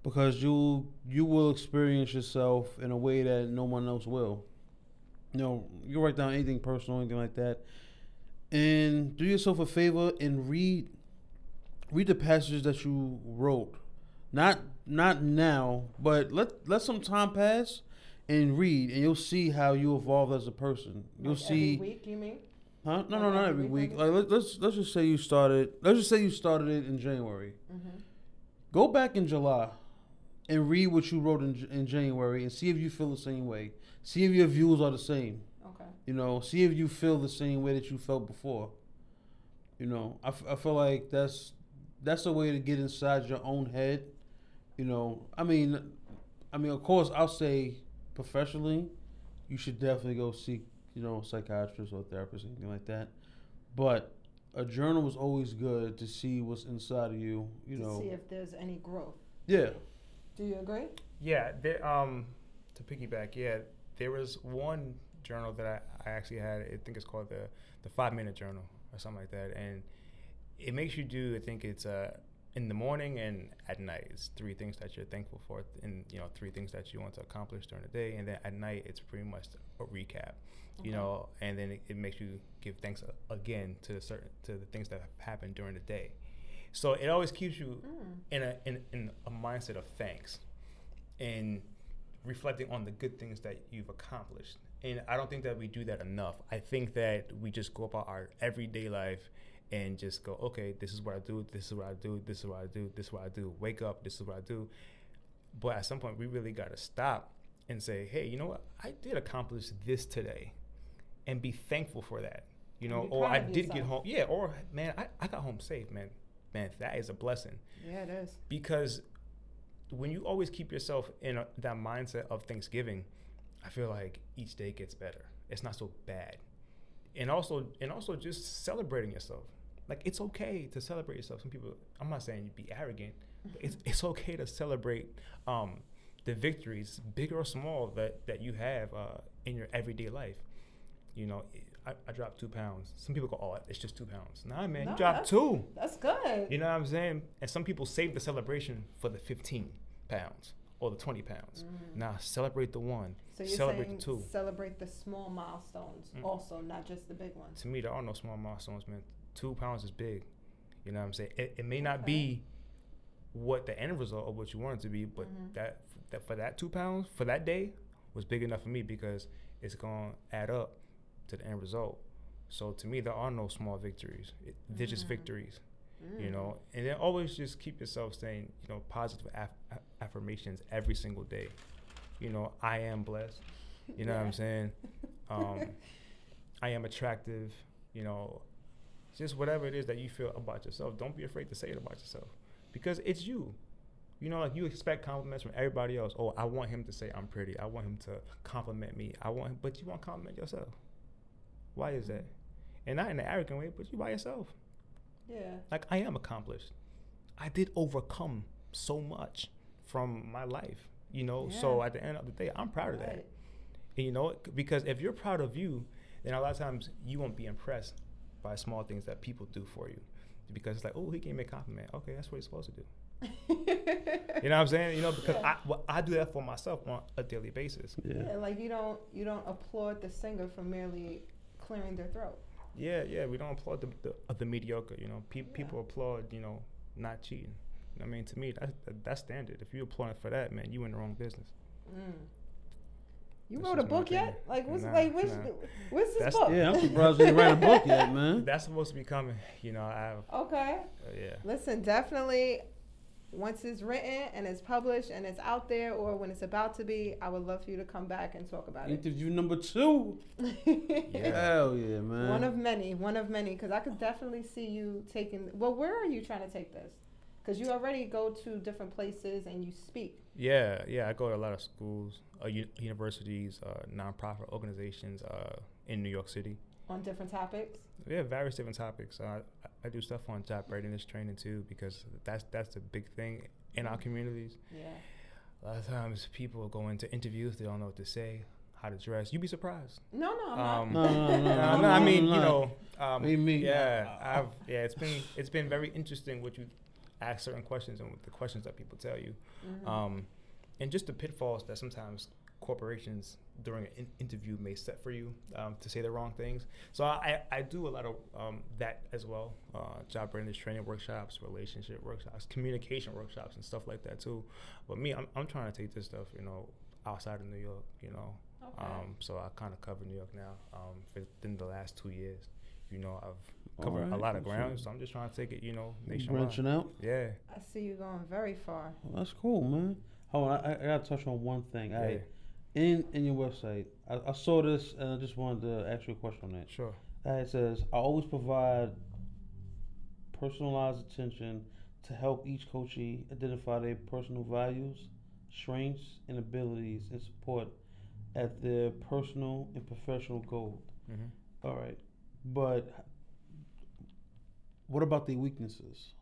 Speaker 1: because you you will experience yourself in a way that no one else will. You know, you write down anything personal, anything like that, and do yourself a favor and read read the passages that you wrote. Not not now, but let let some time pass and read, and you'll see how you evolve as a person. You'll
Speaker 2: Like
Speaker 1: see.
Speaker 2: every week. You mean?
Speaker 1: Huh? No,
Speaker 2: Like
Speaker 1: no, not
Speaker 2: every
Speaker 1: every
Speaker 2: week.
Speaker 1: Like let, let's let's just say you started. Let's just say you started it in January.
Speaker 2: Mm-hmm.
Speaker 1: Go back in July and read what you wrote in, in January and see if you feel the same way. See if your views are the same.
Speaker 2: Okay.
Speaker 1: You know, see if you feel the same way that you felt before. You know, I, f- I feel like that's that's a way to get inside your own head. You know, I mean, I mean, of course, I'll say professionally, you should definitely go seek, you know, a psychiatrist or a therapist, anything like that. But a journal is always good to see what's inside of you. You
Speaker 2: to
Speaker 1: know,
Speaker 2: see if there's any growth.
Speaker 1: yeah.
Speaker 2: Do you agree?
Speaker 4: Yeah, there, um, to piggyback, yeah, there was one journal that I, I actually had. I think it's called the the five minute journal or something like that, and it makes you do. I think it's uh in the morning and at night. It's three things that you're thankful for, and you know three things that you want to accomplish during the day, and then at night it's pretty much a recap, you know, and then it, it makes you give thanks again to the certain to the things that have happened during the day. So it always keeps you
Speaker 2: Mm.
Speaker 4: in a in, in a mindset of thanks and reflecting on the good things that you've accomplished. And I don't think that we do that enough. I think that we just go about our everyday life and just go, okay, this is what I do, this is what I do, this is what I do, this is what I do. Wake up, this is what I do. But at some point, we really got to stop and say, hey, you know what? I did accomplish this today and be thankful for that. You know, or I did get home. Yeah, or man, I, I got home safe, man. Man, that is a blessing
Speaker 2: Yeah, it is.
Speaker 4: because when you always keep yourself in a, that mindset of Thanksgiving, I feel like each day gets better. It's not so bad, and also and also just celebrating yourself. Like it's okay to celebrate yourself. Some people, I'm not saying you be arrogant, but it's it's okay to celebrate um, the victories, big or small, that that you have uh, in your everyday life. You know, I, I dropped two pounds. Some people go, "Oh, it's just two pounds." Nah, man,
Speaker 2: No,
Speaker 4: you dropped
Speaker 2: that's-
Speaker 4: two.
Speaker 2: That's good.
Speaker 4: You know what I'm saying? And some people save the celebration for the 15 pounds or the 20 pounds. Now celebrate the one.
Speaker 2: Mm. so you're
Speaker 4: celebrate
Speaker 2: saying
Speaker 4: the two.
Speaker 2: celebrate the small milestones
Speaker 4: Mm.
Speaker 2: also, not just the big ones.
Speaker 4: To me, there are no small milestones, man. Two pounds is big. You know what I'm saying? It, it may not be what the end result of what you want it to be, but
Speaker 2: Mhm.
Speaker 4: that that for that two pounds for that day was big enough for me because it's gonna add up to the end result. So to me, there are no small victories. It, they're just
Speaker 2: Mm.
Speaker 4: victories.
Speaker 2: Mm.
Speaker 4: you know and then always just keep yourself saying you know positive aff- affirmations every single day you know i am blessed you know what i'm saying um, i am attractive you know just whatever it is that you feel about yourself. Don't be afraid to say it about yourself. Because it's you. You know like you expect compliments from everybody else. Oh i want him to say i'm pretty. I want him to compliment me. I want him but you want to compliment yourself. Why is that? And not in an arrogant way but you by yourself.
Speaker 2: Yeah.
Speaker 4: like I am accomplished. I did overcome so much from my life, you know. So at the end of the day, I'm proud of that. And you know, because if you're proud of you, then a lot of times you won't be impressed by small things that people do for you, because it's like, oh, he gave me a compliment. Okay, that's what he's supposed to do. *laughs* You know what I'm saying? You know, because
Speaker 2: Yeah.
Speaker 4: I well, I do that for myself on a daily basis.
Speaker 2: Yeah, like you don't you don't applaud the singer for merely clearing their throat.
Speaker 4: Yeah, yeah. We don't applaud the the, uh, the mediocre. You know, Pe-
Speaker 2: Yeah.
Speaker 4: people applaud. You know, not cheating. I mean, to me, that's that's standard. If you applaud for that, man, you in the wrong business.
Speaker 2: Mm. You
Speaker 4: That's
Speaker 2: wrote a book yet? Like what's
Speaker 4: Nah,
Speaker 2: like what's,
Speaker 4: nah.
Speaker 2: what's this
Speaker 4: That's-
Speaker 2: book?
Speaker 1: Yeah, I'm *laughs* surprised you didn't write a book yet, man. *laughs*
Speaker 4: That's supposed to be coming. You know, I have.
Speaker 2: Okay.
Speaker 4: Uh, yeah.
Speaker 2: Listen, definitely once it's written and it's published and it's out there or when it's about to be, I would love for you to come back and talk about it.
Speaker 1: Interview number two. *laughs*
Speaker 4: Yeah.
Speaker 1: Hell yeah, man.
Speaker 2: One of many, one of many, because I could definitely see you taking. Well, where are you trying to take this? Because you already go to different places and you speak.
Speaker 4: Yeah, yeah. I go to a lot of schools, uh, u- universities, uh, nonprofit organizations uh, in New York City.
Speaker 2: on different topics.
Speaker 4: Yeah, various different topics. Uh, I, I do stuff on job readiness training too because that's that's the big thing in our communities.
Speaker 2: Yeah.
Speaker 4: A lot of times people go into interviews, they don't know what to say, how to dress. You'd be surprised.
Speaker 2: No, no, I'm
Speaker 4: Um,
Speaker 1: No, no, no,
Speaker 4: No, *laughs*
Speaker 1: no,
Speaker 4: no, I
Speaker 1: no,
Speaker 4: mean,
Speaker 1: no.
Speaker 4: you know, um,
Speaker 1: What do you mean?
Speaker 4: yeah, I've, yeah, it's been it's been very interesting what you ask certain questions and the questions that people tell you.
Speaker 2: Mhm.
Speaker 4: um, and just the pitfalls that sometimes corporations during an in- interview may set for you um, to say the wrong things. So I, I do a lot of um, that as well, uh, job readiness training workshops, relationship workshops, communication workshops, and stuff like that too. But me, I'm, I'm trying to take this stuff, you know, outside of New York. You know,
Speaker 2: Okay.
Speaker 4: um, so I kind of cover New York now. Um, within the last two years, you know, I've covered a lot of ground. So I'm just trying to take it, you know, nationwide.
Speaker 1: Branching out.
Speaker 4: Yeah.
Speaker 2: I see you going very far.
Speaker 1: Well, that's cool, man. Hold on, I, I gotta touch on one thing.
Speaker 4: Yeah.
Speaker 1: I, in in your website, I, I saw this and I just wanted to ask you a question on that.
Speaker 4: Sure.
Speaker 1: Uh, it says, I always provide personalized attention to help each coachee identify their personal values, strengths, and abilities and support at their personal and professional goals.
Speaker 4: hmm
Speaker 1: All right. But what about the weaknesses?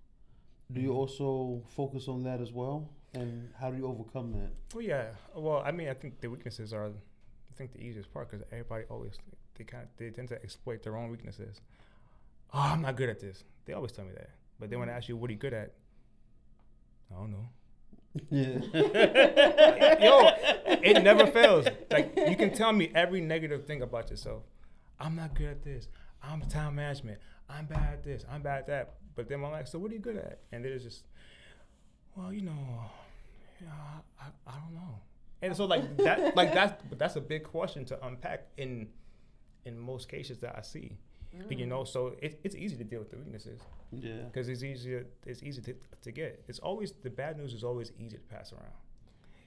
Speaker 1: Do you
Speaker 4: Mhm.
Speaker 1: also focus on that as well? And how do you overcome that?
Speaker 4: Well, yeah. Well, I mean, I think the weaknesses are, I think the easiest part because everybody always they kind of they tend to exploit their own weaknesses. Oh, I'm not good at this. They always tell me that. But then when I ask you, what are you good at? I don't know.
Speaker 1: Yeah. *laughs*
Speaker 4: Yo, it never fails. Like you can tell me every negative thing about yourself. I'm not good at this. I'm time management. I'm bad at this. I'm bad at that. But then I'm like, so what are you good at? And they're just, well, you know, yeah, I, I don't know. And so like that, *laughs* like that's that's a big question to unpack in in most cases that I see. You mm. know, so it, it's easy to deal with the weaknesses
Speaker 1: yeah.
Speaker 4: because it's easier it's easy to, to get it's always the bad news is always easy to pass around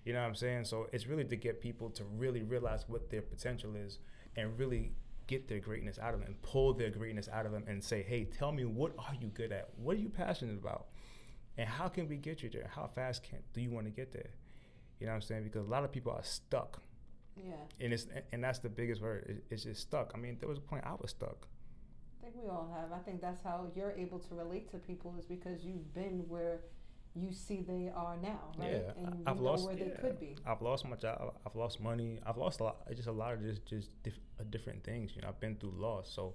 Speaker 4: you know what i'm saying so it's really to get people to really realize what their potential is and really get their greatness out of them and pull their greatness out of them and say hey tell me what are you good at? What are you passionate about? And how can we get you there? How fast can do you want to get there? You know what i'm saying? Because a lot of people are stuck.
Speaker 2: Yeah,
Speaker 4: and it's and that's the biggest word it's just stuck. I mean there was a point i was stuck.
Speaker 2: I think we all have. I think that's how you're able to relate to people is because you've been where you see they are now, right?
Speaker 4: Yeah,
Speaker 2: and
Speaker 4: I've lost-
Speaker 2: where they could be.
Speaker 4: I've lost my job. I've lost money. I've lost a lot. Just a lot of just just diff, uh, different things. You know, I've been through loss. So,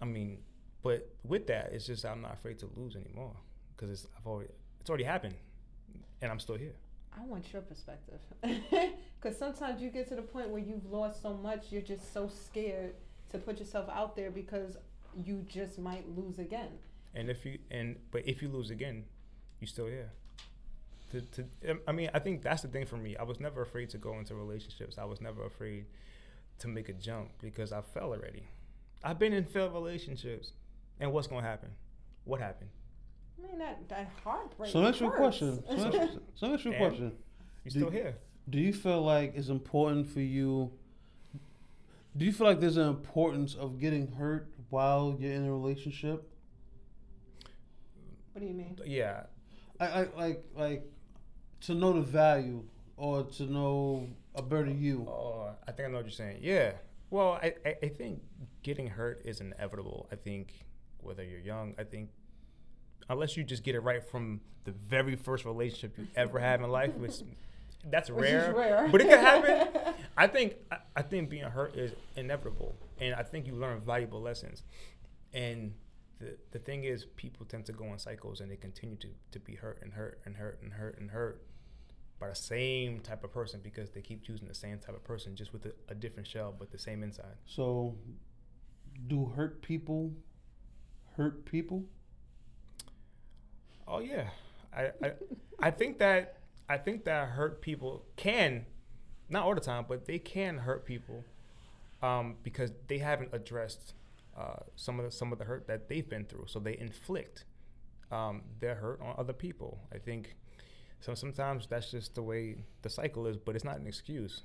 Speaker 4: I mean, but with that, it's just I'm not afraid to lose anymore because it's I've already it's already happened, and I'm still here.
Speaker 2: I want your perspective. *laughs* Because sometimes you get to the point where you've lost so much, you're just so scared to put yourself out there because you just might lose again.
Speaker 4: And if you and but if you lose again, you still here. To, to um, I mean, I think that's the thing for me. I was never afraid to go into relationships. I was never afraid to make a jump because I fell already. I've been in failed relationships, and what's gonna happen? What happened?
Speaker 2: I mean, that, that heartbreak.
Speaker 1: So that's your
Speaker 2: hurts.
Speaker 1: question. So that's, *laughs* so that's your
Speaker 4: And-
Speaker 1: question.
Speaker 4: You still here?
Speaker 1: Do you feel like it's important for you? Do you feel like there's an importance of getting hurt while you're in a relationship?
Speaker 2: What do you mean?
Speaker 4: Yeah,
Speaker 1: I, I like like to know the value or to know a better you.
Speaker 4: Oh, I think I know what you're saying. Yeah. Well, I, I, I think getting hurt is inevitable. I think whether you're young, I think unless you just get it right from the very first relationship you ever have in life, which *laughs* that's
Speaker 2: Which
Speaker 4: rare,
Speaker 2: rare.
Speaker 4: but it can happen. *laughs* I think I, I think being hurt is inevitable, and I think you learn valuable lessons. And the the thing is, people tend to go in cycles, and they continue to to be hurt and hurt and hurt and hurt and hurt by the same type of person because they keep choosing the same type of person just with a, a different shell but the same inside.
Speaker 1: So, do hurt people hurt people?
Speaker 4: Oh yeah, I I, I think that I think that hurt people can, not all the time, but they can hurt people, um, because they haven't addressed uh, some of the some of the hurt that they've been through, so they inflict um, their hurt on other people. I think so. Sometimes that's just the way the cycle is, but it's not an excuse.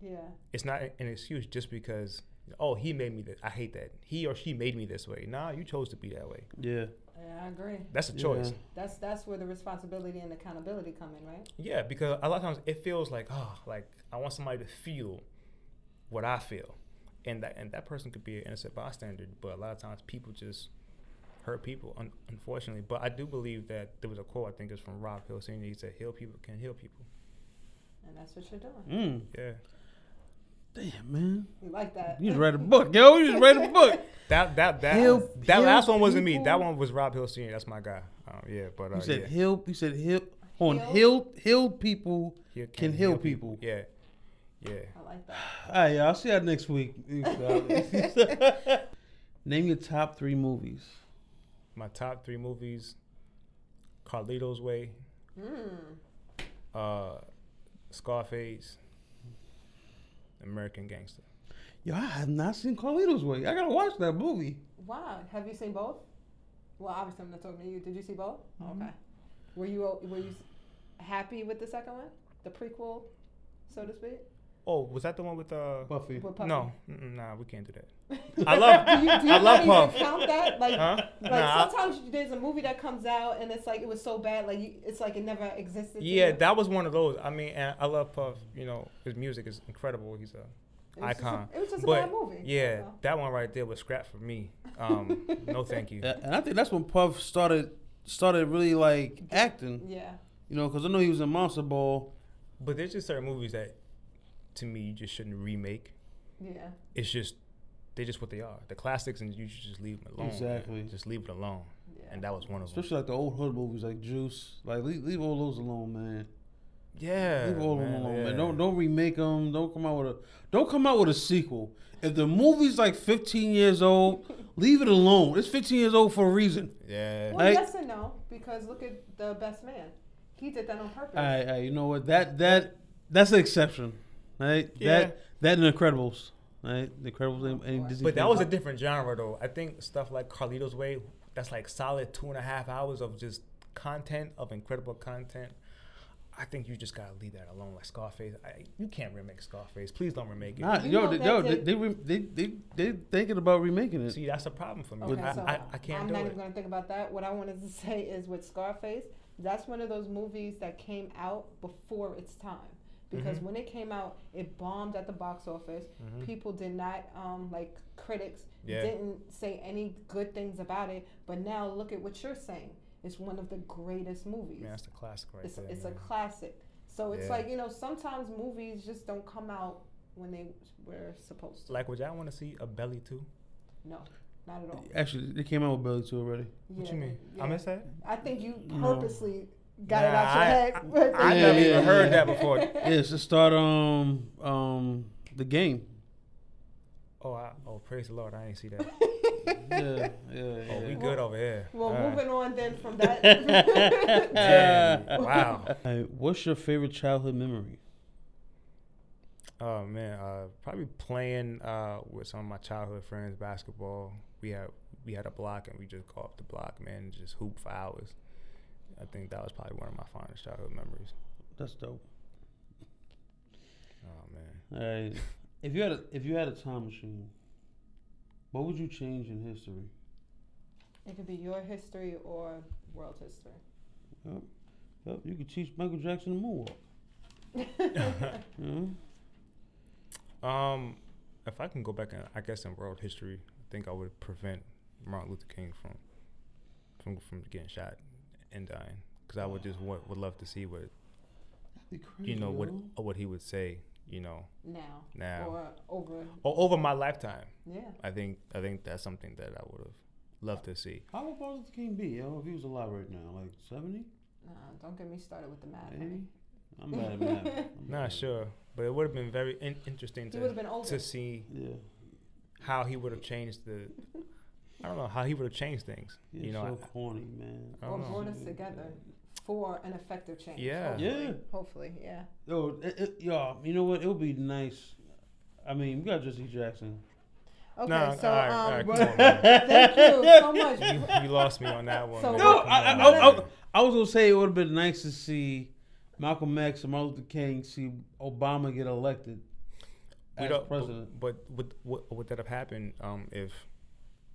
Speaker 2: Yeah.
Speaker 4: It's not an excuse just because. Oh, he made me this. I hate that. He or she made me this way. Nah, you chose to be that way.
Speaker 1: Yeah.
Speaker 2: Yeah, I agree.
Speaker 4: That's a choice.
Speaker 1: Yeah.
Speaker 2: That's that's where the responsibility and accountability come in, right?
Speaker 4: Yeah, because a lot of times it feels like, oh, like I want somebody to feel what I feel, and that and that person could be an innocent bystander. But a lot of times people just hurt people, un- unfortunately. But I do believe that there was a quote I think it's from Rob Hill saying he said, "Heal people can heal people."
Speaker 2: And that's what you're doing.
Speaker 1: Mm.
Speaker 4: Yeah,
Speaker 1: Damn, man.
Speaker 2: You like that?
Speaker 1: You just read a book, yo. You just read a book. *laughs*
Speaker 4: that that that
Speaker 1: Heal-
Speaker 4: that
Speaker 1: heal
Speaker 4: last one wasn't me. That one was Rob Hill Senior. That's my guy. Um, yeah, but uh,
Speaker 1: You said
Speaker 4: yeah.
Speaker 1: heal. You said heal. On
Speaker 2: Heal?
Speaker 1: healed, healed people
Speaker 4: Heal-
Speaker 1: can heal people.
Speaker 4: Yeah, yeah.
Speaker 2: I like that. *sighs*
Speaker 1: All right, y'all. I'll see y'all next week. *laughs* Name your top three movies.
Speaker 4: My top three movies: Carlito's Way,
Speaker 2: Mm.
Speaker 4: uh, Scarface, American Gangster.
Speaker 1: Yo, I have not seen Carlito's Way. I gotta watch that movie.
Speaker 2: Wow. Have you seen both? Well, obviously I'm not talking to you. Did you see both?
Speaker 1: Mm-hmm.
Speaker 2: Okay. Were you were you happy with the second one, the prequel, so to speak?
Speaker 4: Oh, was that the one with uh?
Speaker 1: Buffy.
Speaker 2: With Puffy?
Speaker 4: No, nah, we can't do that. *laughs* I love.
Speaker 2: Do you, do you
Speaker 4: I love
Speaker 2: not
Speaker 4: Puff.
Speaker 2: even count that? Like,
Speaker 4: Huh?
Speaker 2: like
Speaker 4: Nah, I-
Speaker 2: sometimes there's a movie that comes out and it's like it was so bad, like you, it's like it never existed.
Speaker 4: Yeah, that was one of those. I mean, I love Puff. You know, his music is incredible. He's a
Speaker 2: It was just a-
Speaker 4: icon.
Speaker 2: it was just a bad movie.
Speaker 4: yeah,
Speaker 2: So.
Speaker 4: that one right there was scrap for me. Um, no, thank you. *laughs*
Speaker 1: And I think that's when Puff started started really like acting.
Speaker 2: Yeah.
Speaker 1: You know, because I know he was in Monster Ball.
Speaker 4: But there's just certain movies that, to me, you just shouldn't remake.
Speaker 2: Yeah.
Speaker 4: It's just they're just what they are. The classics, and you should just leave them alone. man.
Speaker 1: Exactly.
Speaker 4: Just leave it alone.
Speaker 2: Yeah.
Speaker 4: And that was one of them.
Speaker 1: Especially like the old hood movies like Juice. Like leave, leave all those alone, man.
Speaker 4: Yeah.
Speaker 1: leave all
Speaker 4: man,
Speaker 1: them alone,
Speaker 4: yeah.
Speaker 1: man. Don't don't remake them. Don't come out with a don't come out with a sequel. If the movie's like 15 years old, *laughs* leave it alone. It's 15 years old for a reason.
Speaker 4: Yeah.
Speaker 2: Well,
Speaker 1: Like-
Speaker 2: yes and no, because look at the best man. He did that on purpose.
Speaker 1: All right, all right, you know what? That that that's an exception, right?
Speaker 4: Yeah.
Speaker 1: That that and Incredibles, right? The Incredibles and, and Disney.
Speaker 4: But that was a different genre, though. I think stuff like Carlito's Way, that's like solid two and a half hours of just content, of incredible content. I think you just gotta leave that alone. Like Scarface, I, you can't remake Scarface. Please don't remake it.
Speaker 1: Nah,
Speaker 2: You
Speaker 1: yo,
Speaker 2: know
Speaker 1: they,
Speaker 2: that
Speaker 1: yo,
Speaker 2: they-
Speaker 1: they, they, re- they, they, they thinking about remaking it.
Speaker 4: See, that's a problem for me.
Speaker 2: Okay,
Speaker 4: I,
Speaker 2: so
Speaker 4: I, I can't
Speaker 2: I'm
Speaker 4: do
Speaker 2: not
Speaker 4: it.
Speaker 2: even going to think about that. What I wanted to *laughs* say is with Scarface, that's one of those movies that came out before its time. Because
Speaker 4: Mhm.
Speaker 2: when it came out, it bombed at the box office.
Speaker 4: Mhm.
Speaker 2: People did not, um, like critics,
Speaker 4: Yeah.
Speaker 2: didn't say any good things about it. But now look at what you're saying. It's one of the greatest movies.
Speaker 4: Man, that's the classic right
Speaker 2: it's
Speaker 4: there.
Speaker 2: it's
Speaker 4: man.
Speaker 2: a classic. So it's
Speaker 4: Yeah.
Speaker 2: like you know sometimes movies just don't come out when they were supposed to.
Speaker 4: like, would y'all want to see a Belly too?
Speaker 2: No, not at all.
Speaker 1: Actually, they came out with Belly 2 already.
Speaker 4: What you mean?
Speaker 2: yeah.
Speaker 4: I missed that.
Speaker 2: I think you
Speaker 1: No.
Speaker 2: purposely got it
Speaker 4: Nah,
Speaker 2: out your
Speaker 4: I-
Speaker 2: head.
Speaker 4: I,
Speaker 2: but-
Speaker 4: I
Speaker 1: Yeah,
Speaker 4: never
Speaker 1: yeah,
Speaker 4: even heard that before.
Speaker 1: Yes, to start um um the game.
Speaker 4: Oh, I, oh, praise the Lord! I ain't see that.
Speaker 1: Yeah, *laughs* yeah, yeah.
Speaker 4: Oh, we good over here.
Speaker 2: well,
Speaker 4: All right.
Speaker 2: moving on then from that. *laughs*
Speaker 4: Damn, wow.
Speaker 1: Hey, what's your favorite childhood memory?
Speaker 4: Oh man, uh, probably playing uh, with some of my childhood friends basketball. We had we had a block and we just go up the block, man, and just hoop for hours. I think that was probably one of my fondest childhood memories.
Speaker 1: That's dope.
Speaker 4: Oh man,
Speaker 1: All right. If you had a if you had a time machine, what would you change in history?
Speaker 2: it could be your history or world history.
Speaker 1: Yep. Yep. You could teach Michael Jackson to moonwalk. *laughs* You know?
Speaker 4: um, if I can go back and I guess in world history, I think I would prevent Martin Luther King from from from getting shot and dying because I would just want, would love to see what
Speaker 1: That'd be crazy.
Speaker 4: you know what what he would say, you know,
Speaker 2: now.
Speaker 4: now
Speaker 2: Or over.
Speaker 4: o- over my lifetime.
Speaker 2: Yeah.
Speaker 4: I think I think that's something that I would have loved to see.
Speaker 1: How old would Martin Luther King be, know if he was alive right now? Like 70?
Speaker 2: Nah, don't get me started with the math.
Speaker 1: 80?
Speaker 2: honey.
Speaker 1: I'm mad at math. *laughs*
Speaker 4: Not
Speaker 1: mad.
Speaker 4: sure, but it would have been very in- interesting
Speaker 2: He would have
Speaker 4: to
Speaker 2: been older.
Speaker 4: to see
Speaker 1: Yeah.
Speaker 4: how he would have changed the. I don't know how he would have changed things.
Speaker 1: He's
Speaker 4: you know,
Speaker 1: so
Speaker 4: I-
Speaker 1: corny, man.
Speaker 4: I
Speaker 2: Or
Speaker 4: know.
Speaker 2: brought us together for an effective change.
Speaker 4: Yeah.
Speaker 2: Hopefully.
Speaker 1: Yeah.
Speaker 2: Hopefully, yeah.
Speaker 1: Yo, it, it, yo, you know what? It would be nice. I mean, we got Jesse Jackson.
Speaker 2: Okay,
Speaker 4: Nah,
Speaker 2: so
Speaker 4: all right,
Speaker 2: um,
Speaker 4: all right, come on, *laughs*
Speaker 2: thank you so *laughs* much.
Speaker 4: you, you lost me on that one.
Speaker 2: So
Speaker 4: man.
Speaker 1: No,
Speaker 4: Come
Speaker 1: I, I,
Speaker 4: on,
Speaker 1: I. I, I was gonna say it would have been nice to see Malcolm X and Martin Luther King see Obama get elected
Speaker 4: We
Speaker 1: as
Speaker 4: don't-
Speaker 1: president.
Speaker 4: But, but would what would that have happened um, if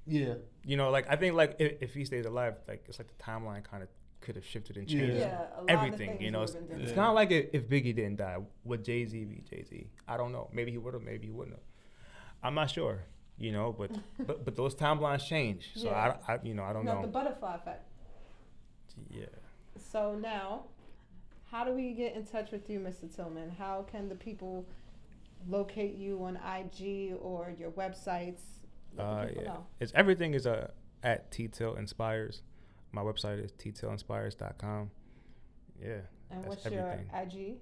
Speaker 1: yeah,
Speaker 4: you know, like I think like if, if he stays alive, like it's like the timeline kind of could have shifted and changed
Speaker 2: Yeah, a lot
Speaker 4: everything.
Speaker 2: Of
Speaker 4: You know, it's,
Speaker 2: would've
Speaker 4: it's
Speaker 1: Yeah.
Speaker 4: kind of like if, if Biggie didn't die, would Jay Z be Jay Z? I don't know. Maybe he would have. Maybe he wouldn't have. I'm not sure. You know, but *laughs* but but those timelines change. So
Speaker 2: Yeah.
Speaker 4: I, I you know I don't
Speaker 2: different. No, the butterfly effect.
Speaker 4: Yeah.
Speaker 2: So now, how do we get in touch with you, Mr. Tillman? How can the people locate you on IG or your websites? Let the
Speaker 4: Uh, yeah.
Speaker 2: know.
Speaker 4: It's everything is uh, at T-Till Inspires. My website is ttillinspires.com. Yeah.
Speaker 2: And
Speaker 4: that's
Speaker 2: what's
Speaker 4: everything.
Speaker 2: your IG?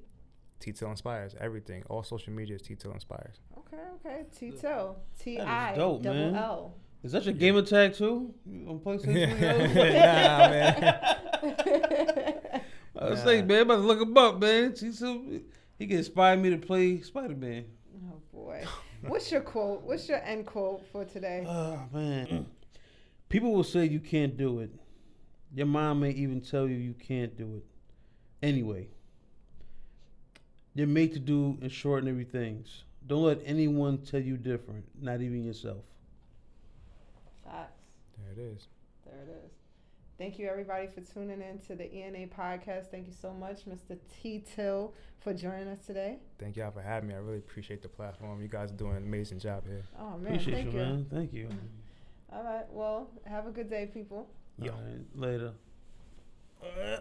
Speaker 4: T-Till Inspires. Everything. All social media is T-Till Inspires.
Speaker 2: Okay, okay. T-Till. T-I
Speaker 1: dope,
Speaker 2: double
Speaker 1: man.
Speaker 2: L.
Speaker 1: is that your gamer tag too? You on PlayStation? *laughs* yo?
Speaker 4: nah, man. *laughs*
Speaker 1: I was
Speaker 4: Nah.
Speaker 1: saying, man, I'm about to look him up, man. See some, he can inspire me to play Spider Man.
Speaker 2: Oh boy. *laughs* What's your quote? What's your end quote for today?
Speaker 1: Oh man. *clears throat* People will say you can't do it. Your mom may even tell you you can't do it. Anyway, you're made to do and extraordinary things. Don't let anyone tell you different, not even yourself.
Speaker 2: Facts.
Speaker 4: There it is.
Speaker 2: There it is. Thank you, everybody, for tuning in to the ENA podcast. Thank you so much, Mr. T. Till, for joining us today.
Speaker 4: Thank y'all for having me. I really appreciate the platform. You guys are doing an amazing job here.
Speaker 2: Oh, man.
Speaker 1: Appreciate
Speaker 2: thank
Speaker 1: you,
Speaker 2: you.
Speaker 1: man. Thank you.
Speaker 2: All right. Well, have a good day, people.
Speaker 4: Yo.
Speaker 1: All right, later. Uh.